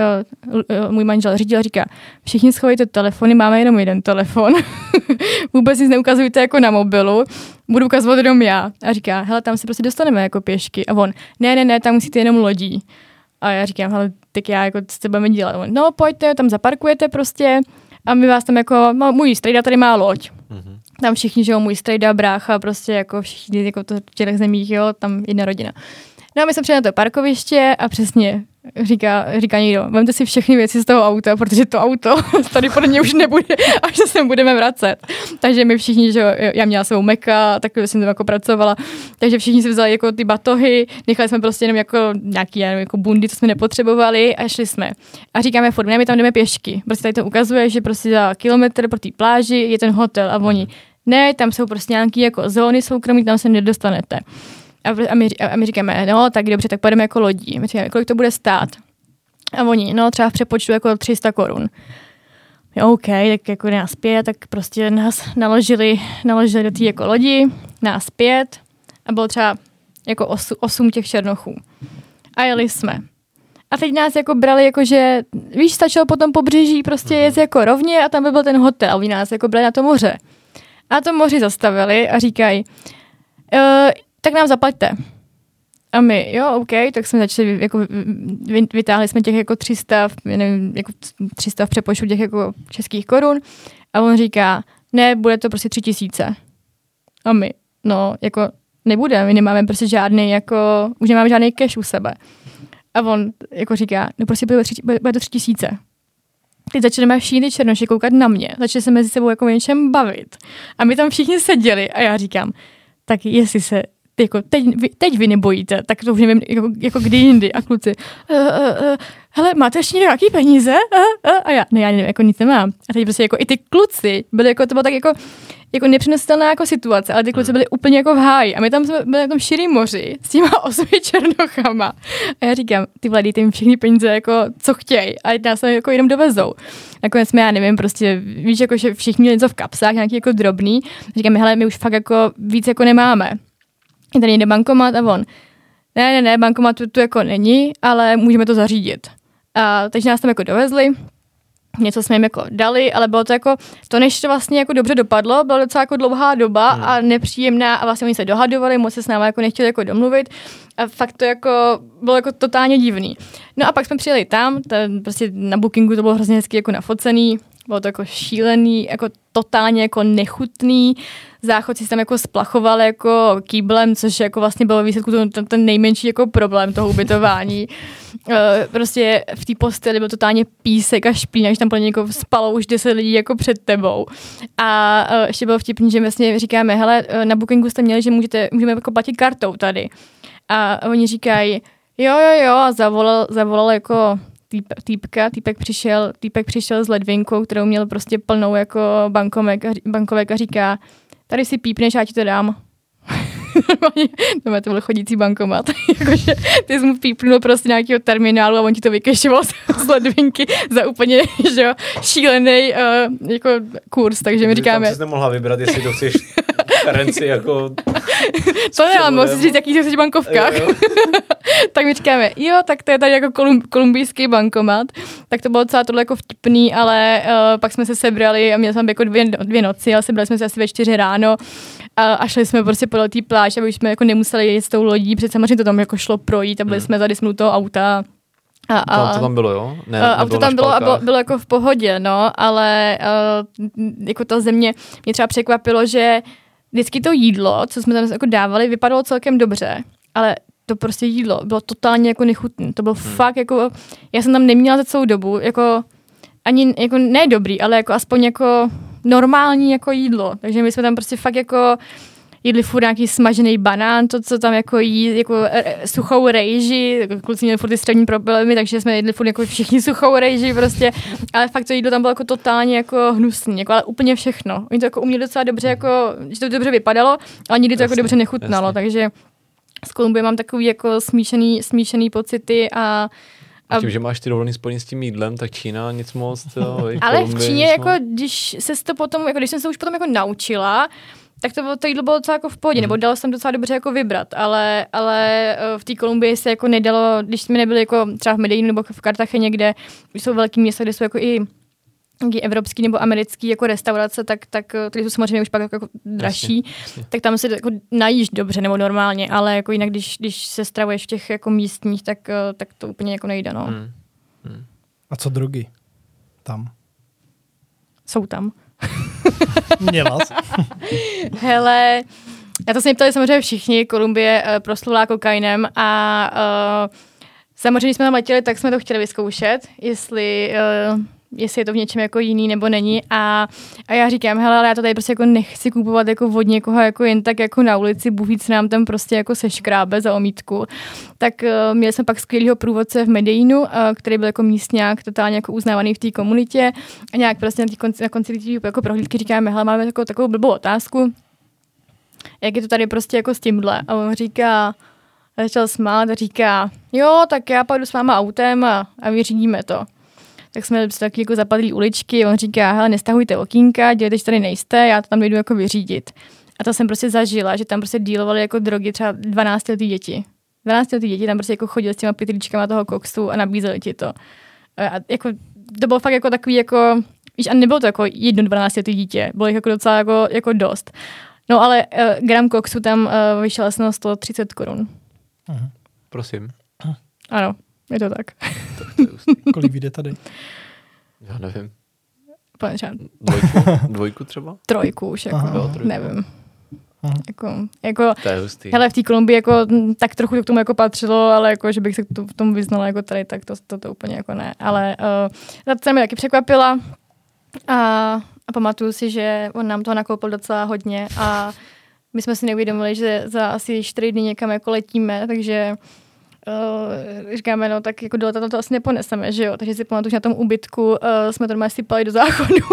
uh, uh, můj manžel řiditel říká, všichni schovejte telefony, máme jenom jeden telefon. Vůbec nic neukazujte jako na mobilu, budu ukazovat jenom já. A říká, hele, tam se prostě dostaneme jako pěšky. A on, ne, ne, ne, tam musíte jenom lodí. A já říkám, hele, tak já jako, co budeme dělat? A on, no, pojďte, tam zaparkujete prostě a my vás tam jako, no, můj strejda tady má loď. Mhm. Tam všichni, že jo, můj strejda, brácha, prostě jako všichni jako to v těch zemích, jo, tam jedna rodina. No a my jsme přijeli na to parkoviště a přesně říká, říká někdo, vemte si všechny věci z toho auta, protože to auto tady podle mě už nebude, až se sem budeme vracet. Takže my všichni, že já měla svou meka, tak jsem tam jako pracovala, takže všichni si vzali jako ty batohy, nechali jsme prostě jenom jako nějaký nevím, jako bundy, co jsme nepotřebovali a šli jsme. A říkáme furt, ne, my tam jdeme pěšky. Prostě tady to ukazuje, že prostě za kilometr pro té pláži je ten hotel a oni, ne, tam jsou prostě nějaké jako zóny soukromí, tam se nedostanete. A, a, my, a my říkáme, no tak dobře, tak půjdeme jako lodí. My říkáme, kolik to bude stát? A oni, no třeba v přepočtu jako 300 korun. Jo, OK, tak jako nás pět, tak prostě nás naložili, naložili do té jako lodi, nás pět a bylo třeba jako osu, osm těch černochů. A jeli jsme. A teď nás jako brali jako, že víš, stačilo po tom pobřeží prostě Mhm. jet jako rovně a tam by byl ten hotel. Oni nás jako brali na to moře. A tom moři zastavili a říkají, e, tak nám zaplaťte. A my, jo, OK, tak jsme začali, jako vy- vytáhli jsme těch jako 300, v- nevím, jako 300 v přepočtu těch jako českých korun a on říká, ne, bude to prostě tři tisíce. A my, no, jako nebude, my nemáme prostě žádný, jako, už nemáme žádný cash u sebe. A on jako říká, no prostě bude, tři, bude, bude to tři tisíce. Teď začneme všichni černoši koukat na mě, začali se mezi sebou jako něčem bavit. A my tam všichni seděli a já říkám, tak jestli se jako teď, vy, teď vy nebojíte, tak to už nevím, jako, jako kdy jindy. A kluci, uh, uh, uh, hele, máte ještě nějaký peníze? Uh, uh, a já, ne, já nevím, jako nic nemám. A teď prostě jako i ty kluci byli jako, to bylo tak jako, jako nepřenositelná jako situace, ale ty kluci byli úplně jako v háji. A my tam jsme byli na tom širým moři s těma osmi černochama. A já říkám, ty vole, dejte jim všichni peníze, jako co chtějí. A nás tam jako jenom dovezou. Nakonec jsme, já nevím, prostě víš, jako, že všichni měli něco v kapsách, nějaký jako drobný. Říkáme, hele, my už fakt jako víc jako nemáme. Je tady jde bankomat a on, ne, ne, ne, bankomat tu, tu jako není, ale můžeme to zařídit. A, takže nás tam jako dovezli, něco jsme jim jako dali, ale bylo to jako, to než to vlastně jako dobře dopadlo, byla docela jako dlouhá doba hmm. a nepříjemná a vlastně oni se dohadovali, moc se s námi jako nechtěli jako domluvit a fakt to jako bylo jako totálně divný. No a pak jsme přijeli tam, ten, prostě na bookingu to bylo hrozně hezky jako nafocený, bylo to jako šílený, jako totálně jako nechutný, záchodci si tam jako splachovali jako kýblem, což jako vlastně bylo výsledku ten, ten, ten nejmenší jako problém toho ubytování. Uh, prostě v té posteli byl totálně písek a špína, že tam plně jako spalo už 10 lidí jako před tebou. A uh, ještě bylo vtipný, že vlastně říkáme, hele, uh, na bookingu jste měli, že můžete, můžeme jako platit kartou tady. A oni říkají, jo, jo, jo, a zavolal, zavolal jako týp, týpka, týpek přišel, týpek přišel s ledvinkou, kterou měl prostě plnou jako bankomek, bankovek a říká, tady si pípneš, já ti to dám. Normálně, no, to byl chodící bankomat. Jakože ty jsi mu pípnul prostě nějakého terminálu a on ti to vykešoval z, z ledvinky za úplně že jo, šílený uh, jako kurz, takže my říkáme, Tam jsi nemohla vybrat, jestli to chceš karenci jako... to ne, ale musíš říct, jaký jsi v bankovkách. Jo, jo. tak my říkáme, jo, tak to je tady jako kolum, kolumbijský bankomat. Tak to bylo docela tohle jako vtipný, ale uh, pak jsme se sebrali a měli jsme jako dvě, dvě noci, ale sebrali jsme se asi ve čtyři ráno a, a šli jsme prostě podle té pláž, aby už jsme jako nemuseli jít s tou lodí, protože samozřejmě to tam jako šlo projít a byli Hmm. jsme tady jsme u toho auta. A, To, to tam bylo, jo? Ne, Uh, auto nebylo tam bylo, a bylo, bylo jako v pohodě, no, ale uh, jako ta země mě třeba překvapilo, že vždycky to jídlo, co jsme tam jako dávali, vypadalo celkem dobře, ale to prostě jídlo bylo totálně jako nechutné. To bylo hmm. fakt jako, já jsem tam neměla za celou dobu, jako ani jako ne dobrý, ale jako aspoň jako normální jako jídlo. Takže my jsme tam prostě fakt jako jedli furt nějaký smažený banán, to, co tam jako jí, jako e, suchou rejži, jako kluci měli furt ty střední problémy, takže jsme jedli furt jako všichni suchou rejži prostě, ale fakt to jídlo tam bylo jako totálně jako hnusný, jako ale úplně všechno. Oni to jako uměli docela dobře, jako, že to dobře vypadalo, ale nikdy to jako Jasně, dobře nechutnalo, jasně. takže s Kolumbie mám takový jako smíšený, smíšený pocity a A tím, že máš ty dovolený spojený s tím jídlem, tak Čína nic moc. Jo, Ale v Číně, jako, když se to potom, jako, když jsem se už potom jako naučila, tak to, bylo, to jídlo bylo docela jako v pohodě, Mhm. nebo dalo jsem docela dobře jako vybrat, ale, ale eh, v té Kolumbii se jako nedalo, když jsme nebyli jako třeba v Medellínu nebo v Kartacheně, kde jsou velký města, kde jsou jako i evropský nebo americký jako restaurace, tak, tak eh, ty jsou samozřejmě už pak jako, jako dražší, jasně. tak tam se jako najíš dobře nebo normálně, ale jako jinak, když, když se stravuješ v těch jako místních, tak, eh, tak to úplně jako nejde, no. Hmm. A co drogy? Tam. Jsou tam. Měla? Hele, já to se mě ptali samozřejmě všichni, Kolumbie uh, proslulá kokainem a uh, samozřejmě, když jsme tam letěli, tak jsme to chtěli vyzkoušet, jestli, uh, jestli je to v něčem jako jiný nebo není a, a já říkám, hele, ale já to tady prostě jako nechci kupovat jako od někoho jako jen tak jako na ulici, Bůh ví, co nám tam prostě jako seškrábe za omítku. Tak uh, měli jsme pak skvělého průvodce v Medellínu, uh, který byl jako místňák, totálně jako uznávaný v té komunitě a nějak prostě na, tý konci, na konci té jako prohlídky říkáme, hele, máme takovou, takovou blbou otázku, jak je to tady prostě jako s tímhle. A on říká, začal smát a říká, jo, tak já půjdu s váma autem a, a vyřídíme to. Tak jsme prostě taky jako zapadlí uličky, on říká, hele, nestahujte okýnka, dělejte, že tady nejste, já to tam jdu jako vyřídit. A to jsem prostě zažila, že tam prostě dílovali jako drogy třeba 12 letý děti. 12 letý děti tam prostě jako chodili s těma pytlíčkama toho koksu a nabízeli ti to. A jako, to bylo fakt jako takový jako, víš, a nebylo to jako jedno 12 letý dítě, bylo jich jako docela jako, jako dost. No ale uh, gram koksu tam uh, vyšel asi na 130 korun. Prosím. Ano, je to tak. Kolik vyjde tady? Já nevím. Třeba Dvojku, dvojku třeba? trojku už, jako, Aha. Nevím. Aha. Jako, jako, To je hustý. hele, v té Kolumbii jako, m, tak trochu k tomu jako patřilo, ale jako, že bych se k to- v tom vyznala jako tady, tak to, to, to úplně jako ne. Ale uh, ta cena mě taky překvapila a, a pamatuju si, že on nám toho nakoupil docela hodně a my jsme si neuvědomili, že za asi čtyři dny někam jako letíme, takže Uh, říkáme, no tak jako do leta to asi neponeseme, že jo? Takže si pamatuju, že na tom ubytku uh, jsme to normálně sypali do záchodu.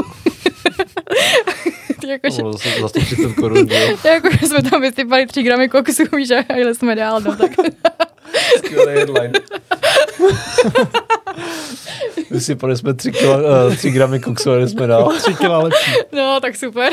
jako, že, za 130 korun. jako, že jsme tam vysypali tři gramy koksu, víš, a jeli jsme dál, no tak. Skvělý headline. Vysypali jsme 3, kilo, uh, 3 gramy koksu a jeli jsme dál. Tři kila lepší. No, tak super.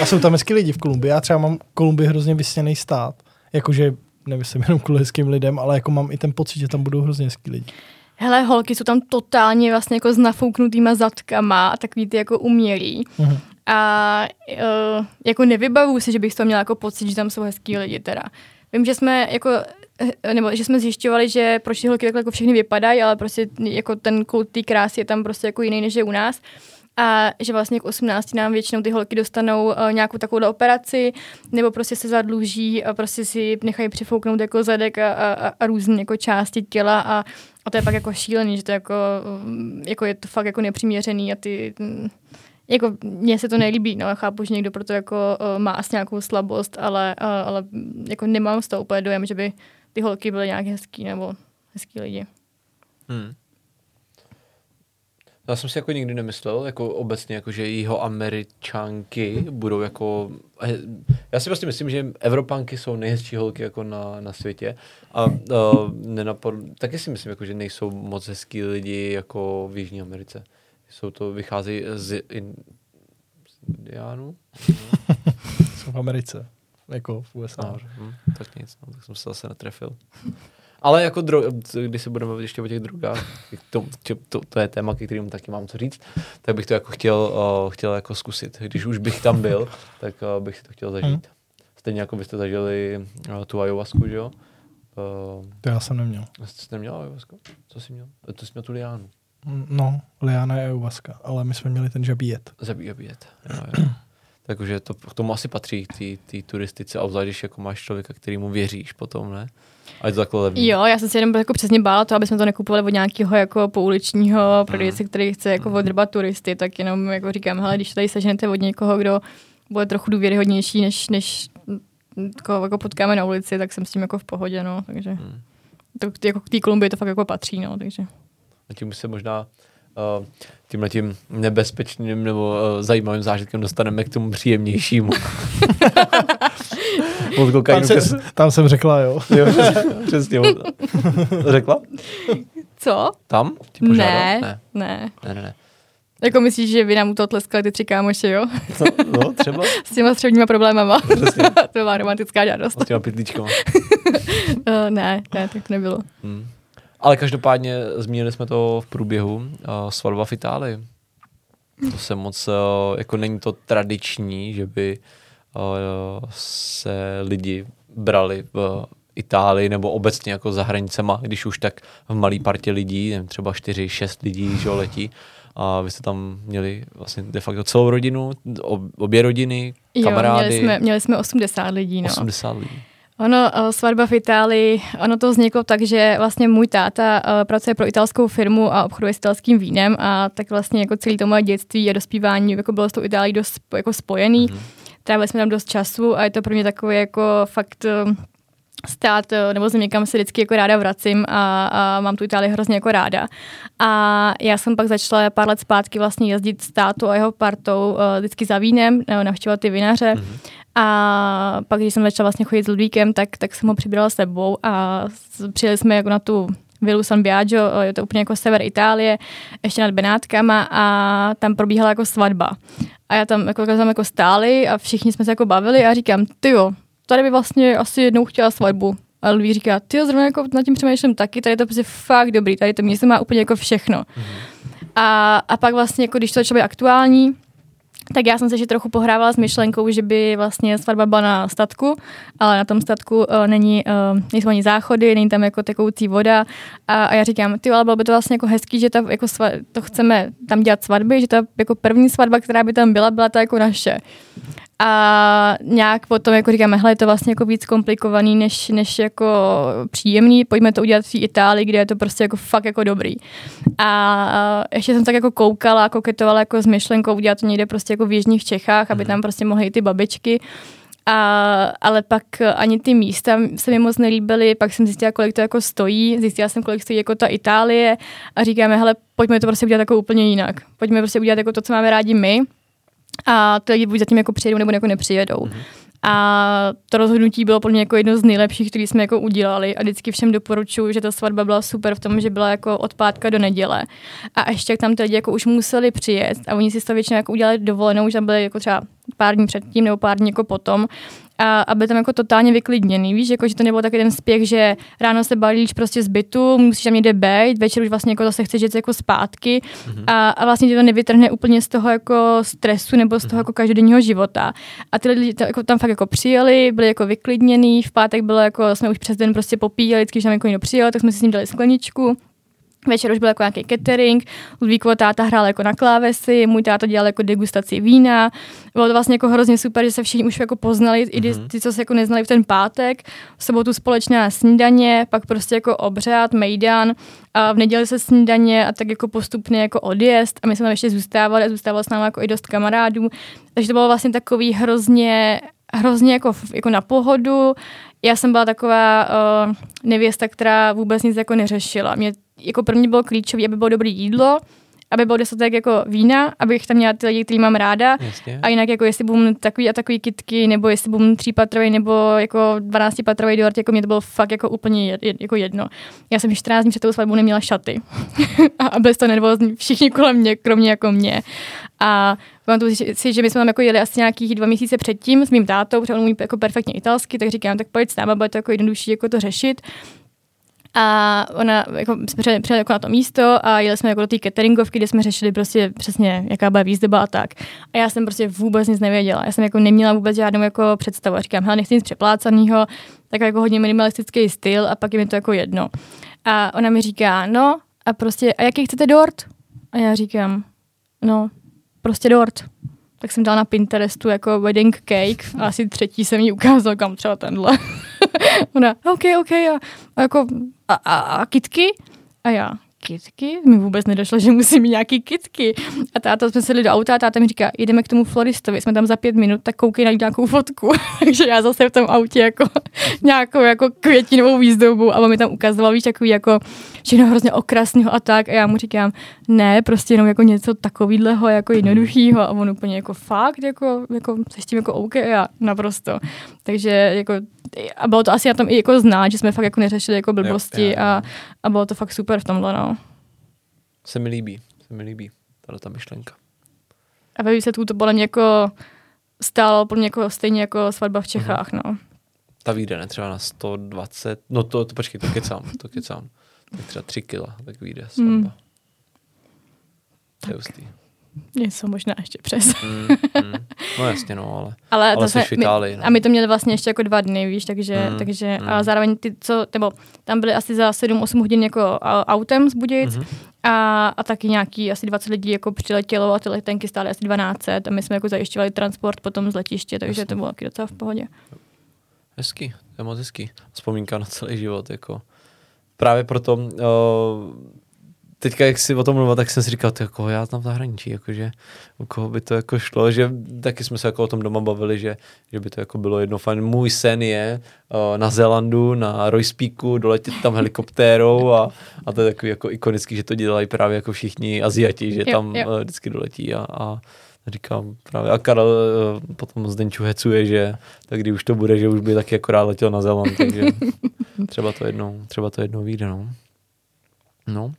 A jsou tam hezký lidi v Kolumbii. Já třeba mám Kolumbii hrozně vysněný stát. Jakože nemyslím jenom kvůli hezkým lidem, ale jako mám i ten pocit, že tam budou hrozně hezký lidi. Hele, holky jsou tam totálně vlastně jako s nafouknutýma zadkama a takový ty jako umělý. Mhm. A uh, jako nevybavuju si, že bych to měla jako pocit, že tam jsou hezký lidi teda. Vím, že jsme jako eh, nebo že jsme zjišťovali, že proč ty holky takhle jako všechny vypadají, ale prostě jako ten kult té krásy je tam prostě jako jiný, než je u nás. A že vlastně k 18 nám většinou ty holky dostanou uh, nějakou takovou operaci, nebo prostě se zadluží a prostě si nechají přifouknout jako zadek a, a, a, různé jako části těla a, a to je pak jako šílený, že to jako, mm, jako je to fakt jako nepřiměřený a ty, mm, jako mně se to nelíbí, no, chápu, že někdo proto jako uh, má asi nějakou slabost, ale, uh, ale jako nemám z toho úplně dojem, že by ty holky byly nějak hezký nebo hezký lidi. Hmm. Já jsem si jako nikdy nemyslel, jako obecně, jako že jeho američanky budou jako... he- Já si prostě myslím, že Evropanky jsou nejhezčí holky jako na, na světě. A uh, nenapad... taky si myslím, jako, že nejsou moc hezký lidi jako v Jižní Americe. Jsou to, vycházejí z, in, z Indiánů? Jsou v Americe. Jako v USA. No, hm, tak nic, no, tak jsem se zase netrefil. Ale jako dro- když se budeme bavit ještě o těch drogách, to, to, to, je téma, ke kterému taky mám co říct, tak bych to jako chtěl, uh, chtěl jako zkusit. Když už bych tam byl, tak uh, bych si to chtěl zažít. Hmm. Stejně jako byste zažili uh, tu ayahuasku, že jo? Uh, To já jsem neměl. jste neměl ayahuasku? Co jsi měl? To jsi měl tu liánu. No, Liana je ayahuasca, ale my jsme měli ten žabíjet. Zabíjet. bíjet. Jo, jo. Takže to k tomu asi patří, té turistice, a obzvlášť, když jako máš člověka, kterýmu věříš potom, ne? A je to takhle levný. Jo, já jsem si jenom jako přesně bála to, aby jsme to nekupovali od nějakého jako pouličního prodejce, který chce jako odrbat turisty, tak jenom jako říkám, hele, když tady seženete od někoho, kdo bude trochu důvěryhodnější, než, než koho jako potkáme na ulici, tak jsem s tím jako v pohodě, no, takže Hmm. to, jako k té Kolumbii to fakt jako patří, no, takže. A tím se možná uh, tímhle tím nebezpečným nebo uh, zajímavým zážitkem dostaneme k tomu příjemnějšímu. Od Tam, se, tam jsem řekla, jo. Jo, přesně. Řekla? Co? Tam? Ti požádal? Ne, ne. ne. Ne, ne, ne. Jako myslíš, že vy nám u toho tleskali ty tři kámoši, jo? No, no třeba S těma středníma problémama. Přesně. to byla romantická žádost. s těma pytlíčkama. Uh, ne, ne, tak to nebylo. Hmm. Ale každopádně zmínili jsme to v průběhu. Uh, svatba v Itálii. To se moc, uh, jako není to tradiční, že by uh, se lidi brali v Itálii nebo obecně jako za hranicema, když už tak v malý partě lidí, nevím, třeba 4-6 lidí, že letí. A vy jste tam měli vlastně de facto celou rodinu, ob- obě rodiny, kamarády, Jo, měli jsme, měli jsme 80 lidí, no. 80 lidí. Ono, eh, svatba v Itálii, ono to vzniklo tak, že vlastně můj táta eh, pracuje pro italskou firmu a obchoduje s italským vínem a tak vlastně jako celý to moje dětství a dospívání jako bylo s tou Itálií dost jako spojený. Mhm. Trávili jsme tam dost času a je to pro mě takový jako fakt eh, stát nebo země, kam se vždycky jako ráda vracím a, a mám tu Itálii hrozně jako ráda. A já jsem pak začala pár let zpátky vlastně jezdit s tátou a jeho partou vždycky za vínem, navštěvovat ty vinaře. Mhm. A pak, když jsem začala vlastně chodit s Ludvíkem, tak, tak jsem ho přibrala s sebou a přijeli jsme jako na tu Vilu San Biagio, eh, je to úplně jako sever Itálie, ještě nad Benátkama a tam probíhala jako svatba. A já tam jako, tam jako stáli a všichni jsme se jako bavili a říkám, ty jo, tady by vlastně asi jednou chtěla svatbu. A Louis říká, ty zrovna jako nad tím přemýšlím taky, tady je to prostě fakt dobrý, tady to místo má úplně jako všechno. A, a pak vlastně, jako když to začalo být aktuální, tak já jsem se ještě trochu pohrávala s myšlenkou, že by vlastně svatba byla na statku, ale na tom statku uh, není, uh, nejsou ani záchody, není tam jako tekoucí voda a, a já říkám, ty ale bylo by to vlastně jako hezký, že ta, jako sva, to chceme tam dělat svatby, že ta jako první svatba, která by tam byla, byla ta jako naše. A nějak potom jako říkáme, hele, je to vlastně jako víc komplikovaný, než, než jako příjemný, pojďme to udělat v té Itálii, kde je to prostě jako fakt jako dobrý. A ještě jsem tak jako koukala, koketovala jako s myšlenkou udělat to někde prostě jako v jižních Čechách, aby tam prostě mohly i ty babičky. A, ale pak ani ty místa se mi moc nelíbily, pak jsem zjistila, kolik to jako stojí, zjistila jsem, kolik stojí jako ta Itálie a říkáme, hele, pojďme to prostě udělat jako úplně jinak. Pojďme prostě udělat jako to, co máme rádi my, a ty lidi buď zatím jako přijedou nebo jako nepřijedou. Mm-hmm. A to rozhodnutí bylo pro mě jako jedno z nejlepších, které jsme jako udělali a vždycky všem doporučuji, že ta svatba byla super v tom, že byla jako od pátka do neděle. A ještě jak tam ty lidi jako už museli přijet a oni si to většinou jako udělali dovolenou, že tam byli jako třeba pár dní předtím nebo pár dní jako potom a aby tam jako totálně vyklidněný, víš, jako že to nebylo takový ten spěch, že ráno se balíš prostě z bytu, musíš tam někde být, večer už vlastně jako zase chceš jít jako zpátky mm-hmm. a, a vlastně tě to nevytrhne úplně z toho jako stresu nebo z toho mm-hmm. jako každodenního života. A ty lidi to, jako, tam fakt jako přijeli, byli jako vyklidněný, v pátek bylo jako, jsme už přes den prostě popíjeli, když tam jako někdo přijel, tak jsme si s ním dali skleničku Večer už byl jako nějaký catering, Ludvíkova táta hrál jako na klávesi, můj táta dělal jako degustaci vína. Bylo to vlastně jako hrozně super, že se všichni už jako poznali, mm-hmm. i mhm. ty, co se jako neznali v ten pátek. V sobotu společná snídaně, pak prostě jako obřad, mejdan a v neděli se snídaně a tak jako postupně jako odjezd a my jsme tam ještě zůstávali a zůstávalo s námi jako i dost kamarádů. Takže to bylo vlastně takový hrozně hrozně jako, jako na pohodu. Já jsem byla taková uh, nevěsta, která vůbec nic jako neřešila. Mě jako pro mě bylo klíčové, aby bylo dobré jídlo, aby byl dostatek jako vína, abych tam měla ty lidi, který mám ráda. Jasně. A jinak jako jestli budu takový a takový kitky, nebo jestli budu třípatrový, nebo jako 12 patrový dort, jako mě to bylo fakt jako úplně jed, jako jedno. Já jsem 14 dní před tou svatbou neměla šaty. a byli to nervózní všichni kolem mě, kromě jako mě. A pamatuju si, že my jsme tam jako jeli asi nějakých dva měsíce předtím s mým tátou, protože on umí jako perfektně italsky, tak říkám, tak pojď s náma, bude to jako jednodušší jako to řešit. A ona, jako, jsme přijeli, přijeli jako na to místo a jeli jsme jako do té cateringovky, kde jsme řešili prostě přesně, jaká byla výzdoba a tak. A já jsem prostě vůbec nic nevěděla. Já jsem jako neměla vůbec žádnou jako představu. A říkám, hele, nechci nic přeplácaného, tak jako hodně minimalistický styl a pak je mi to jako jedno. A ona mi říká, no a prostě, a jaký chcete dort? A já říkám, no, prostě dort. Tak jsem dala na Pinterestu jako wedding cake a asi třetí jsem jí ukázal, kam třeba tenhle. Ona, OK, OK, a, a jako, a, a, a kitky? A já, kitky? Mi vůbec nedošlo, že musím mít nějaký kitky. A táta jsme sedli do auta a táta mi říká, jdeme k tomu floristovi, jsme tam za pět minut, tak koukej na nějakou fotku. Takže já zase v tom autě jako nějakou jako květinovou výzdobu a on mi tam ukazoval, víš, takový jako všechno hrozně okrasného a tak. A já mu říkám, ne, prostě jenom jako něco takového, jako jednoduchého. A on úplně jako fakt, jako, jako se s tím jako OK, a já naprosto. Takže jako a bylo to asi na tom i jako znát, že jsme fakt jako neřešili jako blbosti jo, jo, jo. A, a bylo to fakt super v tomhle, no. Se mi líbí, se mi líbí tato ta myšlenka. A ve výsledku to podle mě jako stálo pro mě jako stejně jako svatba v Čechách, uh-huh. no. Ta vyjde ne třeba na 120, no to, to počkej, to kecám, to kecám. Tak třeba 3 kila, tak vyjde svatba. Hmm. To je Něco možná ještě přes. mm, mm. No jasně, no, ale, ale, ale to v Itálii. No. A my to měli vlastně ještě jako dva dny, víš, takže, mm, takže mm. a zároveň ty, co, nebo tam byly asi za 7-8 hodin jako autem z Budějic mm-hmm. a, a taky nějaký asi 20 lidí jako přiletělo a ty letenky stály asi 12 a my jsme jako zajišťovali transport potom z letiště, takže Jasně. to bylo taky docela v pohodě. Hezký, to je moc hezký. Vzpomínka na celý život, jako právě proto uh, teďka, jak si o tom mluvil, tak jsem si říkal, koho já tam v zahraničí, jakože u koho by to jako šlo, že taky jsme se jako o tom doma bavili, že, že by to jako bylo jedno fajn. Můj sen je uh, na Zélandu, na Royspeaku, doletět tam helikoptérou a, a to je takový jako ikonický, že to dělají právě jako všichni Aziati, že jo, tam jo. Uh, vždycky doletí a, a říkám právě. A Karel uh, potom Zdenču hecuje, že tak kdy už to bude, že už by taky akorát letěl na Zéland, takže třeba to jednou, třeba to jednou vyjde, no. No.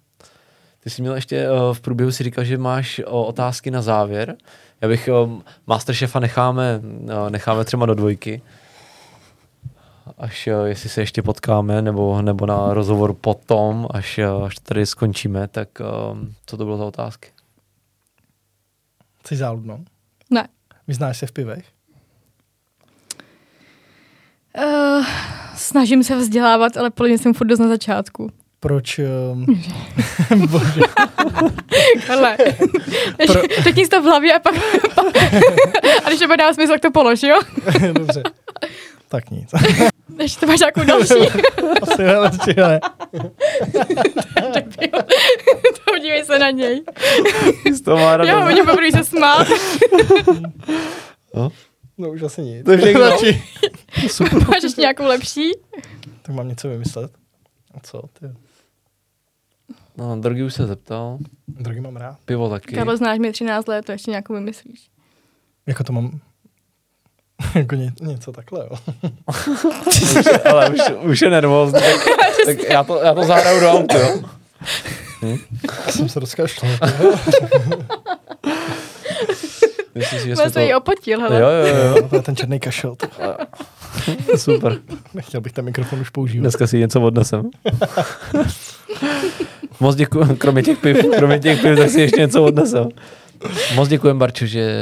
Ty jsi měl ještě uh, v průběhu si říkal, že máš uh, otázky na závěr. Já bych um, Masterchefa necháme, necháme třeba do dvojky. až jestli se ještě potkáme, nebo, nebo na rozhovor potom, až, až tady skončíme, tak co to bylo za otázky? Jsi záludnou? Ne. Vyznáš se v pivech? Uh, snažím se vzdělávat, ale podle mě jsem furt dost na začátku. Proč? Um... Bože. Ale Pro... řekni to v hlavě a pak, a když to bude dát smysl, tak to polož, jo? Dobře. Tak nic. Ještě to máš nějakou další. Asi ne, určitě ne. Podívej se na něj. to má radost. Jo, mě poprvé se smát. No? no už asi nic. To je všechno. Super. Máš ještě nějakou lepší? Tak mám něco vymyslet. A co? Ty? No, drogy už se zeptal. Drogy mám rád. Pivo taky. Karlo, znáš mě 13 let, to ještě nějakou vymyslíš. Jako to mám... jako ně, něco takhle, jo. už, ale už, už je nervózní, tak, tak já, to, já to zahraju do auta, jo. Hm? Já jsem se rozkašlal. Myslíš, že jsme to... jí opotil, hele. Jo, jo, jo. To je ten černý kašel. To. Super. Nechtěl bych ten mikrofon už používat. Dneska si něco odnesem. Moc děkuji, kromě těch piv, kromě těch piv, tak si ještě něco odnesem. Moc děkuji, Barčo, že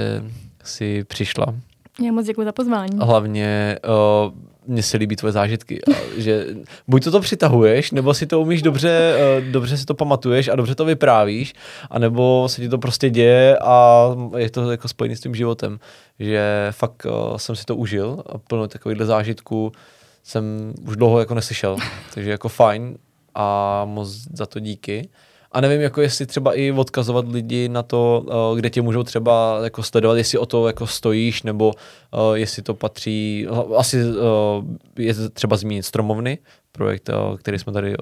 jsi přišla. Já moc děkuji za pozvání. Hlavně uh, mně se líbí tvoje zážitky. že buď to to přitahuješ, nebo si to umíš dobře, uh, dobře si to pamatuješ a dobře to vyprávíš, anebo se ti to prostě děje a je to jako spojený s tím životem. Že fakt uh, jsem si to užil a plno takovýchhle zážitků jsem už dlouho jako neslyšel. Takže jako fajn a moc za to díky. A nevím, jako jestli třeba i odkazovat lidi na to, uh, kde tě můžou třeba jako sledovat, jestli o to jako stojíš, nebo uh, jestli to patří, asi uh, je třeba zmínit Stromovny, projekt, který jsme tady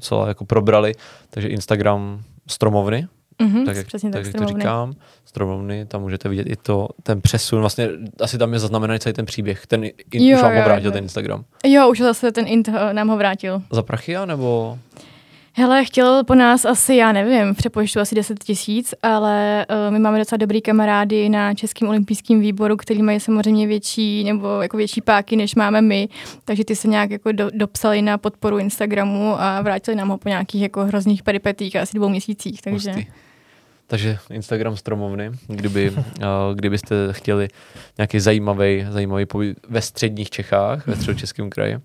celá jako probrali, takže Instagram Stromovny, Mm-hmm, tak, jak, přesně tak, tak jak to říkám, stromovny, tam můžete vidět i to, ten přesun, vlastně asi tam je zaznamenaný celý ten příběh, ten in, jo, už vám ho vrátil, jo. ten Instagram. Jo, už zase ten int nám ho vrátil. Za prachy, nebo? Hele, chtěl po nás asi, já nevím, přepočtu asi 10 tisíc, ale uh, my máme docela dobrý kamarády na Českém olympijském výboru, který mají samozřejmě větší nebo jako větší páky, než máme my, takže ty se nějak jako do, dopsali na podporu Instagramu a vrátili nám ho po nějakých jako hrozných peripetích asi dvou měsících, takže... Hustý. Takže Instagram stromovny, kdyby, uh, kdybyste chtěli nějaký zajímavý, zajímavý pobyt ve středních Čechách, ve středočeském kraji,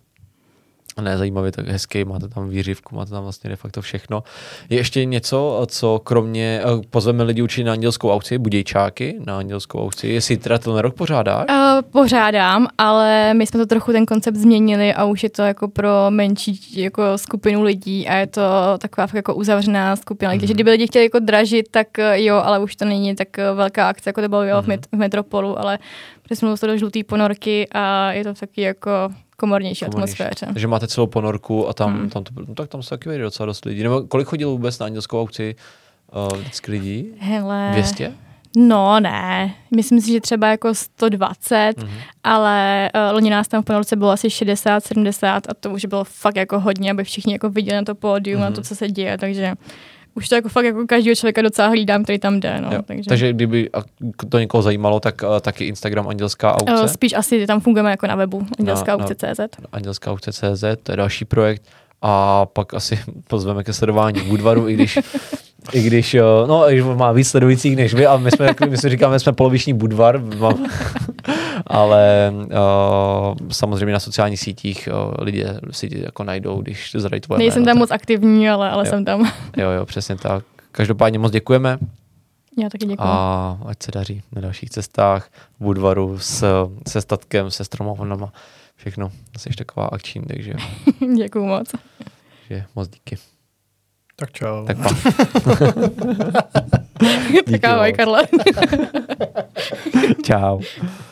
ne zajímavý, tak hezký, máte tam výřivku, máte tam vlastně de facto všechno. Je ještě něco, co kromě, eh, pozveme lidi určitě na andělskou aukci, budějčáky na andělskou aukci, jestli teda ten rok pořádáš? Uh, pořádám, ale my jsme to trochu ten koncept změnili a už je to jako pro menší jako skupinu lidí a je to taková jako uzavřená skupina. Mm. Takže kdyby lidi chtěli jako dražit, tak eh, jo, ale už to není tak velká akce, jako to bylo mm. v, mhm. met- v Metropolu, ale přesunul se to do žluté ponorky a je to taky jako komornější, komornější atmosféře. Takže máte celou ponorku a tam, hmm. tam to, no, tak tam se taky vejde docela dost lidí. Nebo kolik chodilo vůbec na andělskou aukci uh, vždycky lidí? Hele. 200? No ne, myslím si, že třeba jako 120, mm-hmm. ale uh, loni nás tam v ponorce bylo asi 60, 70 a to už bylo fakt jako hodně, aby všichni jako viděli na to pódium, mm-hmm. na to, co se děje, takže už to jako fakt jako každého člověka docela hlídám, který tam jde. No, takže. takže kdyby to někoho zajímalo, tak uh, taky Instagram Andělská aukce? Uh, spíš asi tam fungujeme jako na webu andělská aukce.cz. Andělská aukce.cz, to je další projekt. A pak asi pozveme ke sledování Budvaru, i když i když, no, má víc sledujících než vy, a my jsme, my jsme říkáme, jsme poloviční Budvar, ale uh, samozřejmě na sociálních sítích uh, lidé si jako najdou, když zadají tvoje Nejsem jméno, tam moc aktivní, ale, ale jo. jsem tam. Jo, jo, přesně tak. Každopádně moc děkujeme. Já taky děkuji. A ať se daří na dalších cestách v Budvaru s, se statkem, se stromovnama. Všechno. Jsi taková akční, takže... děkuji moc. Takže moc díky. Tak čau. Tak pa. tak ahoj, Karle. Čau.